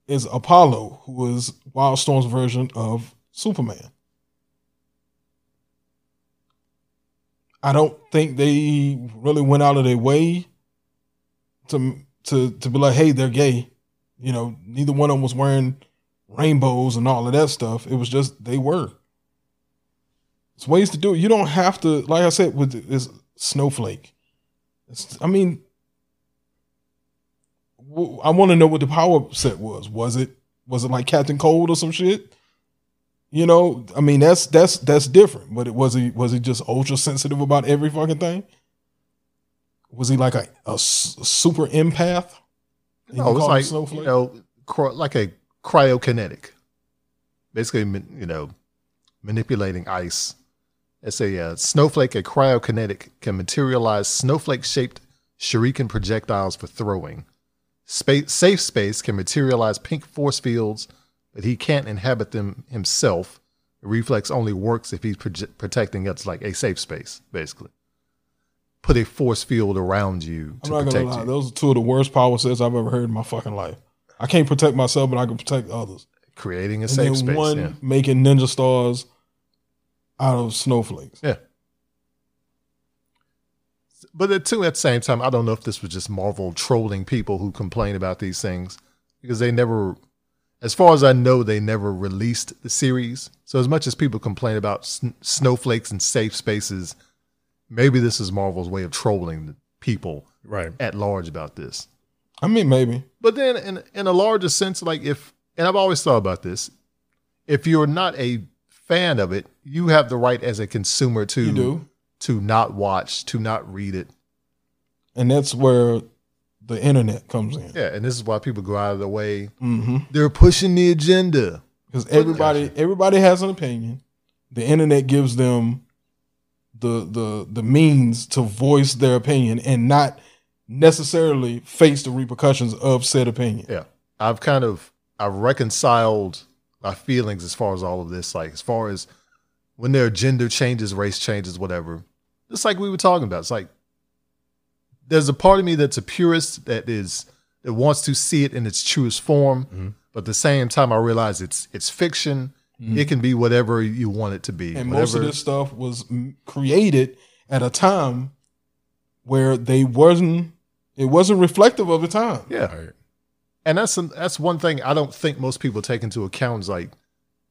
is Apollo, who was Wildstorm's version of Superman. I don't think they really went out of their way to to to be like, hey, they're gay. You know, neither one of them was wearing rainbows and all of that stuff. It was just they were. It's ways to do it. You don't have to, like I said, with this snowflake. It's, I mean, I want to know what the power set was. Was it was it like Captain Cold or some shit? You know, I mean that's that's that's different. But it was he was he just ultra sensitive about every fucking thing? Was he like a, a super empath? And No, it's like Snowflake? you know, like a cryokinetic. Basically, you know, manipulating ice. It's a uh, snowflake. A cryokinetic can materialize snowflake-shaped shuriken projectiles for throwing. Space, safe space can materialize pink force fields, but he can't inhabit them himself. The reflex only works if he's proje- protecting us, like a safe space, basically. Put a force field around you I'm to not gonna protect lie. you. Those are two of the worst power sets I've ever heard in my fucking life. I can't protect myself, but I can protect others. Creating a And safe then space. one yeah. making ninja stars out of snowflakes. Yeah. But at, too, at the same time, I don't know if this was just Marvel trolling people who complain about these things because they never, as far as I know, they never released the series. So as much as people complain about sn- snowflakes and safe spaces, maybe this is Marvel's way of trolling the people Right. at large about this. I mean, maybe. But then, in in a larger sense, like if, and I've always thought about this, if you're not a fan of it, you have the right as a consumer to to not watch, to not read it. And that's where the internet comes in. Yeah, and this is why people go out of the way. Mm-hmm. They're pushing the agenda. Because everybody, everybody has an opinion. The internet gives them the the the means to voice their opinion and not necessarily face the repercussions of said opinion. Yeah, I've kind of I've reconciled my feelings as far as all of this. Like as far as when their gender changes, race changes, whatever. Just like we were talking about. It's like there's a part of me that's a purist that is that wants to see it in its truest form. Mm-hmm. But at the same time, I realize it's it's fiction. Mm-hmm. It can be whatever you want it to be. And whatever, most of this stuff was created at a time where they wasn't it wasn't reflective of the time. yeah. Right. And that's that's one thing I don't think most people take into account. Is like,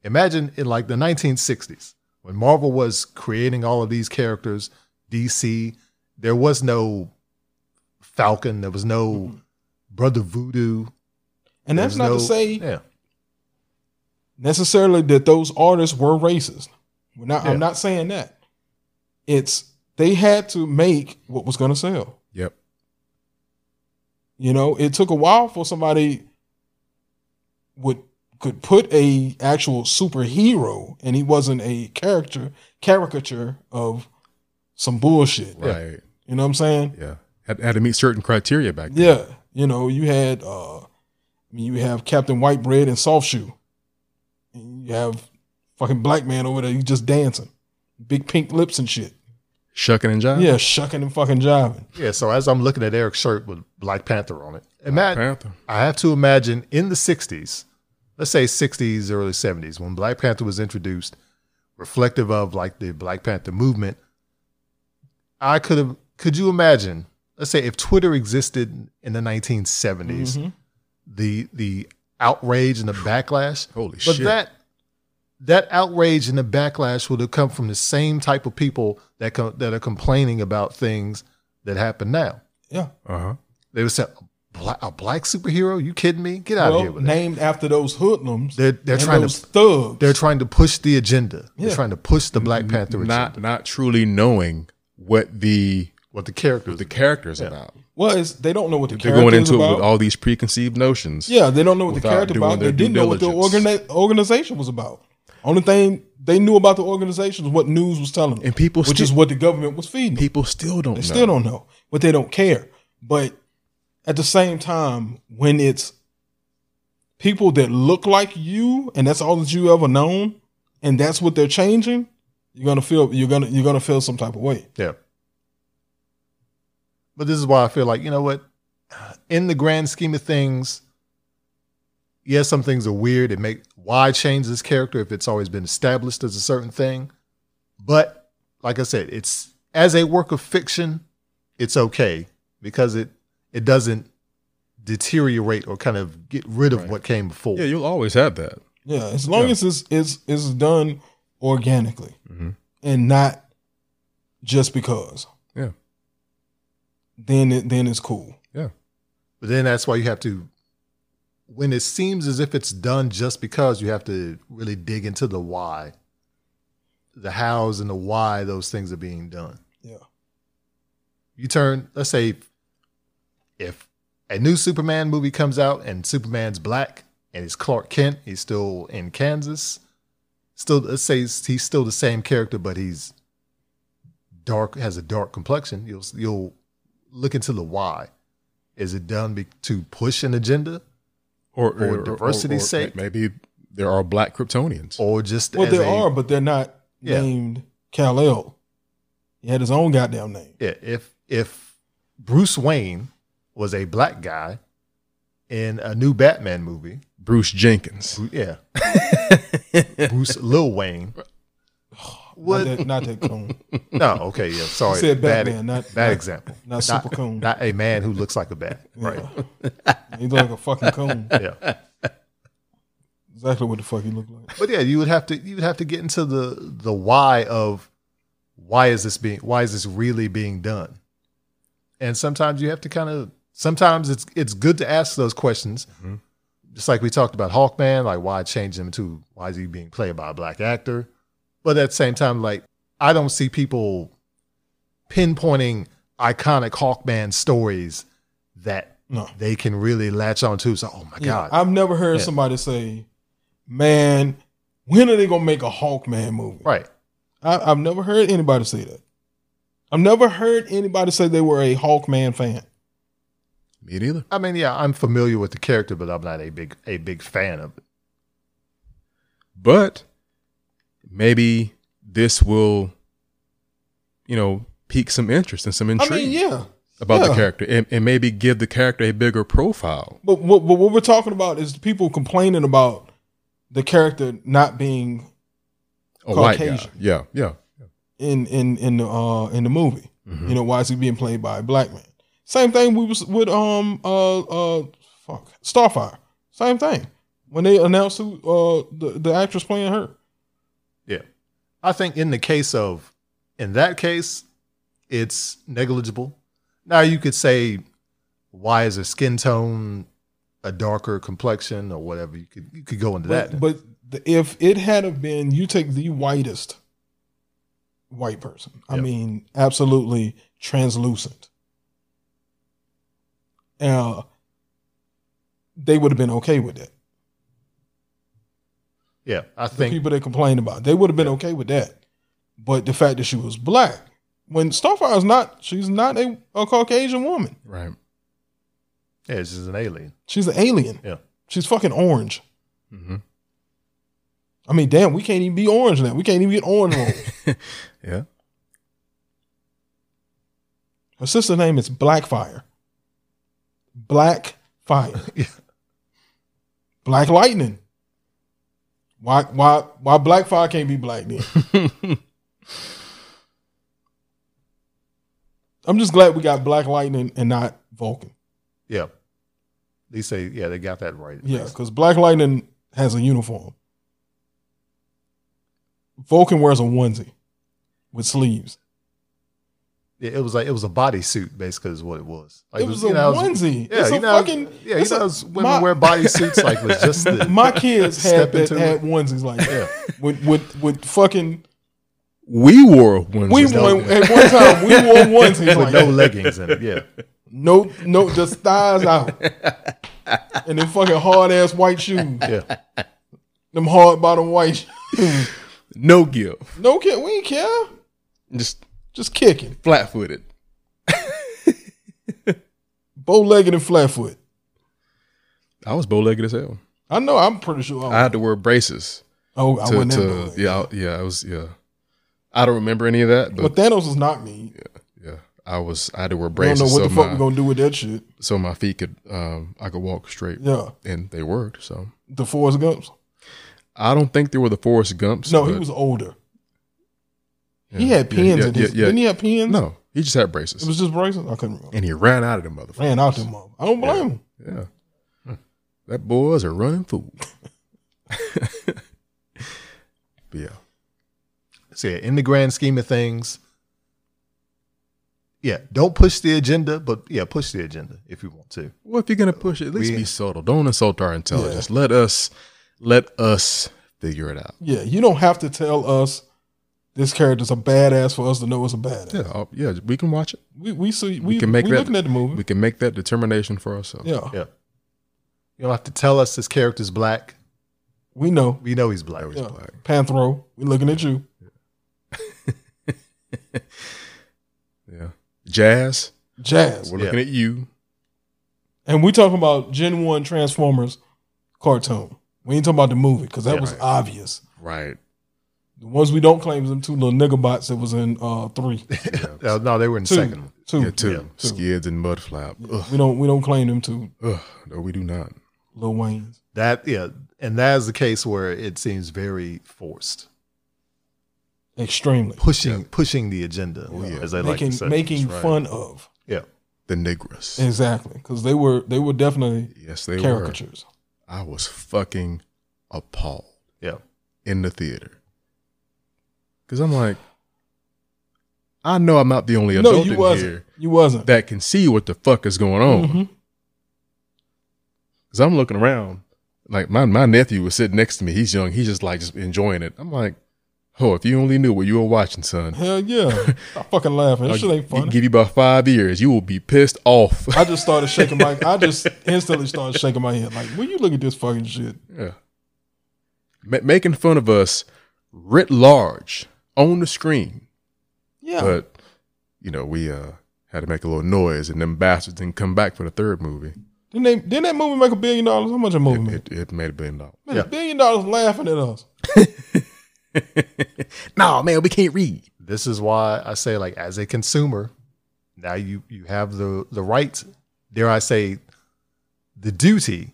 imagine in like the 1960s when Marvel was creating all of these characters, DC, there was no Falcon, there was no mm-hmm. Brother Voodoo. And that's not was to say yeah, necessarily that those artists were racist. We're not, Yeah. I'm not saying that. It's they had to make what was going to sell. Yep. You know, it took a while for somebody would could put a actual superhero and he wasn't a character caricature of some bullshit. Right. You know what I'm saying? Yeah. Had, had to meet certain criteria back then. Yeah. You know, you had uh I mean you have Captain Whitebread and Soft Shoe. And you have fucking black man over there, he's just dancing. Big pink lips and shit. Shucking and jiving. Yeah, shucking and fucking jiving. yeah. So as I'm looking at Eric's shirt with Black Panther on it, imagine Panther. I have to imagine in the 60s, let's say 60s, early 70s, when Black Panther was introduced, reflective of like the Black Panther movement, I could have, could you imagine, let's say if Twitter existed in the 1970s, Mm-hmm. the, the outrage and the backlash. Holy but shit. But that, that outrage and the backlash would have come from the same type of people that, co- that are complaining about things that happen now. Yeah. Uh huh. They would say, a black, a black superhero? You kidding me? Get out of here with that. named after those hoodlums. They're- they're and trying to- those thugs. They're trying to push the agenda. Yeah. They're trying to push the Black Panther Not agenda. not truly knowing what the What the characters. the character's about. Well, it's, they don't know what the They're going into it with all these preconceived notions. yeah, they don't know what the character about. They didn't know what the organi- organization was about. Only thing they knew about the organization was what news was telling them, And people which is what the government was feeding. them. People still don't They know. still don't know, but they don't care. But at the same time, when it's people that look like you and that's all that you ever known, and that's what they're changing, you're gonna feel you're gonna you're gonna feel some type of way. Yeah. But this is why I feel like, you know what? In the grand scheme of things, yes, some things are weird. It make why change this character if it's always been established as a certain thing. But like I said, it's as a work of fiction, it's okay because it it doesn't deteriorate or kind of get rid of Right. what came before. Yeah, you'll always have that. Yeah, as long Yeah. as it's, it's it's done organically Mhm. and not just because. Yeah. Then it then it's cool. Yeah. But then that's why you have to, when it seems as if it's done just because, you have to really dig into the why, the hows and the why those things are being done. Yeah. You turn, let's say, if a new Superman movie comes out and Superman's black and it's Clark Kent, he's still in Kansas, still, let's say he's he's still the same character, but he's dark, has a dark complexion, you'll, you'll look into the why. Is it done be, to push an agenda Or, For diversity's sake? maybe there are black Kryptonians. or just Well, as there a- are, but they're not Yeah. named Kal El. He had his own goddamn name. Yeah, if if Bruce Wayne was a black guy in a new Batman movie, Bruce Jenkins. Bru- yeah, Bruce Lil Wayne Not that, not that coon. no okay yeah sorry. You said bad, Batman, not- bad not- example. not Super Coon. not a man who looks like a bat right. He look like a fucking coon. yeah. Exactly what the fuck he looked like. but yeah you would have to you would have to get into the the why of why is this being why is this really being done? And sometimes you have to kind of sometimes it's it's good to ask those questions. Mm-hmm. Just like we talked about hawkman like why change him to why is he being played by a black actor but at the same time like i don't see people pinpointing iconic hawkman stories that No. they can really latch on to so oh my Yeah, god I've never heard Yeah. somebody say, "Man, when are they gonna make a Hawkman movie?" right I, I've never heard anybody say that. I've never heard anybody say they were a Hawkman fan. Me neither. I mean, yeah, I'm familiar with the character, but I'm not a big a big fan of it. But maybe this will, you know, pique some interest and some intrigue I mean, yeah, about the character and, and maybe give the character a bigger profile. But what, but what we're talking about is people complaining about the character not being A white guy. Caucasian. Yeah, yeah. in in in the uh in the movie. Mhm. You know, why is he being played by a black man? Same thing we was with um uh uh fuck Starfire. Same thing when they announced who uh the, the actress playing her. I think in the case of in that case, it's negligible. Now you could say, why is a skin tone a darker complexion or whatever? You could you could go into But, that. but the, if it had have been, you take the whitest white person. I Yep. mean, absolutely translucent. Uh, they would have been okay with that. Yeah, I the think people that complained about. They would have been okay with that. But the fact that she was black, when Starfire is not, she's not a, a Caucasian woman. Right. yeah, she's an alien. She's an alien. Yeah. She's fucking orange. hmm I mean, damn, we can't even be orange now. We can't even get orange rolls. Yeah. Her sister's name is Blackfire. Black Fire. Yeah. Black Lightning. Why why why Blackfire can't be black then? I'm just glad we got Black Lightning and not Vulcan. Yeah, they say yeah they got that right. Yeah, because Black Lightning has a uniform. Vulcan wears a onesie with sleeves. Yeah, it was like it was a bodysuit basically is what it was. Like, it was you a know, it was- onesie. Yeah, it's you a know, fucking. yeah, you know, a- women my- wear bodysuits like was just the My kids had that had onesies like that. Yeah. With with with fucking We wore one. we just- wore, at one time we wore onesies with like no that. leggings in it. Yeah, No no just thighs out. and then fucking hard ass white shoes. yeah. Them hard bottom white shoes. no give. No care, we ain't care. Just Just kicking. flat footed. bow legged and flat foot. I was bow legged as hell. I know. I'm pretty sure. I had to wear braces. oh, I To, wasn't to yeah, I- yeah, I was yeah. I don't remember any of that, But but Thanos is not me. yeah, I was. I had to wear I don't braces know what so the fuck my we're gonna do with that shit. so my feet could um I could walk straight, Yeah, and they worked. So the Forrest Gumps. I don't think they were the Forrest Gumps. No, he was older. Yeah, He had yeah, pins yeah, in his. yeah, yeah. Didn't he have pins? No, he just had braces. it was just braces. I couldn't remember. and he ran out of them motherfuckers. Ran out of them mother. I don't blame him. Yeah. That boy's a running fool. but yeah. So yeah, in the grand scheme of things, yeah, don't push the agenda, but yeah, push the agenda if you want to. Well, if you're gonna push it, at least We- be subtle. Don't insult our intelligence. Let us let us figure it out. Yeah, you don't have to tell us this character's a badass for us to know it's a badass. Yeah, I'll- yeah, we can watch it. We we see we, We can make we that- looking at the movie. We can make that determination for ourselves. yeah, Yeah. You don't have to tell us this character's black. we know. We know he's black. He's Yeah. black. Panthro, we looking at you. Yeah. Jazz, Jazz. we're Yeah. looking at you. And we talking about Gen 1 Transformers cartoon. We ain't talking about the movie because that Yeah, was right. obvious. Right. The ones we don't claim is them two little nigger bots that was in uh three. Uh, no, they were in the Two. second one. Two. Yeah, too. Yeah, two. Skids and Mudflap. Ugh, We don't we don't claim them two ugh. No, we do not. Lil Wayne's. That yeah, and that is the case where it seems very forced, Extremely. pushing pushing the agenda, Oh, yeah. as they like making to say. making right. fun of. yeah, The Negress. Exactly. Because they were they were definitely Yes, they were. caricatures. I was fucking appalled yeah, in the theater. Cause I'm like, I know I'm not the only adult No, you in wasn't. here You wasn't. that can see what the fuck is going on. Mhm. Cause I'm looking around, like my my nephew was sitting next to me. He's young. He's just like just enjoying it. I'm like, oh, if you only knew what you were watching, son. Hell yeah. I'm fucking laughing. This I'll shit ain't funny. Give you about five years, you will be pissed off. I just started shaking my I just instantly started shaking my head. Like, when you look at this fucking shit. yeah, Ma- making fun of us writ large on the screen. Yeah. But you know, we uh had to make a little noise, and them bastards didn't come back for the third movie. didn't they didn't that movie make a billion dollars? How much a movie made? It, it, it made a billion dollars. Man, Yeah. a billion dollars laughing at us. no, man, we can't read. this is why I say like as a consumer, now you you have the the right, dare I say, the duty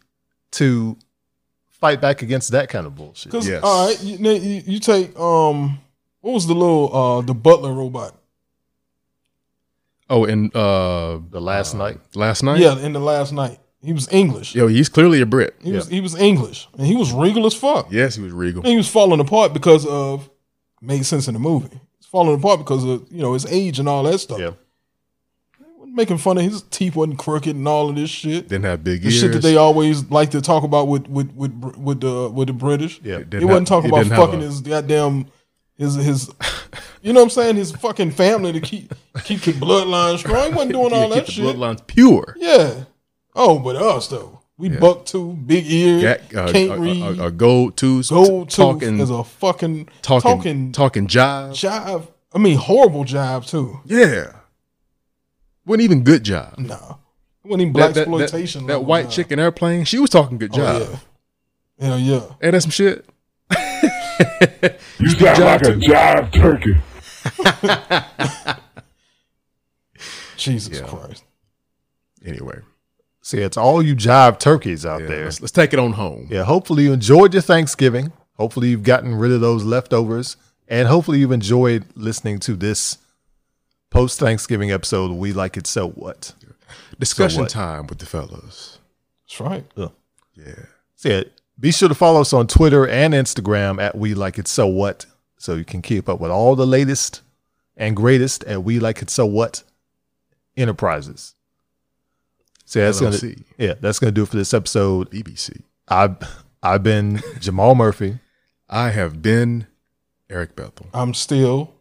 to fight back against that kind of bullshit. Because Yes. all right, you, you, you take um what was the little uh the butler robot? Oh, and uh, The Last Knight, Last Knight, Yeah, in the Last Knight. He was English. yo, he's clearly a Brit. He was he was English. And he was regal as fuck. Yes, he was regal. And he was falling apart because of made sense in the movie. He's falling apart because of, you know, his age and all that stuff. yeah, Making fun of his teeth wasn't crooked and all of this shit. Didn't have big The ears. shit that they always like to talk about with with with with the with the British. yeah, Didn't He wasn't have- talking about fucking a- his goddamn his his you know what I'm saying his fucking family to keep keep his bloodline strong. He wasn't doing Yeah, all keep that the shit. bloodlines pure. Yeah. Oh, but us though, we Yeah. buck two, big ear, Yeah, uh, can't a, read, a, a gold tooth, gold tooth talking, is a fucking talking, talking talking, jive. jive. I mean, horrible jive too. Yeah, wasn't even good job. No, it wasn't even black That, that, that, exploitation. that white jive. chick in airplane, she was talking good Oh, job. yeah. Hell yeah. Ain't that some shit? You sound like a jive turkey. Jesus Yeah. Christ. Anyway, see, it's all you jive turkeys out yeah, there. let's, let's take it on home. Yeah, hopefully you enjoyed your Thanksgiving. Hopefully you've gotten rid of those leftovers, and hopefully you've enjoyed listening to this post Thanksgiving episode. We like it so what? Discussion what? time with the fellas. That's right. Yeah, So yeah, be sure to follow us on Twitter and Instagram at We Like It So What, so you can keep up with all the latest and greatest at We Like It So What Enterprises. So yeah, that's gonna yeah, that's gonna do it for this episode. BBC. I've I've been Jamal Murphy. I have been Eric Bethel. I'm still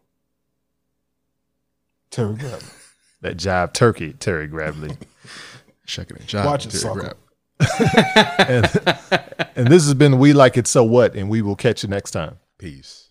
Terry Grab. That jive turkey, Terry Gravely. Checking it. Job, Watch it, Terry sucker. Grab. and, and this has been We Like It So What, and we will catch you next time. Peace.